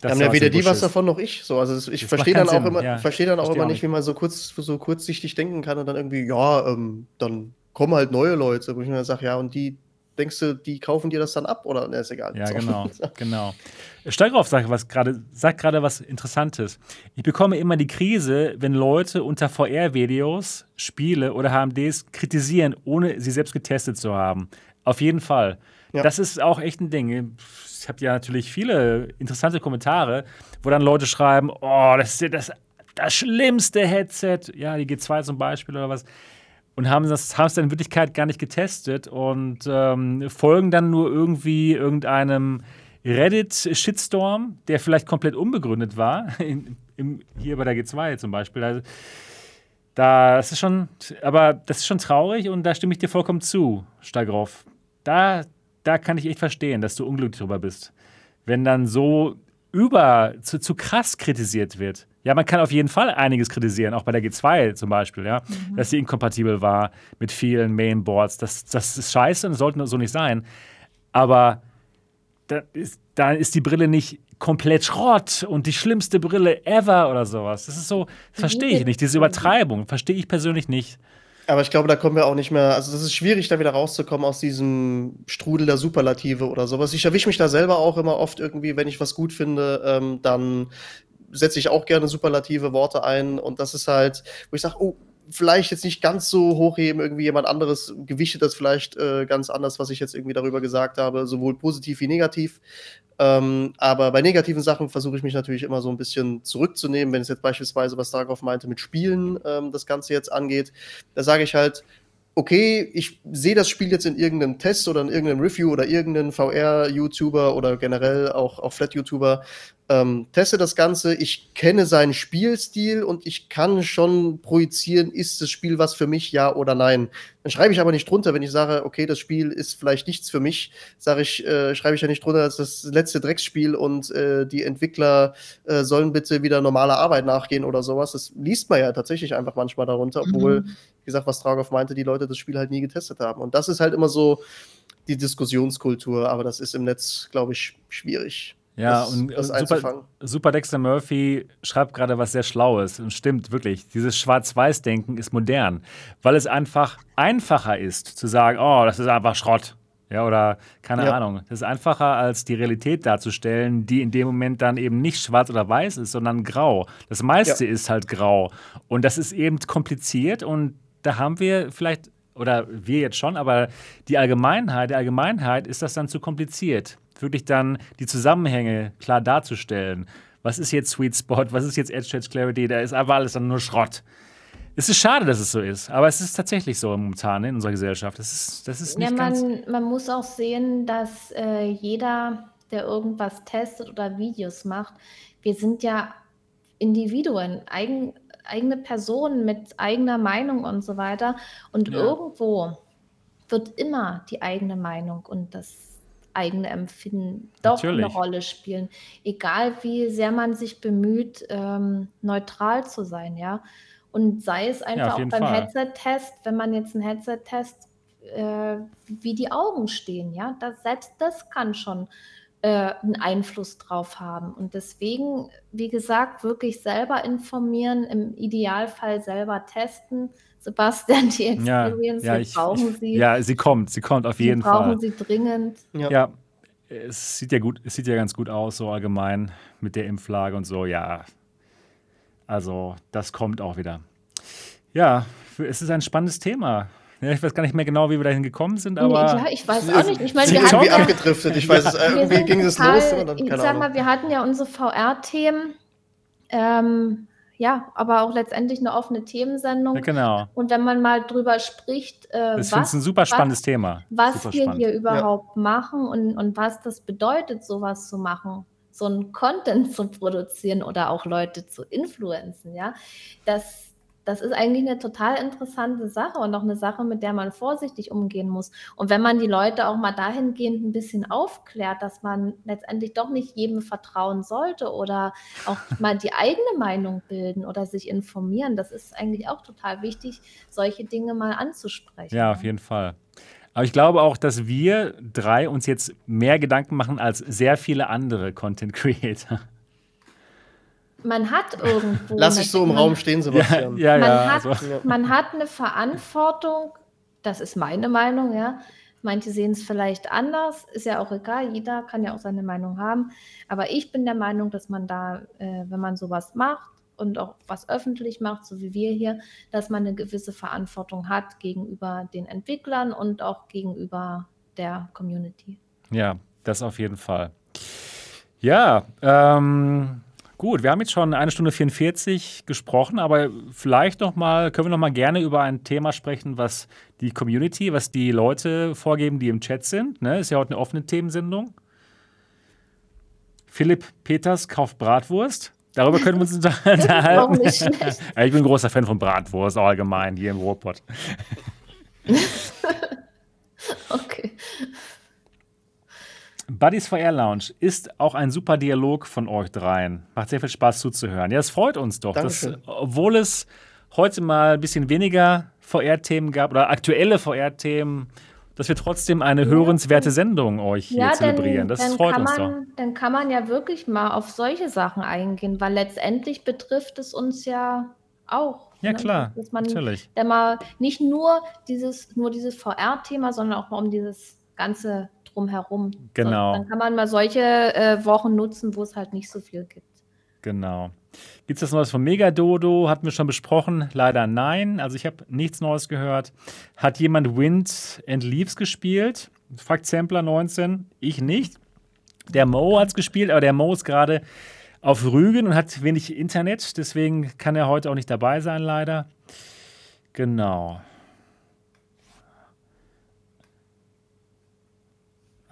Das haben ja weder die was davon noch ich. So, also ich verstehe dann, auch immer, ja. versteh dann auch immer nicht, wie man so kurz so kurzsichtig denken kann und dann irgendwie, ja, ähm, dann kommen halt neue Leute, wo ich mir sage, ja, und die denkst du, die kaufen dir das dann ab oder ne, ist egal. Ja, genau, genau. Steigrauf sagt was gerade, sagt gerade was Interessantes. Ich bekomme immer die Krise, wenn Leute unter VR-Videos Spiele oder HMDs kritisieren, ohne sie selbst getestet zu haben. Auf jeden Fall. Ja. Das ist auch echt ein Ding. Ich habe ja natürlich viele interessante Kommentare, wo dann Leute schreiben, oh, das ist das, das schlimmste Headset. Ja, die G2 zum Beispiel oder was und haben das haben es dann in Wirklichkeit gar nicht getestet und ähm, folgen dann nur irgendwie irgendeinem Reddit-Shitstorm, der vielleicht komplett unbegründet war, in, im, hier bei der G2 zum Beispiel. Also, das ist schon, aber das ist schon traurig und da stimme ich dir vollkommen zu, Stagroff. Da, da kann ich echt verstehen, dass du unglücklich drüber bist. Wenn dann so über, zu, zu krass kritisiert wird. Ja, man kann auf jeden Fall einiges kritisieren, auch bei der G2 zum Beispiel, ja, mhm. dass sie inkompatibel war mit vielen Mainboards. Das, das ist scheiße und sollte so nicht sein. Aber da ist, da ist die Brille nicht komplett Schrott und die schlimmste Brille ever oder sowas. Das ist so, verstehe ich nicht. Diese Übertreibung verstehe ich persönlich nicht. Aber ich glaube, da kommen wir auch nicht mehr. Also, das ist schwierig, da wieder rauszukommen aus diesem Strudel der Superlative oder sowas. Ich erwische mich da selber auch immer oft irgendwie, wenn ich was gut finde, ähm, dann setze ich auch gerne superlative Worte ein. Und das ist halt, wo ich sage, oh, vielleicht jetzt nicht ganz so hochheben, irgendwie jemand anderes gewichtet das vielleicht äh, ganz anders, was ich jetzt irgendwie darüber gesagt habe, sowohl positiv wie negativ. Ähm, aber bei negativen Sachen versuche ich mich natürlich immer so ein bisschen zurückzunehmen, wenn es jetzt beispielsweise, was darauf meinte, mit Spielen ähm, das Ganze jetzt angeht. Da sage ich halt, okay, ich sehe das Spiel jetzt in irgendeinem Test oder in irgendeinem Review oder irgendeinem VR-YouTuber oder generell auch, auch Flat-YouTuber ähm, teste das Ganze, ich kenne seinen Spielstil und ich kann schon projizieren, ist das Spiel was für mich, ja oder nein. Dann schreibe ich aber nicht drunter, wenn ich sage, okay, das Spiel ist vielleicht nichts für mich, sage ich, äh, schreibe ich ja nicht drunter, das ist das letzte Drecksspiel und äh, die Entwickler äh, sollen bitte wieder normaler Arbeit nachgehen oder sowas. Das liest man ja tatsächlich einfach manchmal darunter, obwohl, mhm. wie gesagt, was Tragoff meinte, die Leute das Spiel halt nie getestet haben. Und das ist halt immer so die Diskussionskultur, aber das ist im Netz, glaube ich, schwierig. Ja, das, und das Super, Super, Dexter Murphy schreibt gerade was sehr Schlaues. Und stimmt, wirklich. Dieses Schwarz-Weiß-Denken ist modern, weil es einfach einfacher ist, zu sagen, oh, das ist einfach Schrott. Ja, oder keine ja. Ahnung. Das ist einfacher, als die Realität darzustellen, die in dem Moment dann eben nicht schwarz oder weiß ist, sondern grau. Das meiste ja. ist halt grau. Und das ist eben kompliziert und da haben wir vielleicht, oder wir jetzt schon, aber die Allgemeinheit, der Allgemeinheit ist das dann zu kompliziert wirklich dann die Zusammenhänge klar darzustellen. Was ist jetzt Sweet Spot? Was ist jetzt Edge Edge Clarity? Da ist einfach alles dann nur Schrott. Es ist schade, dass es so ist, aber es ist tatsächlich so momentan in unserer Gesellschaft. Das ist, das ist nicht ja, man, ganz man muss auch sehen, dass äh, jeder, der irgendwas testet oder Videos macht, wir sind ja Individuen, eigen, eigene Personen mit eigener Meinung und so weiter. Und ja. irgendwo wird immer die eigene Meinung und das eigene Empfinden doch Natürlich. eine Rolle spielen. Egal wie sehr man sich bemüht, ähm, neutral zu sein, ja. Und sei es einfach ja, auch beim Headset-Test, wenn man jetzt ein Headset-Test, äh, wie die Augen stehen, ja, das, selbst das kann schon äh, einen Einfluss drauf haben. Und deswegen, wie gesagt, wirklich selber informieren, im Idealfall selber testen. Sebastian, die Experience, ja, ja, ich, brauchen ich, Sie. Ja, sie kommt, sie kommt auf jeden brauchen Fall. Brauchen Sie dringend. Ja. ja. es sieht ja gut, es sieht ja ganz gut aus, so allgemein mit der Impflage und so, ja. Also, das kommt auch wieder. Ja, es ist ein spannendes Thema. Ja, ich weiß gar nicht mehr genau, wie wir dahin gekommen sind, aber. Ja, ich weiß auch nicht. Ich meine, wir irgendwie hatten abgedriftet. Ich weiß ja. es, irgendwie ging es los. Dann, ich sag mal, wir hatten ja unsere VR-Themen. Ähm, ja, aber auch letztendlich eine offene Themensendung. Ja, genau. Und wenn man mal drüber spricht, äh, das was, ein super spannendes was, Thema. Was super wir spannend. hier überhaupt ja. machen und, und was das bedeutet, sowas zu machen, so einen Content zu produzieren oder auch Leute zu influenzen, ja, das das ist eigentlich eine total interessante Sache und auch eine Sache, mit der man vorsichtig umgehen muss. Und wenn man die Leute auch mal dahingehend ein bisschen aufklärt, dass man letztendlich doch nicht jedem vertrauen sollte oder auch mal die eigene Meinung bilden oder sich informieren, das ist eigentlich auch total wichtig, solche Dinge mal anzusprechen. Ja, auf jeden Fall. Aber ich glaube auch, dass wir drei uns jetzt mehr Gedanken machen als sehr viele andere Content Creator man hat irgendwo. Lass ich so im Raum stehen, Sebastian. Ja, ja, man, ja, hat, also. man hat eine Verantwortung, das ist meine Meinung, ja. Manche sehen es vielleicht anders, ist ja auch egal, jeder kann ja auch seine Meinung haben. Aber ich bin der Meinung, dass man da, äh, wenn man sowas macht und auch was öffentlich macht, so wie wir hier, dass man eine gewisse Verantwortung hat gegenüber den Entwicklern und auch gegenüber der Community. Ja, das auf jeden Fall. Ja, ähm, Gut, wir haben jetzt schon eine Stunde 44 gesprochen, aber vielleicht noch mal, können wir noch mal gerne über ein Thema sprechen, was die Community, was die Leute vorgeben, die im Chat sind. Ne? Ist ja heute eine offene Themensendung. Philipp Peters kauft Bratwurst. Darüber können wir uns unterhalten. ich bin ein großer Fan von Bratwurst allgemein hier im Ruhrpott. okay. Buddies VR Lounge ist auch ein super Dialog von euch dreien. Macht sehr viel Spaß zuzuhören. Ja, es freut uns doch, dass, obwohl es heute mal ein bisschen weniger VR-Themen gab oder aktuelle VR-Themen, dass wir trotzdem eine ja. hörenswerte Sendung euch hier ja, zelebrieren. Das freut uns man, doch. Dann kann man ja wirklich mal auf solche Sachen eingehen, weil letztendlich betrifft es uns ja auch. Ja, ne? klar, dass man natürlich. Dann mal nicht nur dieses, nur dieses VR-Thema, sondern auch mal um dieses ganze drumherum. Genau. Dann kann man mal solche äh, Wochen nutzen, wo es halt nicht so viel gibt. Genau. Gibt es das Neues von Megadodo? Hatten wir schon besprochen. Leider nein. Also ich habe nichts Neues gehört. Hat jemand Wind and Leaves gespielt? Fragt Sampler 19. Ich nicht. Der Mo hat es gespielt, aber der Mo ist gerade auf Rügen und hat wenig Internet. Deswegen kann er heute auch nicht dabei sein, leider. Genau.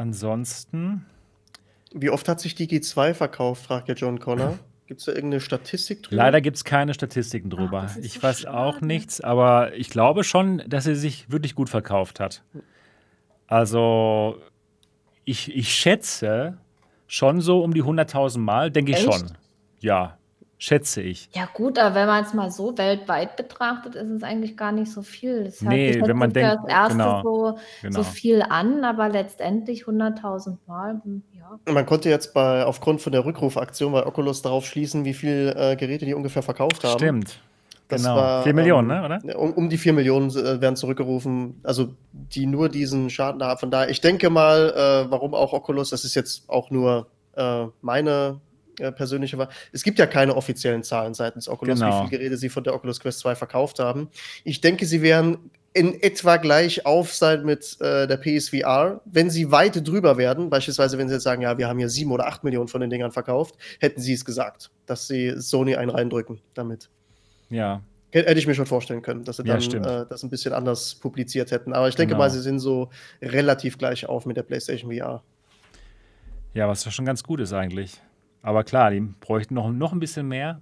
Ansonsten. Wie oft hat sich die G2 verkauft, fragt ja John Connor. Gibt es da irgendeine Statistik drüber? Leider gibt es keine Statistiken drüber. Ach, ich so weiß schade. auch nichts, aber ich glaube schon, dass sie sich wirklich gut verkauft hat. Also, ich, ich schätze schon so um die 100.000 Mal, denke ich Echt? schon. Ja, schätze ich. Ja gut, aber wenn man es mal so weltweit betrachtet, ist es eigentlich gar nicht so viel. Das nee, wenn man denkt, das erste genau, so, genau. so viel an, aber letztendlich 100.000 Mal, hm, ja. Man konnte jetzt bei, aufgrund von der Rückrufaktion bei Oculus darauf schließen, wie viele äh, Geräte die ungefähr verkauft haben. Stimmt. Das genau. War, 4 Millionen, ähm, ne, oder? Um, um die 4 Millionen äh, werden zurückgerufen, also die nur diesen Schaden haben. Von daher, ich denke mal, äh, warum auch Oculus, das ist jetzt auch nur äh, meine äh, persönliche war. Es gibt ja keine offiziellen Zahlen seitens Oculus, genau. wie viele Geräte sie von der Oculus Quest 2 verkauft haben. Ich denke, sie werden in etwa gleich auf sein mit äh, der PSVR. Wenn sie weit drüber werden, beispielsweise wenn sie jetzt sagen, ja, wir haben hier sieben oder acht Millionen von den Dingern verkauft, hätten sie es gesagt, dass sie Sony einen reindrücken damit. Ja. Hätte ich mir schon vorstellen können, dass sie dann ja, äh, das ein bisschen anders publiziert hätten. Aber ich denke genau. mal, sie sind so relativ gleich auf mit der PlayStation VR. Ja, was schon ganz gut ist eigentlich. Aber klar, die bräuchten noch, noch ein bisschen mehr.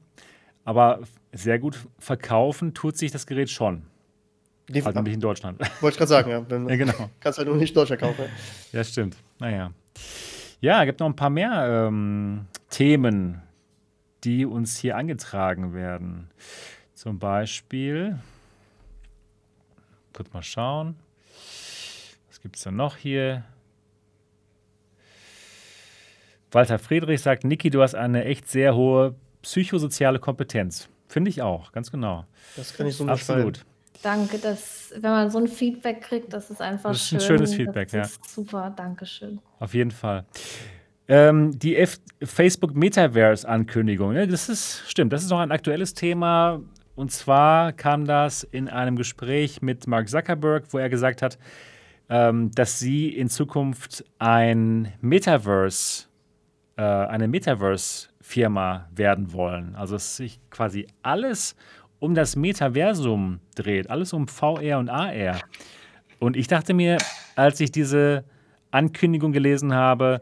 Aber sehr gut verkaufen tut sich das Gerät schon. Die, halt nicht in Deutschland. Wollte ich gerade sagen, ja. Wenn, ja, genau. Kannst halt nur nicht in Deutschland kaufen. Ja, stimmt. Naja. Ja, es gibt noch ein paar mehr ähm, Themen, die uns hier angetragen werden. Zum Beispiel, kurz mal schauen, was gibt es denn noch hier? Walter Friedrich sagt, Niki, du hast eine echt sehr hohe psychosoziale Kompetenz. Finde ich auch, ganz genau. Das kann ich so Absolut. Danke, dass, wenn man so ein Feedback kriegt, das ist einfach Das ist schön. ein schönes Feedback, das ja. super, danke schön. Auf jeden Fall. Ähm, die F Facebook Metaverse-Ankündigung, ne, das ist, stimmt, das ist noch ein aktuelles Thema. Und zwar kam das in einem Gespräch mit Mark Zuckerberg, wo er gesagt hat, ähm, dass sie in Zukunft ein Metaverse, äh, eine Metaverse-Firma werden wollen. Also dass sich quasi alles um das Metaversum dreht, alles um VR und AR. Und ich dachte mir, als ich diese Ankündigung gelesen habe,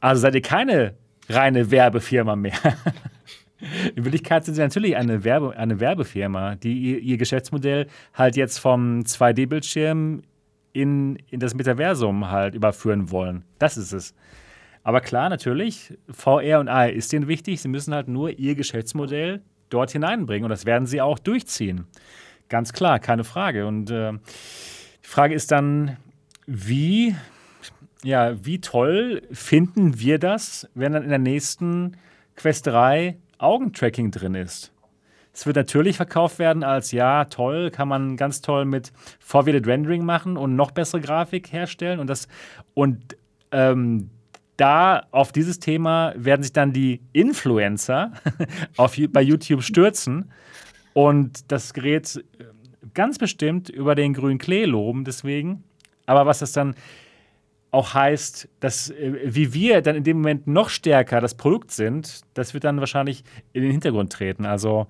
also seid ihr keine reine Werbefirma mehr. In Wirklichkeit sind sie natürlich eine, Werbe, eine Werbefirma, die ihr, ihr Geschäftsmodell halt jetzt vom 2D-Bildschirm in, in das Metaversum halt überführen wollen. Das ist es. Aber klar, natürlich, VR und AR ist denen wichtig. Sie müssen halt nur ihr Geschäftsmodell dort hineinbringen und das werden sie auch durchziehen. Ganz klar, keine Frage. Und äh, die Frage ist dann, wie, ja, wie toll finden wir das, wenn dann in der nächsten Quest 3 Augentracking drin ist? Es wird natürlich verkauft werden als, ja, toll, kann man ganz toll mit Forwarded Rendering machen und noch bessere Grafik herstellen. Und, das, und ähm, da auf dieses Thema werden sich dann die Influencer auf, bei YouTube stürzen und das Gerät äh, ganz bestimmt über den grünen Klee loben, deswegen. Aber was das dann auch heißt, dass äh, wie wir dann in dem Moment noch stärker das Produkt sind, das wird dann wahrscheinlich in den Hintergrund treten. Also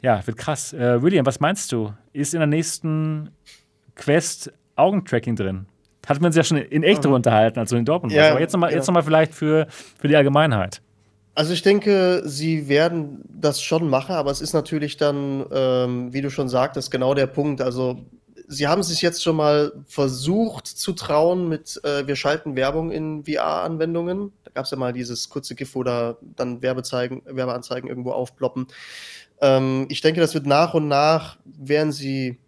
ja, wird krass. Äh, William, was meinst du? Ist in der nächsten Quest Augentracking drin? Hat man sich ja schon in echt darüber unterhalten, also in Dortmund. Ja, Aber jetzt nochmal ja. noch vielleicht für, für die Allgemeinheit. Also ich denke, sie werden das schon machen, aber es ist natürlich dann, ähm, wie du schon sagtest, genau der Punkt. Also sie haben sich jetzt schon mal versucht zu trauen mit, äh, wir schalten Werbung in VR-Anwendungen. Da gab es ja mal dieses kurze GIF, wo da dann Werbezeigen, Werbeanzeigen irgendwo aufploppen. Ähm, ich denke, das wird nach und nach, werden sie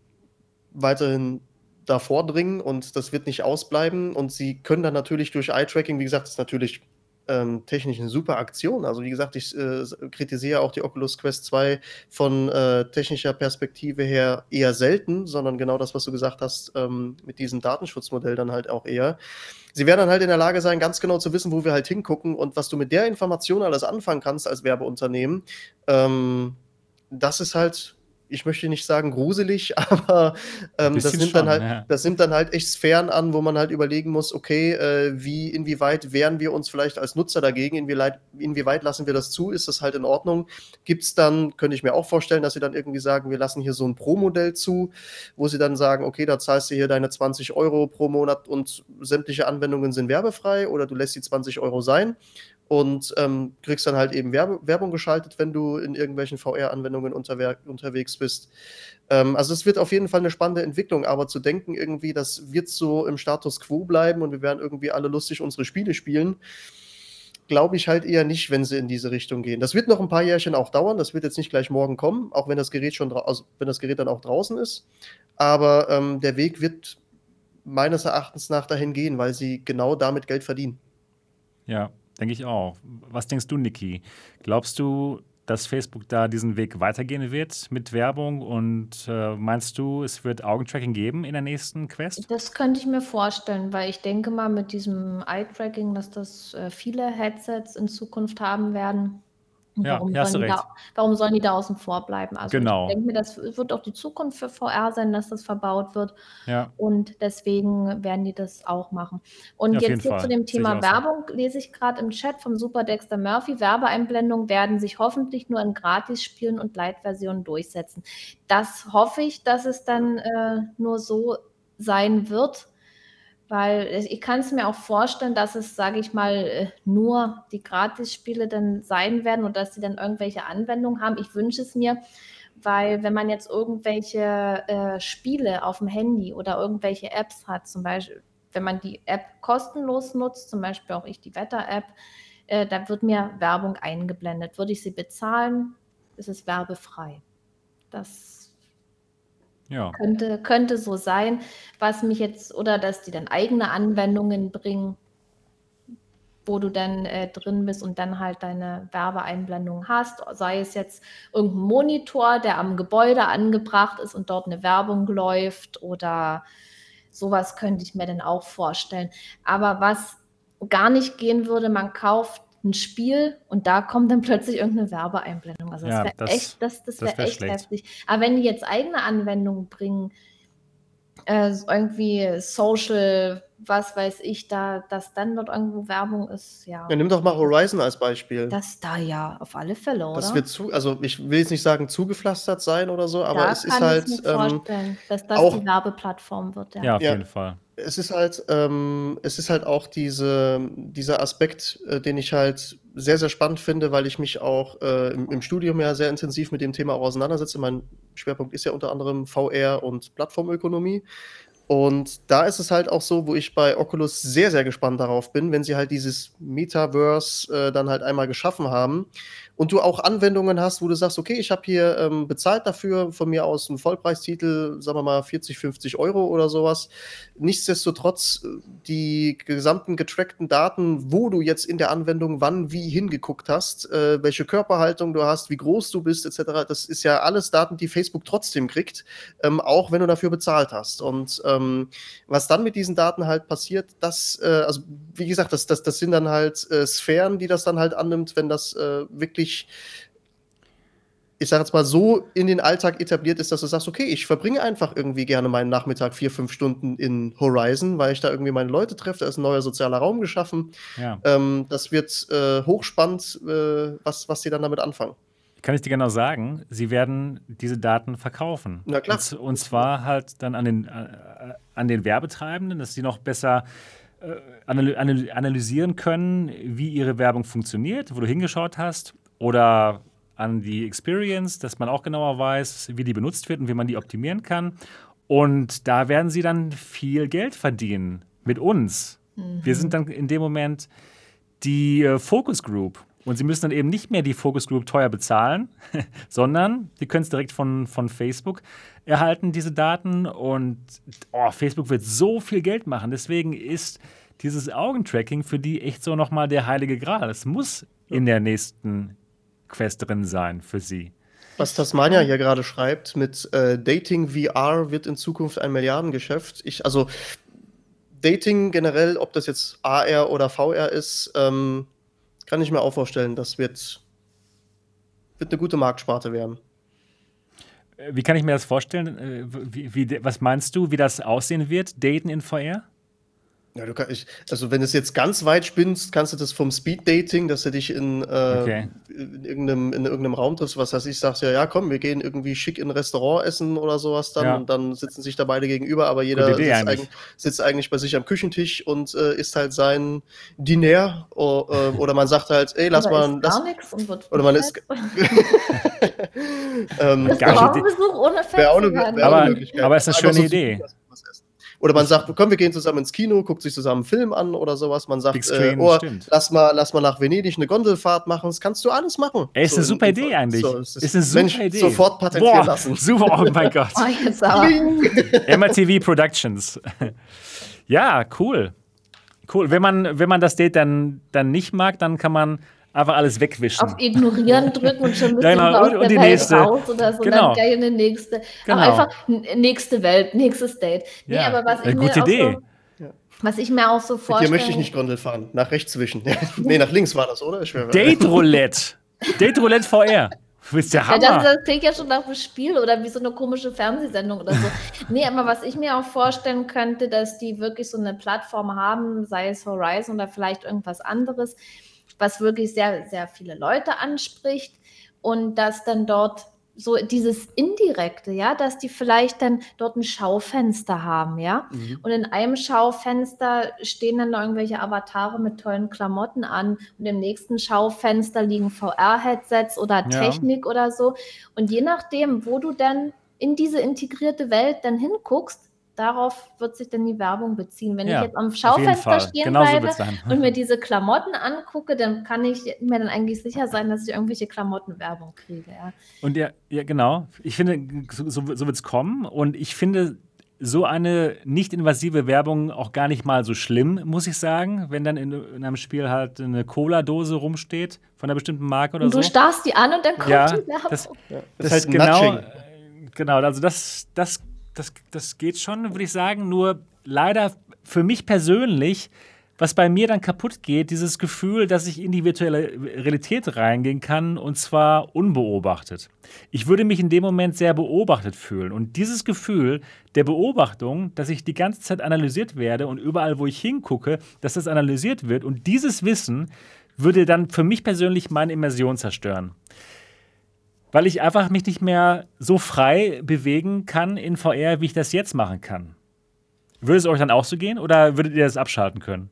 weiterhin da vordringen und das wird nicht ausbleiben. Und sie können dann natürlich durch Eye-Tracking, wie gesagt, ist natürlich ähm, technisch eine super Aktion. Also wie gesagt, ich äh, kritisiere auch die Oculus Quest 2 von äh, technischer Perspektive her eher selten, sondern genau das, was du gesagt hast, ähm, mit diesem Datenschutzmodell dann halt auch eher. Sie werden dann halt in der Lage sein, ganz genau zu wissen, wo wir halt hingucken und was du mit der Information alles anfangen kannst als Werbeunternehmen. Ähm, das ist halt ich möchte nicht sagen gruselig, aber ähm, das, nimmt dann schon, halt, ja. das nimmt dann halt echt Sphären an, wo man halt überlegen muss, okay, äh, wie, inwieweit wehren wir uns vielleicht als Nutzer dagegen, inwieweit, inwieweit lassen wir das zu, ist das halt in Ordnung? Gibt es dann, könnte ich mir auch vorstellen, dass sie dann irgendwie sagen, wir lassen hier so ein Pro-Modell zu, wo sie dann sagen, okay, da zahlst du hier deine 20 Euro pro Monat und sämtliche Anwendungen sind werbefrei oder du lässt die 20 Euro sein und ähm, kriegst dann halt eben Werbe Werbung geschaltet, wenn du in irgendwelchen VR-Anwendungen unterwer unterwegs bist. Ähm, also es wird auf jeden Fall eine spannende Entwicklung, aber zu denken irgendwie, das wird so im Status quo bleiben und wir werden irgendwie alle lustig unsere Spiele spielen, glaube ich halt eher nicht, wenn sie in diese Richtung gehen. Das wird noch ein paar Jährchen auch dauern, das wird jetzt nicht gleich morgen kommen, auch wenn das Gerät schon also wenn das Gerät dann auch draußen ist. Aber ähm, der Weg wird meines Erachtens nach dahin gehen, weil sie genau damit Geld verdienen. Ja, denke ich auch. Was denkst du, Niki? Glaubst du, dass Facebook da diesen Weg weitergehen wird mit Werbung und äh, meinst du, es wird Augentracking geben in der nächsten Quest? Das könnte ich mir vorstellen, weil ich denke mal mit diesem Eye-Tracking, dass das äh, viele Headsets in Zukunft haben werden. Warum, ja, sollen da, warum sollen die da außen vor bleiben? Also Genau. ich denke mir, das wird auch die Zukunft für VR sein, dass das verbaut wird. Ja, Und deswegen werden die das auch machen. Und Ja, jetzt hier Fall. zu dem Thema auch so. Werbung lese ich gerade im Chat vom Super Dexter Murphy. Werbeeinblendungen werden sich hoffentlich nur in Gratis-Spielen und Light-Versionen durchsetzen. Das hoffe ich, dass es dann äh, nur so sein wird, weil ich kann es mir auch vorstellen, dass es, sage ich mal, äh, nur die Gratis-Spiele dann sein werden und dass sie dann irgendwelche Anwendungen haben. Ich wünsche es mir, weil wenn man jetzt irgendwelche äh, Spiele auf dem Handy oder irgendwelche Apps hat, zum Beispiel, wenn man die App kostenlos nutzt, zum Beispiel auch ich die Wetter-App, äh, da wird mir Werbung eingeblendet. Würde ich sie bezahlen, ist es werbefrei. Das ja. könnte, könnte so sein, was mich jetzt, oder dass die dann eigene Anwendungen bringen. wo du dann äh, drin bist und dann halt deine Werbeeinblendung hast. Sei es jetzt irgendein Monitor, der am Gebäude angebracht ist und dort eine Werbung läuft oder sowas könnte ich mir dann auch vorstellen. Aber was gar nicht gehen würde, man kauft ein Spiel und da kommt dann plötzlich irgendeine Werbeeinblendung. Also das ja, wäre echt, das, das wäre wär echt schlecht. heftig. Aber wenn die jetzt eigene Anwendungen bringen, äh, irgendwie Social, was weiß ich, da, dass dann dort irgendwo Werbung ist, ja. ja. Nimm doch mal Horizon als Beispiel. Das da ja, auf alle Fälle, oder? Das wird zu, also ich will jetzt nicht sagen zugepflastert sein oder so, aber da es ist halt. Ich mir ähm, vorstellen, dass das auch, die Werbeplattform wird, ja. Ja, auf ja. jeden Fall es ist halt, ähm, es ist halt auch diese, dieser Aspekt, äh, den ich halt sehr, sehr spannend finde, weil ich mich auch äh, im, im, Studium ja sehr intensiv mit dem Thema auch auseinandersetze. Mein Schwerpunkt ist ja unter anderem VR und Plattformökonomie. Und da ist es halt auch so, wo ich bei Oculus sehr, sehr gespannt darauf bin, wenn sie halt dieses Metaverse äh, dann halt einmal geschaffen haben und du auch Anwendungen hast, wo du sagst, okay, ich habe hier ähm, bezahlt dafür, von mir aus einen Vollpreistitel, sagen wir mal 40, 50 Euro oder sowas. Nichtsdestotrotz äh, die gesamten getrackten Daten, wo du jetzt in der Anwendung wann wie hingeguckt hast, äh, welche Körperhaltung du hast, wie groß du bist, etc., das ist ja alles Daten, die Facebook trotzdem kriegt, ähm, auch wenn du dafür bezahlt hast. Und ähm, was dann mit diesen Daten halt passiert, das, äh, also wie gesagt, das, das, das sind dann halt äh, Sphären, die das dann halt annimmt, wenn das äh, wirklich wirklich, ich sage jetzt mal, so in den Alltag etabliert ist, dass du sagst, okay, ich verbringe einfach irgendwie gerne meinen Nachmittag vier, fünf Stunden in Horizon, weil ich da irgendwie meine Leute treffe, da ist ein neuer sozialer Raum geschaffen. Ja. Ähm, das wird äh, hochspannend, äh, was, was sie dann damit anfangen. Kann ich dir genau sagen, sie werden diese Daten verkaufen. Na klar. Und, und zwar halt dann an den, äh, an den Werbetreibenden, dass sie noch besser äh, analysieren können, wie ihre Werbung funktioniert, wo du hingeschaut hast oder an die Experience, dass man auch genauer weiß, wie die benutzt wird und wie man die optimieren kann. Und da werden sie dann viel Geld verdienen mit uns. Mhm. Wir sind dann in dem Moment die äh, Focus Group. Und sie müssen dann eben nicht mehr die Focus Group teuer bezahlen, sondern sie können es direkt von, von Facebook erhalten, diese Daten. Und oh, Facebook wird so viel Geld machen. Deswegen ist dieses Augentracking für die echt so nochmal der heilige Gral. Es muss in der nächsten Quest drin sein für sie. Was Tasmania hier gerade schreibt, mit äh, Dating VR wird in Zukunft ein Milliardengeschäft. Ich, also Dating generell, ob das jetzt AR oder VR ist, ähm, kann ich mir auch vorstellen, das wird, wird eine gute Marktsparte werden. Wie kann ich mir das vorstellen? Äh, wie, wie, was meinst du, wie das aussehen wird, Daten in VR? Ja, du kann, ich, also wenn du es jetzt ganz weit spinnst, kannst du das vom Speed-Dating, dass du dich in, äh, okay. in, irgendeinem, in irgendeinem Raum triffst, was heißt, ich sagst ja, ja, komm, wir gehen irgendwie schick in ein Restaurant essen oder sowas dann ja. und dann sitzen sich da beide gegenüber, aber jeder sitzt eigentlich. sitzt, eigentlich. bei sich am Küchentisch und äh, isst halt sein Diner oder, äh, oder man sagt halt, ey, lass oder mal. Lass, oder man ist. ähm, Restaurantbesuch ohne Fett. Aber, aber es ist eine schöne Idee. Oder man sagt, komm, wir gehen zusammen ins Kino, guckt sich zusammen einen Film an oder sowas. Man sagt, Screen, äh, oh, lass mal, lass mal nach Venedig eine Gondelfahrt machen. Das kannst du alles machen. Ey, ist so, eine super Idee eigentlich. So, ist, ist eine super Mensch, Idee. Sofort patentieren Boah, lassen. Super, oh mein Gott. MRTV Productions. ja, cool. Cool. Wenn man, wenn man das Date dann, dann nicht mag, dann kann man einfach alles wegwischen. Auf Ignorieren drücken und schon müssen genau, und, und die Welt nächste. raus oder so. Genau. Dann geil eine nächste. Genau. Aber einfach nächste Welt, nächstes Date. Nee, ja, aber was ich gute mir Idee. So, was ich mir auch so vorstelle. Hier möchte ich nicht Gondel fahren. Nach rechts zwischen. nee, nach links war das, oder? Date Roulette. Date Roulette VR. Du bist der Hammer. Ja, das, das klingt ja schon nach einem Spiel oder wie so eine komische Fernsehsendung oder so. nee, aber was ich mir auch vorstellen könnte, dass die wirklich so eine Plattform haben, sei es Horizon oder vielleicht irgendwas anderes, was wirklich sehr, sehr viele Leute anspricht und dass dann dort so dieses Indirekte, ja, dass die vielleicht dann dort ein Schaufenster haben, ja. Mhm. Und in einem Schaufenster stehen dann irgendwelche Avatare mit tollen Klamotten an und im nächsten Schaufenster liegen VR-Headsets oder Technik ja. oder so. Und je nachdem, wo du dann in diese integrierte Welt dann hinguckst, darauf wird sich dann die Werbung beziehen. Wenn ja, ich jetzt am Schaufenster stehen bleibe und mir diese Klamotten angucke, dann kann ich mir dann eigentlich sicher sein, dass ich irgendwelche Klamottenwerbung kriege. Ja. Und ja, ja, genau. Ich finde, so, so wird es kommen. Und ich finde, so eine nicht-invasive Werbung auch gar nicht mal so schlimm, muss ich sagen, wenn dann in, in einem Spiel halt eine Cola-Dose rumsteht von einer bestimmten Marke oder und so. Du starrst die an und dann kommt ja, die Werbung. Das, Ja, das, ist halt genau, Nudging. genau, also das, das, das, das geht schon, würde ich sagen. Nur leider für mich persönlich, was bei mir dann kaputt geht, dieses Gefühl, dass ich in die virtuelle Realität reingehen kann und zwar unbeobachtet. Ich würde mich in dem Moment sehr beobachtet fühlen. Und dieses Gefühl der Beobachtung, dass ich die ganze Zeit analysiert werde und überall, wo ich hingucke, dass das analysiert wird und dieses Wissen würde dann für mich persönlich meine Immersion zerstören weil ich einfach mich nicht mehr so frei bewegen kann in VR, wie ich das jetzt machen kann. Würde es euch dann auch so gehen oder würdet ihr das abschalten können?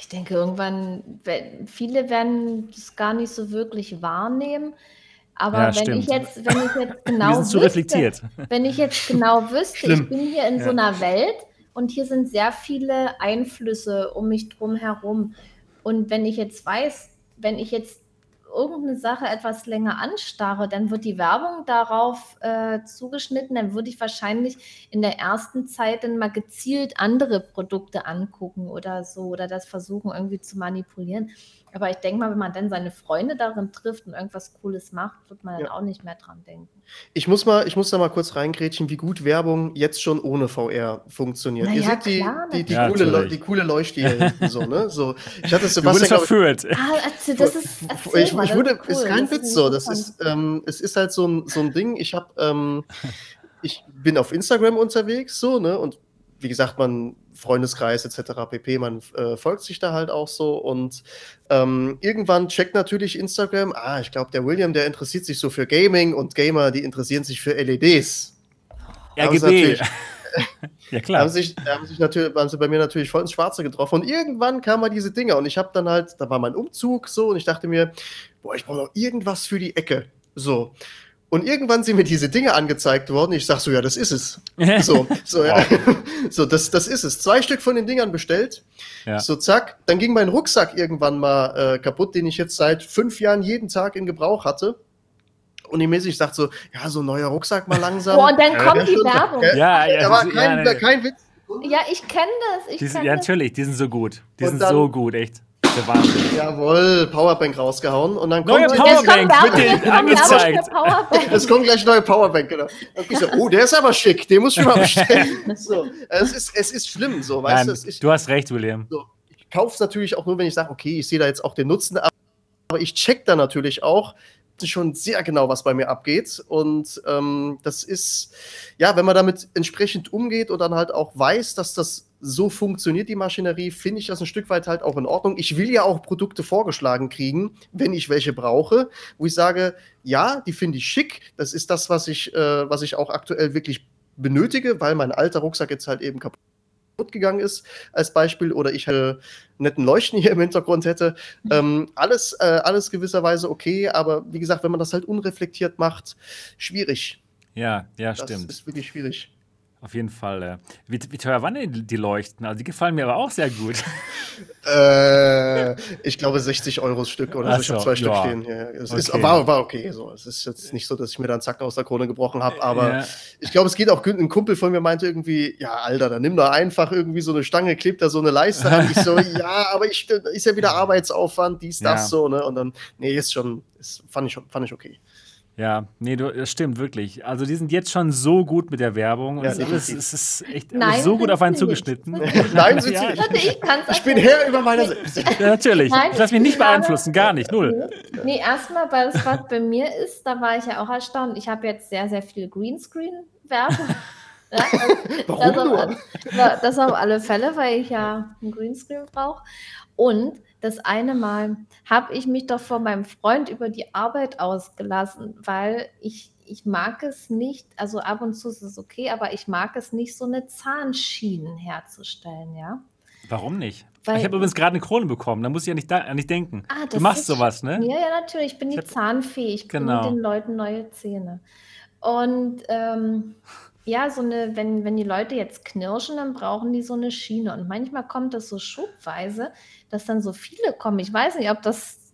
Ich denke, irgendwann, we- viele werden das gar nicht so wirklich wahrnehmen. Aber Ja, wenn stimmt. ich jetzt, wenn ich jetzt genau Wir sind zu wüsste, reflektiert. wenn ich jetzt genau wüsste, Schlimm. ich bin hier in so Ja. einer Welt und hier sind sehr viele Einflüsse um mich drum herum. Und wenn ich jetzt weiß, wenn ich jetzt irgendeine Sache etwas länger anstarre, dann wird die Werbung darauf äh, zugeschnitten, dann würde ich wahrscheinlich in der ersten Zeit dann mal gezielt andere Produkte angucken oder so oder das versuchen irgendwie zu manipulieren. Aber ich denke mal, wenn man dann seine Freunde darin trifft und irgendwas Cooles macht, wird man dann Ja. auch nicht mehr dran denken. Ich muss, mal, ich muss da mal kurz reingrätschen, wie gut Werbung jetzt schon ohne VR funktioniert. Na Ihr ja, seht die, klar, die, die, Ja, coole, natürlich. die coole Leuchte hier hinten so, ne? So, ich hatte Du Sebastian, ich, verführt. Ah, erzähl, das ist, erzähl ich, mal, ich das wurde, ist, cool, ist kein das Witz so. Das ist, ähm, es ist halt so ein, so ein Ding. Ich habe, ähm, ich bin auf Instagram unterwegs, so, ne? Und wie gesagt, man Freundeskreis etc. pp. Man äh, folgt sich da halt auch so und ähm, irgendwann checkt natürlich Instagram. Ah, ich glaube, der William, der interessiert sich so für Gaming und Gamer, die interessieren sich für LEDs. RGB. ja, klar. haben sich, da haben sich natürlich, haben sie bei mir natürlich voll ins Schwarze getroffen. Und irgendwann kamen mal diese Dinger. Und ich habe dann halt, da war mein Umzug so, und ich dachte mir, boah, ich brauche noch irgendwas für die Ecke. So. Und irgendwann sind mir diese Dinge angezeigt worden. Ich sag so, ja, das ist es. So, so, ja. so das, das ist es. Zwei Stück von den Dingern bestellt. Ja. So, zack. Dann ging mein Rucksack irgendwann mal äh, kaputt, den ich jetzt seit fünf Jahren jeden Tag in Gebrauch hatte. Und die mäßig sagt so, ja, so ein neuer Rucksack mal langsam. Boah, und dann kommt ja, die schon. Werbung. Ja, Ja, ja, da war kein, ja, nee. kein Witz. Ja, ich kenne das. Ich Die sind, kenn ja, das. natürlich, die sind so gut. Die Und sind dann- so gut, echt. Der Wahnsinn. Jawohl, Powerbank rausgehauen und dann Neue kommt kommt Powerbank kommt Werbung angezeigt. für Powerbank. es kommt gleich neue Powerbank, genau. Ich so, oh, der ist aber schick, den muss ich mal bestellen. so, es ist, es ist schlimm, so, weißt Nein, du, es ist, du hast recht, William. so, ich kaufe es natürlich auch nur, wenn ich sage, okay, ich sehe da jetzt auch den Nutzen, aber ich check da natürlich auch schon sehr genau, was bei mir abgeht. Und ähm, das ist, ja, wenn man damit entsprechend umgeht und dann halt auch weiß, dass das so funktioniert, die Maschinerie, finde ich das ein Stück weit halt auch in Ordnung. Ich will ja auch Produkte vorgeschlagen kriegen, wenn ich welche brauche, wo ich sage, ja, die finde ich schick. Das ist das, was ich, äh, was ich auch aktuell wirklich benötige, weil mein alter Rucksack jetzt halt eben kaputt gegangen ist, als Beispiel, oder ich hätte netten Leuchten hier im Hintergrund hätte. Ähm, alles, äh, alles gewisserweise okay, aber wie gesagt, wenn man das halt unreflektiert macht, schwierig. Ja, ja, Das stimmt. ist wirklich schwierig. Auf jeden Fall. Äh. Wie, wie teuer waren denn die, Leuchten? Also die gefallen mir aber auch sehr gut. Äh, ich glaube 60 Euro das Stück oder so. Ich habe zwei Stück ja. stehen. Ja, es ist, Okay. war, war okay. So. Es ist jetzt nicht so, dass ich mir dann Zacken aus der Krone gebrochen habe, aber Ja. ich glaube, es geht auch gut. Ein Kumpel von mir meinte irgendwie, ja, Alter, dann nimm doch einfach irgendwie so eine Stange, klebt da so eine Leiste an. Ich so, ja, aber ich, ist ja wieder Arbeitsaufwand, dies, das, so, ne? Und dann, nee, ist schon, ist, fand, ich, fand ich okay. Ja, nee, du, das stimmt wirklich. Also die sind jetzt schon so gut mit der Werbung. Ja, es, ist, definitiv. es ist echt Nein, so gut auf einen zugeschnitten. Nein, sind sie nicht. Ich kann's Ich bin Herr über meine selbst. Ja, natürlich. Nein, ich lass mich nicht beeinflussen, gar nicht, null. Nee, erstmal, weil das was bei mir ist, da war ich ja auch erstaunt. Ich habe jetzt sehr, sehr viel Greenscreen-Werbung. Ja, Warum das, nur? auf, das auf alle Fälle, weil ich ja einen Greenscreen brauche. Und das eine Mal habe ich mich doch von meinem Freund über die Arbeit ausgelassen, weil ich, ich mag es nicht, also ab und zu ist es okay, aber ich mag es nicht, so eine Zahnschienen herzustellen, ja. Warum nicht? Weil- ich habe übrigens gerade eine Krone bekommen, da muss ich ja nicht, da, nicht denken. Ah, du machst sowas, ne? Ja, ja, natürlich. Ich bin die Ich hab- Zahnfee. Ich bringe Genau. den Leuten neue Zähne. Und ähm, ja, so eine, wenn, wenn die Leute jetzt knirschen, dann brauchen die so eine Schiene. Und manchmal kommt das so schubweise, dass dann so viele kommen. Ich weiß nicht, ob das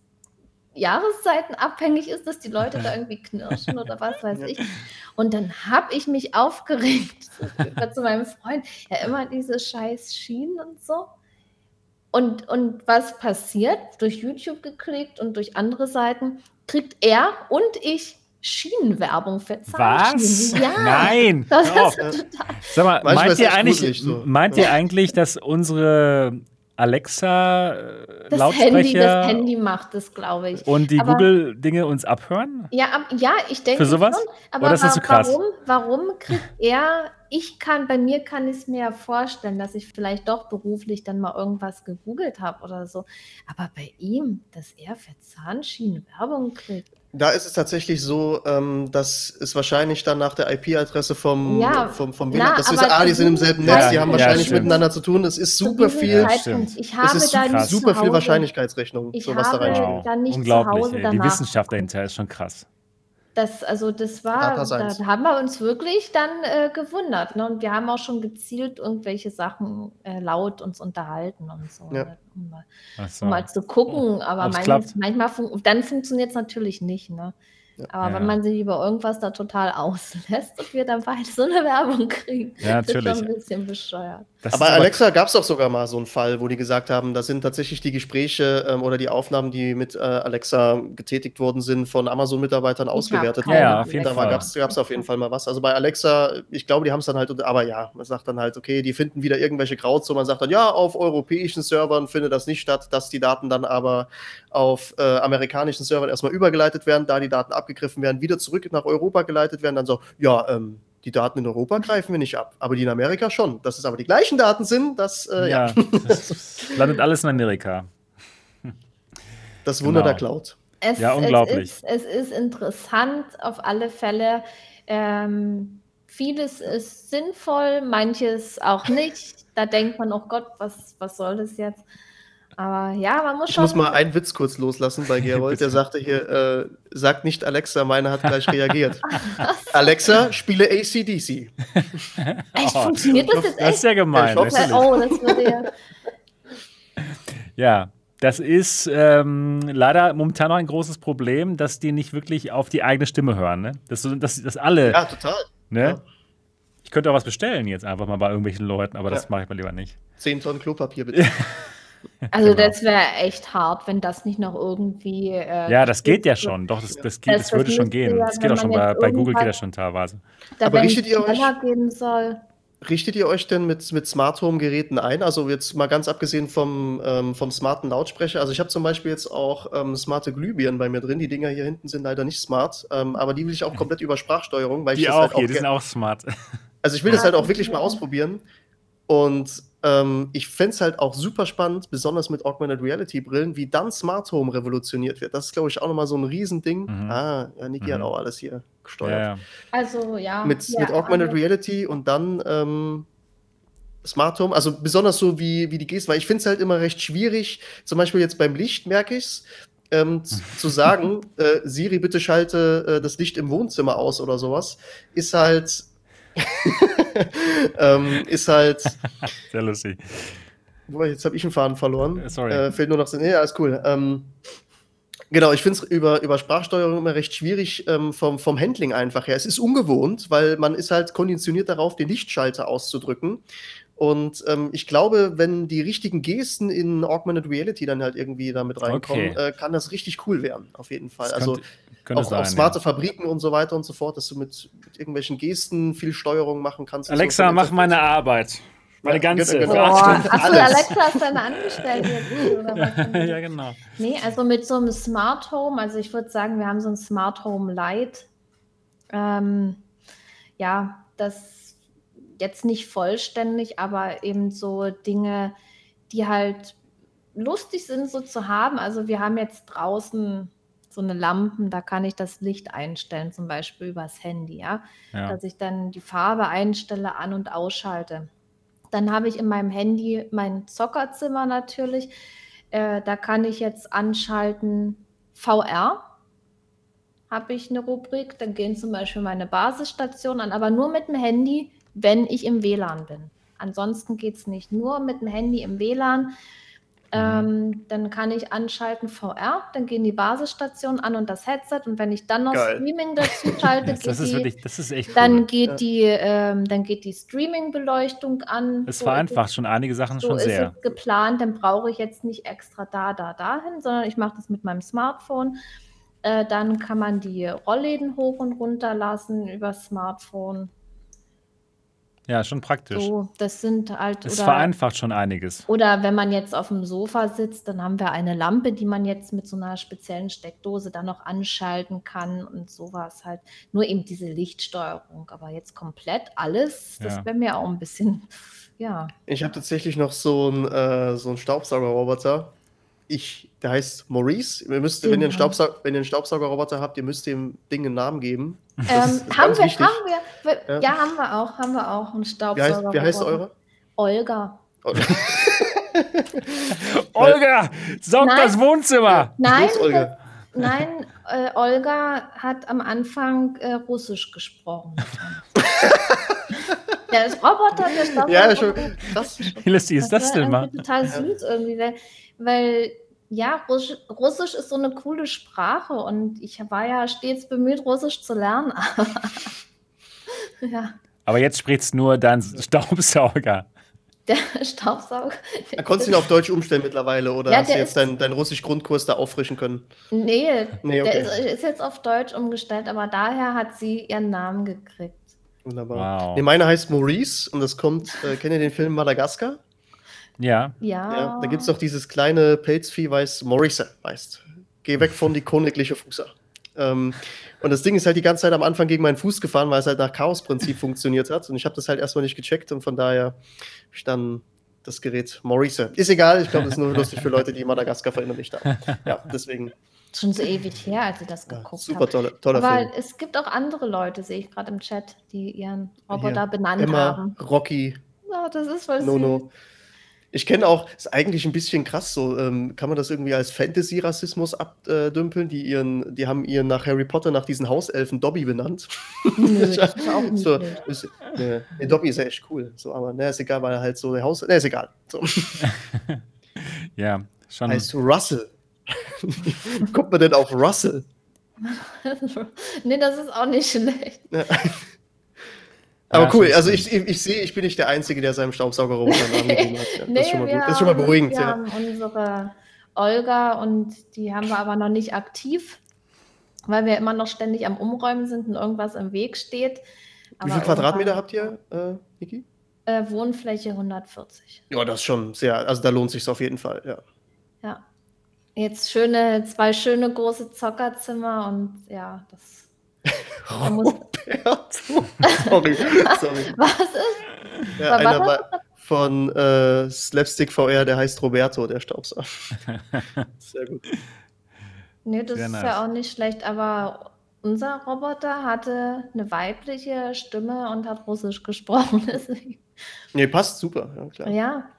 Jahreszeiten abhängig ist, dass die Leute da irgendwie knirschen oder was weiß ich. Und dann habe ich mich aufgeregt zu meinem Freund. Ja, immer diese scheiß Schienen und so. Und, und was passiert? Durch YouTube geklickt und durch andere Seiten kriegt er und ich Schienenwerbung für Zahnschienen. Was? Ja, Nein! Das ist total Sag mal, meint ihr, eigentlich, so. meint ihr eigentlich, dass unsere Alexa äh, das Lautsprecher Handy, das Handy macht das, glaube ich. Und die Google-Dinge uns abhören? Ja, ab, ja, ich denke Für sowas? Schon, aber Oder ist das so krass? Warum, warum kriegt er, ich kann, bei mir kann ich es mir ja vorstellen, dass ich vielleicht doch beruflich dann mal irgendwas gegoogelt habe oder so. Aber bei ihm, dass er für Zahnschienen Werbung kriegt. Da ist es tatsächlich so, ähm, dass es wahrscheinlich dann nach der IP-Adresse vom, ja, vom, vom WLAN, das ist, ah, die sind im selben Netz, die haben wahrscheinlich ja, miteinander zu tun. Es ist super viel, ich habe es ist da super viel Wahrscheinlichkeitsrechnung, ich so was da reinspielt. Dann nicht Unglaublich, zu Hause die Wissenschaft dahinter ist schon krass. Das, also das war, da haben wir uns wirklich dann äh, gewundert. Ne? Und wir haben auch schon gezielt irgendwelche Sachen äh, laut uns unterhalten und so. Ja. Ne? Um, mal, so. um, mal, zu gucken. Aber manchmal, manchmal fun dann funktioniert es natürlich nicht. Ne? Aber ja. wenn man sich über irgendwas da total auslässt und wir dann beide so eine Werbung kriegen, ja, natürlich. ist schon ein bisschen bescheuert. Das aber Alexa gab es doch sogar mal so einen Fall, wo die gesagt haben, das sind tatsächlich die Gespräche ähm, oder die Aufnahmen, die mit äh, Alexa getätigt worden sind, von Amazon-Mitarbeitern ausgewertet worden. Ja, auf jeden da Fall. Da gab es auf jeden Fall mal was. Also bei Alexa, ich glaube, die haben es dann halt, aber ja, man sagt dann halt, okay, die finden wieder irgendwelche Grauzonen. Man sagt dann, ja, auf europäischen Servern findet das nicht statt, dass die Daten dann aber auf äh, amerikanischen Servern erstmal übergeleitet werden, da die Daten abgegriffen werden, wieder zurück nach Europa geleitet werden, dann so, ja, ähm, die Daten in Europa greifen wir nicht ab, aber die in Amerika schon. Dass es aber die gleichen Daten sind, das, äh, ja. ja. Das landet alles in Amerika. Das Wunder genau. der Cloud. Es, ja, unglaublich. Es ist, es ist interessant auf alle Fälle. Ähm, vieles ist sinnvoll, manches auch nicht. Da denkt man, oh Gott, was, was soll das jetzt? Aber ja, man muss ich schon. Ich muss mal einen Witz kurz loslassen bei Gerold. Der sagte hier: äh, Sagt nicht Alexa, meine hat gleich reagiert. Alexa, spiele ACDC. Echt, funktioniert das jetzt echt? Das ist ja gemein. Ja, das oh, das würde ja. ja. Das ist ähm, leider momentan noch ein großes Problem, dass die nicht wirklich auf die eigene Stimme hören. Ne? Dass, dass, dass alle. Ja, total. Ne? Ja. Ich könnte auch was bestellen jetzt einfach mal bei irgendwelchen Leuten, aber ja. das mache ich mal lieber nicht. Zehn Tonnen Klopapier bitte. Also genau. das wäre echt hart, wenn das nicht noch irgendwie. Äh, ja, das geht ja schon. Doch, das, das, geht, das, das würde schon gehen. Ja, das geht auch schon bei, bei Google geht das schon teilweise. Aber richtet ihr euch? Gehen soll. Richtet ihr euch denn mit, mit Smart Home Geräten ein? Also jetzt mal ganz abgesehen vom, ähm, vom smarten Lautsprecher. Also ich habe zum Beispiel jetzt auch ähm, smarte Glühbirnen bei mir drin. Die Dinger hier hinten sind leider nicht smart, ähm, aber die will ich auch komplett über Sprachsteuerung. Weil die ich auch halt hier, auch die sind auch smart. Also ich will das halt auch wirklich mal ausprobieren. Und ähm, ich fände es halt auch super spannend, besonders mit Augmented Reality Brillen, wie dann Smart Home revolutioniert wird. Das ist, glaube ich, auch nochmal so ein Riesending. Mhm. Ah, ja, Niki mhm. hat auch alles hier gesteuert. Ja, ja. Also, ja. Mit, ja, mit Augmented also, Reality und dann ähm, Smart Home, also besonders so wie, wie die Geste, weil ich finde es halt immer recht schwierig, zum Beispiel jetzt beim Licht merke ich es, ähm, zu sagen, äh, Siri, bitte schalte äh, das Licht im Wohnzimmer aus oder sowas, ist halt ähm, ist halt. Sehr lustig. Jetzt habe ich einen Faden verloren. Äh, sorry. Äh, fehlt nur noch. Nee, alles cool. Ähm, Genau, ich finde es über, über Sprachsteuerung immer recht schwierig ähm, vom, vom Handling einfach her. Es ist ungewohnt, weil man ist halt konditioniert darauf, den Lichtschalter auszudrücken. Und ähm, ich glaube, wenn die richtigen Gesten in Augmented Reality dann halt irgendwie damit reinkommen, okay. äh, kann das richtig cool werden, auf jeden Fall. Das also könnte, auch, sein, auch, smarte ja. Fabriken und so weiter und so fort, dass du mit, mit irgendwelchen Gesten viel Steuerung machen kannst. Alexa, so. mach meine Arbeit. Meine ja, ganze. Genau. Oh, achso, Alexa ist deine Angestellte. Oder was ja, genau. Nee, also mit so einem Smart Home, also ich würde sagen, wir haben so ein Smart Home Lite. Ähm, ja, das jetzt nicht vollständig, aber eben so Dinge, die halt lustig sind, so zu haben. Also wir haben jetzt draußen so eine Lampen, da kann ich das Licht einstellen, zum Beispiel übers Handy, ja? ja. Dass ich dann die Farbe einstelle, an- und ausschalte. Dann habe ich in meinem Handy mein Zockerzimmer natürlich. Äh, da kann ich jetzt anschalten VR. Habe ich eine Rubrik, dann gehen zum Beispiel meine Basisstationen an, aber nur mit dem Handy wenn ich im WLAN bin. Ansonsten geht es nicht. Nur mit dem Handy im WLAN. Ähm, dann kann ich anschalten VR, dann gehen die Basisstationen an und das Headset und wenn ich dann noch Geil. Streaming dazu schalte, wirklich, echt dann cool. geht ja. die, ähm, dann geht die Streaming-Beleuchtung an. Es so vereinfacht schon einige Sachen so schon sehr. Ist es geplant, dann brauche ich jetzt nicht extra da, da, dahin, sondern ich mache das mit meinem Smartphone. Äh, dann kann man die Rollläden hoch und runter lassen über Smartphone. Ja, schon praktisch. So, das sind halt. Es vereinfacht schon einiges. Oder wenn man jetzt auf dem Sofa sitzt, dann haben wir eine Lampe, die man jetzt mit so einer speziellen Steckdose dann noch anschalten kann und sowas halt. Nur eben diese Lichtsteuerung. Aber jetzt komplett alles, das ja. wäre mir auch ein bisschen, ja. Ich habe tatsächlich noch so einen, äh, so einen Staubsaugerroboter. Ich, der heißt Maurice. Ihr müsst, wenn, ihr einen Staubsauger, wenn ihr einen Staubsaugerroboter habt, ihr müsst dem Ding einen Namen geben. Ähm, haben, wir, haben wir, ja. ja. haben wir auch, haben wir auch einen Staubsauger. Wie heißt, wie heißt eure? Olga. Olga, saug nein, das Wohnzimmer. Nein, Olga? nein, äh, Olga hat am Anfang äh, Russisch gesprochen. der ist Roboter, der Staubsauger. Ja, schon. Das, Wie lustig ist das, das denn mal? Total süß irgendwie, weil, ja, Russisch, Russisch, ist so eine coole Sprache und ich war ja stets bemüht, Russisch zu lernen. ja. Aber jetzt sprichst nur dein Staubsauger. Der Staubsauger. Da konntest du ihn auf Deutsch umstellen mittlerweile oder ja, hast du jetzt deinen dein Russisch-Grundkurs da auffrischen können? Nee, nee okay. der ist, ist, jetzt auf Deutsch umgestellt, aber daher hat sie ihren Namen gekriegt. Wunderbar. Wow. Nee, meine heißt Maurice und das kommt, äh, kennt ihr den Film Madagaskar? Ja. Ja. ja da gibt es doch dieses kleine Pelzvieh, weiß Morrison heißt. Geh weg von die königliche Fußer. Ähm, und das Ding ist halt die ganze Zeit am Anfang gegen meinen Fuß gefahren, weil es halt nach Chaos-Prinzip funktioniert hat. Und ich habe das halt erstmal nicht gecheckt und von daher habe ich dann das Gerät Maurice. Ist egal, ich glaube, das ist nur lustig für Leute, die Madagaskar verinnerlicht haben. Ja, deswegen. Schon so ewig her, als ich das geguckt habe. super tolle, toller Aber Film. es gibt auch andere Leute, sehe ich gerade im Chat, die ihren Roboter Hier, benannt Emma, haben. Rocky. Oh, das ist voll Nono. Süß. Ich kenne auch, ist eigentlich ein bisschen krass so, ähm, kann man das irgendwie als Fantasy-Rassismus abdümpeln? Die, ihren, die haben ihren nach Harry Potter nach diesen Hauselfen Dobby benannt. Auch nicht so, ist, ne, nee, Dobby ist ja echt cool. So, aber ne, ist egal, weil er halt so der Haus. Ne, ist egal. So. ja, schon. Heißt Russell. Wie kommt man denn auf Russell? nee, das ist auch nicht schlecht. Aber ja, cool, also ich, ich, ich sehe, ich bin nicht der Einzige, der seinem Staubsaugerroboter Namen gegeben hat. Ja, nee, das, ist schon mal, das ist schon mal beruhigend. Wir ja. haben unsere Olga und die haben wir aber noch nicht aktiv, weil wir immer noch ständig am Umräumen sind und irgendwas im Weg steht. Aber Wie viele Quadratmeter habt ihr, äh, Niki? Äh, Wohnfläche 140. Ja, das ist schon sehr, also da lohnt sich auf jeden Fall, ja. Ja. Jetzt schöne, zwei schöne große Zockerzimmer und ja, das Roberto. sorry, sorry. Was ist? Ja, einer war von äh, Slapstick VR, der heißt Roberto, der Staubsauger. Sehr gut. Nee, das Sehr ist nice. ja auch nicht schlecht, aber unser Roboter hatte eine weibliche Stimme und hat Russisch gesprochen. Deswegen. Nee, passt super, ja klar. Ja.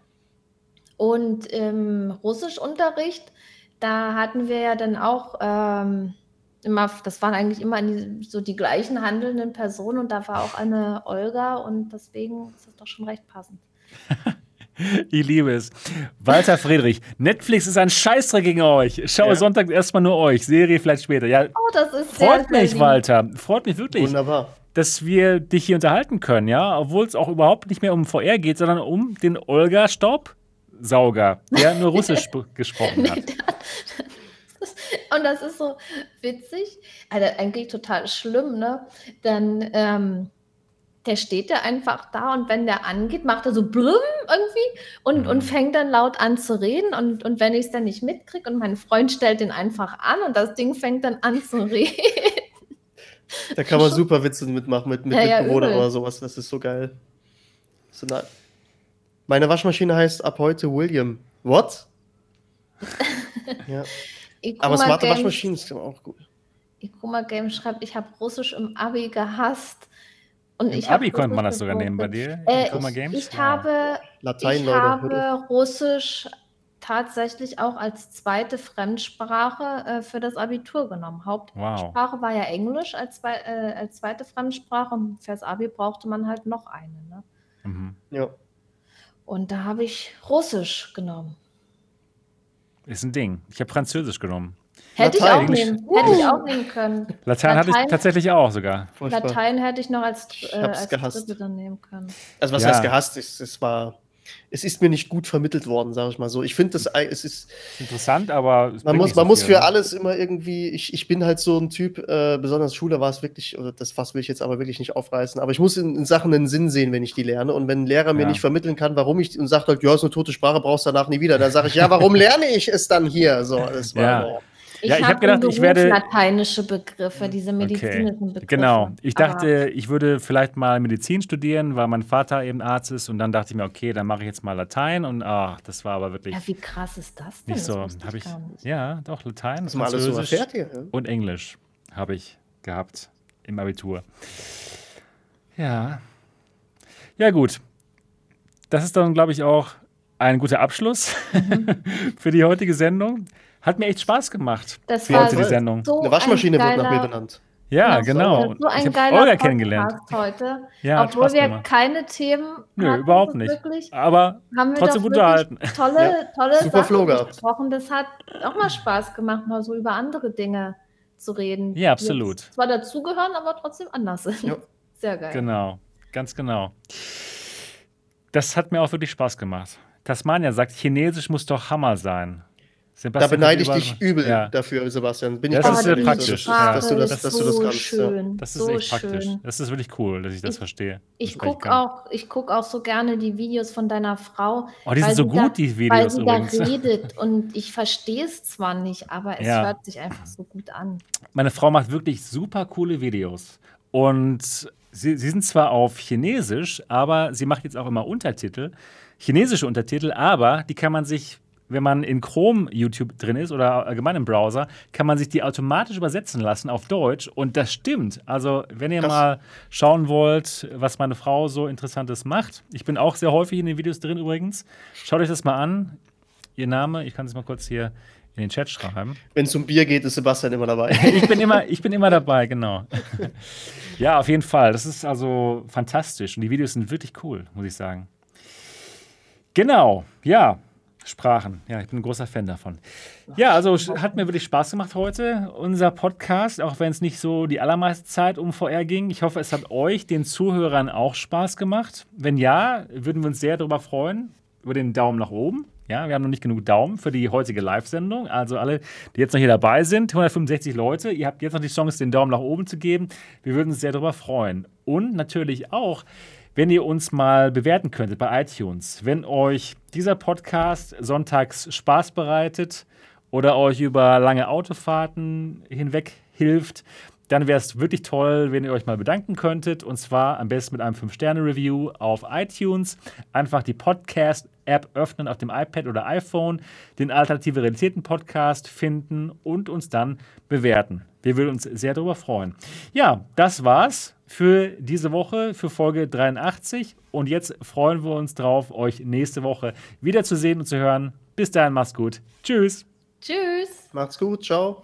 Und im Russischunterricht, da hatten wir ja dann auch ähm, immer, das waren eigentlich immer die, so die gleichen handelnden Personen und da war auch eine Olga und deswegen ist das doch schon recht passend. Ich liebe es. Walter Friedrich, Netflix ist ein Scheißdreck gegen euch. Schaue ja. Sonntag erstmal nur euch, Serie vielleicht später. Ja, oh, das ist Freut sehr, mich, sehr Walter. Freut mich wirklich. Wunderbar. Dass wir dich hier unterhalten können, ja, obwohl es auch überhaupt nicht mehr um VR geht, sondern um den Olga Staubsauger, der nur Russisch gesprochen hat. Und das ist so witzig, also eigentlich total schlimm, ne? Dann, ähm, der steht da einfach da und wenn der angeht, macht er so blum irgendwie und, mhm. und fängt dann laut an zu reden. Und, und wenn ich es dann nicht mitkriege und mein Freund stellt den einfach an und das Ding fängt dann an zu reden. Da kann man super Witze mitmachen mit, mit ja, ja, oder sowas. Das ist so geil. So Meine Waschmaschine heißt ab heute William. What? ja. Ikuma Aber smarte Games, Waschmaschinen ist auch gut. Ikuma Games schreibt, ich habe Russisch im Abi gehasst. Und Im ich Abi konnte man das sogar nehmen bei dir? Äh, ich, Games? ich, habe, Latein, ich Leute, habe Russisch tatsächlich auch als zweite Fremdsprache äh, für das Abitur genommen. Hauptsprache wow. war ja Englisch als, äh, als zweite Fremdsprache und fürs Abi brauchte man halt noch eine. Ne? Mhm. Ja. Und da habe ich Russisch genommen. Ist ein Ding. Ich habe Französisch genommen. Hätte ich, auch nehmen, hätte ich auch nehmen können. Latein, Latein hatte ich tatsächlich auch sogar. Furchtbar. Latein hätte ich noch als, äh, als Dritte dann nehmen können. Also was ja. heißt gehasst? Es, es war es ist mir nicht gut vermittelt worden, sage ich mal so. Ich finde das, es ist interessant, aber man muss, man so muss für ne? alles immer irgendwie. Ich, ich bin halt so ein Typ, äh, besonders Schule war es wirklich, oder das Fass will ich jetzt aber wirklich nicht aufreißen. Aber ich muss in, in Sachen einen Sinn sehen, wenn ich die lerne. Und wenn ein Lehrer mir nicht vermitteln kann, warum ich und sagt halt, ja, ist eine tote Sprache, brauchst du danach nie wieder, dann sage ich, ja, warum lerne ich es dann hier? So, das war ja. Ich ja, ich habe gedacht, ich werde lateinische Begriffe, diese medizinischen okay. Begriffe. Genau. Ich dachte, Aber ich würde vielleicht mal Medizin studieren, weil mein Vater eben Arzt ist und dann dachte ich mir, okay, dann mache ich jetzt mal Latein und ach, das war aber wirklich Ja, wie krass ist das denn? Nicht so, habe ich, ich Ja, doch Latein, das alles so hier, ja? und Englisch habe ich gehabt im Abitur. Ja. Ja, gut. Das ist dann, glaube ich, auch ein guter Abschluss mhm. für die heutige Sendung. Hat mir echt Spaß gemacht. Das war die Sendung. So Eine Waschmaschine wird nach mir benannt. Ja, genau. So ein ich geiler Olga kennengelernt heute. Ja, obwohl wir gemacht. keine Themen Nö, hatten, überhaupt nicht. Wirklich, Aber haben wir trotzdem gut unterhalten. Tolle, ja. tolle Super Sachen gesprochen. Das hat auch mal Spaß gemacht, mal so über andere Dinge zu reden. Ja, absolut. zwar dazugehören, aber trotzdem anders sind. Ja. Sehr geil. Genau, ganz genau. Das hat mir auch wirklich Spaß gemacht. Tasmania sagt, Chinesisch muss doch Hammer sein. Sebastian da beneide ich dich übel ja. dafür, Sebastian. Bin das ist sehr praktisch, ja. dass, du das, dass so du das kannst. Schön. Ja. Das ist so echt praktisch. Schön. Das ist wirklich cool, dass ich das ich, verstehe. Ich gucke auch, guck auch so gerne die Videos von deiner Frau. Oh, die sind so gut, da, die Videos weil sie übrigens. da redet und ich verstehe es zwar nicht, aber es hört sich einfach so gut an. Meine Frau macht wirklich super coole Videos und sie, sie sind zwar auf Chinesisch, aber sie macht jetzt auch immer Untertitel, chinesische Untertitel, aber die kann man sich wenn man in Chrome YouTube drin ist oder allgemein im Browser, kann man sich die automatisch übersetzen lassen auf Deutsch. Und das stimmt. Also, wenn ihr Krass. mal schauen wollt, was meine Frau so Interessantes macht, ich bin auch sehr häufig in den Videos drin übrigens. Schaut euch das mal an. Ihr Name, ich kann es mal kurz hier in den Chat schreiben. Wenn es um Bier geht, ist Sebastian immer dabei. ich, bin immer, ich bin immer dabei, genau. ja, auf jeden Fall. Das ist also fantastisch. Und die Videos sind wirklich cool, muss ich sagen. Genau, ja. Sprachen. Ja, ich bin ein großer Fan davon. Ja, also hat mir wirklich Spaß gemacht heute, unser Podcast, auch wenn es nicht so die allermeiste Zeit um VR ging. Ich hoffe, es hat euch, den Zuhörern, auch Spaß gemacht. Wenn ja, würden wir uns sehr darüber freuen, über den Daumen nach oben. Ja, wir haben noch nicht genug Daumen für die heutige Live-Sendung. Also alle, die jetzt noch hier dabei sind, 165 Leute, ihr habt jetzt noch die Chance, den Daumen nach oben zu geben. Wir würden uns sehr darüber freuen. Und natürlich auch, wenn ihr uns mal bewerten könntet bei iTunes. Wenn euch dieser Podcast sonntags Spaß bereitet oder euch über lange Autofahrten hinweg hilft, dann wäre es wirklich toll, wenn ihr euch mal bedanken könntet. Und zwar am besten mit einem 5-Sterne-Review auf iTunes. Einfach die Podcast-App öffnen auf dem iPad oder iPhone, den Alternative Realitäten-Podcast finden und uns dann bewerten. Wir würden uns sehr darüber freuen. Ja, das war's für diese Woche, für Folge 83. Und jetzt freuen wir uns drauf, euch nächste Woche wiederzusehen und zu hören. Bis dahin, macht's gut. Tschüss. Tschüss. Macht's gut. Ciao.